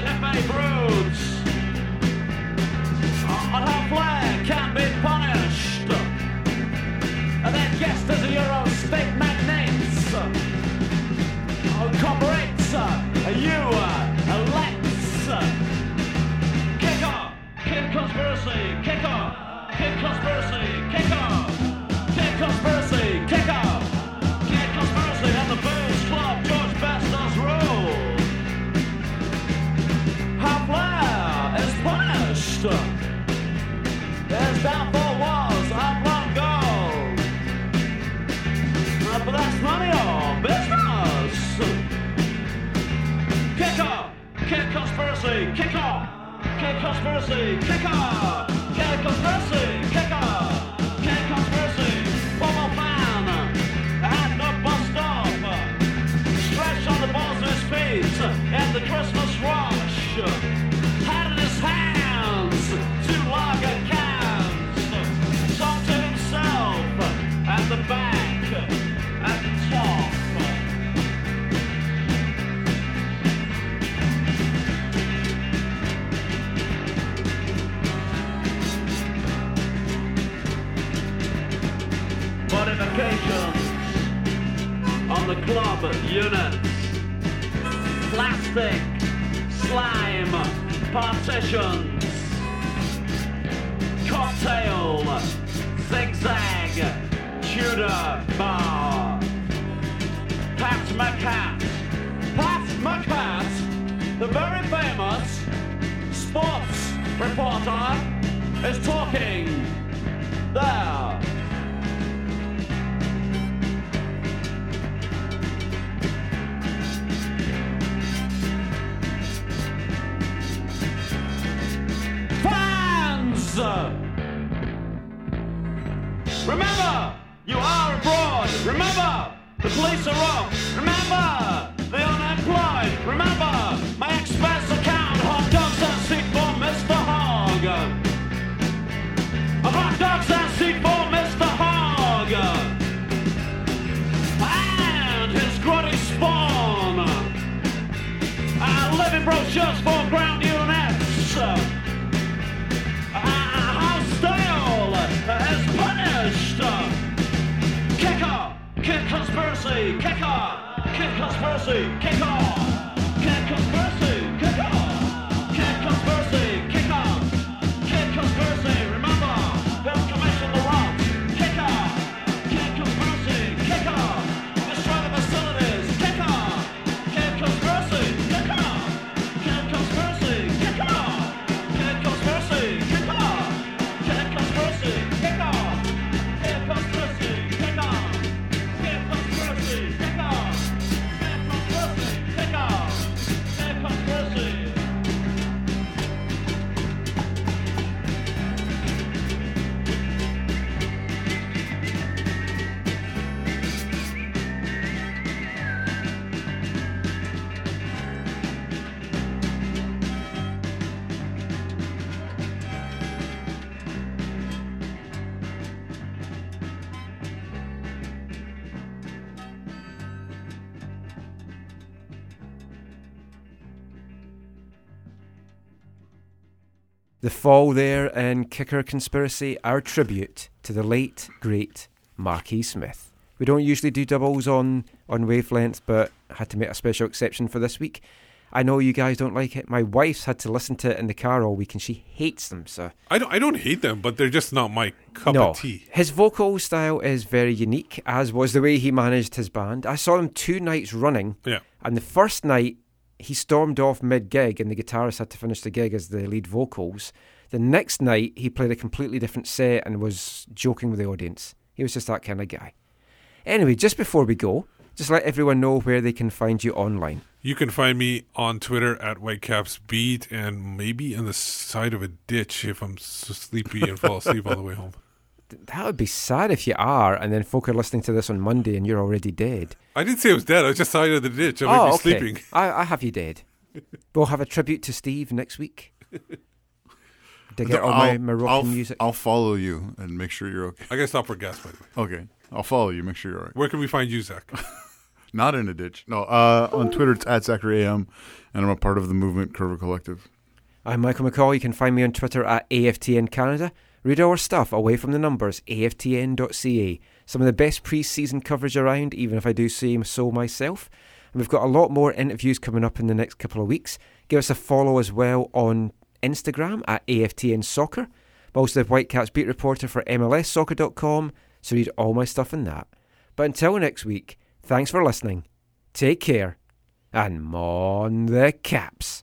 the FA broods. On half Blair can be punished. And then guest as a Euro state magnates. Oh, corporates, uh, you elects. Kick off, kid conspiracy, kick off, kid conspiracy, kick off, kid conspiracy, off, conspiracy, kick off, kid conspiracy, kick off, kid conspiracy, kick off, the club units. Plastic, slime, partitions, cocktail, zigzag, Tudor bar. Pat McCat, Pat McCat, the very famous sports reporter, is talking there. You are abroad. Remember, the police are off. Remember, the unemployed. Remember, my expense account. Hot dogs and seat for Mr. Hogg. Hot dogs and seat for Mr. Hogg. And his grotty spawn. Uh, living brochures for ground conspiracy, kick on! Kid conspiracy, kick on! Kid conspiracy! The fall there in Kicker Conspiracy, our tribute to the late, great Marquis Smith. We don't usually do doubles on, on wavelength, but had to make a special exception for this week. I know you guys don't like it. My wife's had to listen to it in the car all week and she hates them, so I don't I don't hate them, but they're just not my cup no. of tea. His vocal style is very unique, as was the way he managed his band. I saw him two nights running, Yeah. and the first night he stormed off mid gig, and the guitarist had to finish the gig as the lead vocals. The next night he played a completely different set and was joking with the audience. He was just that kind of guy. Anyway, just before we go, just let everyone know where they can find you online. You can find me on Twitter at WhitecapsBeat and maybe in the side of a ditch if I'm so sleepy and fall asleep all the way home. That would be sad if you are, and then folk are listening to this on Monday and you're already dead. I didn't say I was dead. I was just side of the ditch. I might be Oh, okay. sleeping. I, I have you dead. we'll have a tribute to Steve next week. To get all my I'll- Moroccan I'll, music. I'll follow you and make sure you're okay. I gotta stop for gas, by the way. Okay, I'll follow you. Make sure you're all right. Where can we find you, Zach? Not in a ditch. No. Uh, on Twitter, it's at Zachary AM, and I'm a part of the movement Curva Collective. I'm Michael McColl. You can find me on Twitter at AFTN Canada. Read our stuff away from the numbers, aftn.ca. Some of the best pre season coverage around, even if I do say so myself. And we've got a lot more interviews coming up in the next couple of weeks. Give us a follow as well on Instagram at AFTN Soccer. I'm also the Whitecaps beat reporter for MLSsoccer.com, so read all my stuff in that. But until next week, thanks for listening. Take care, and mon the caps.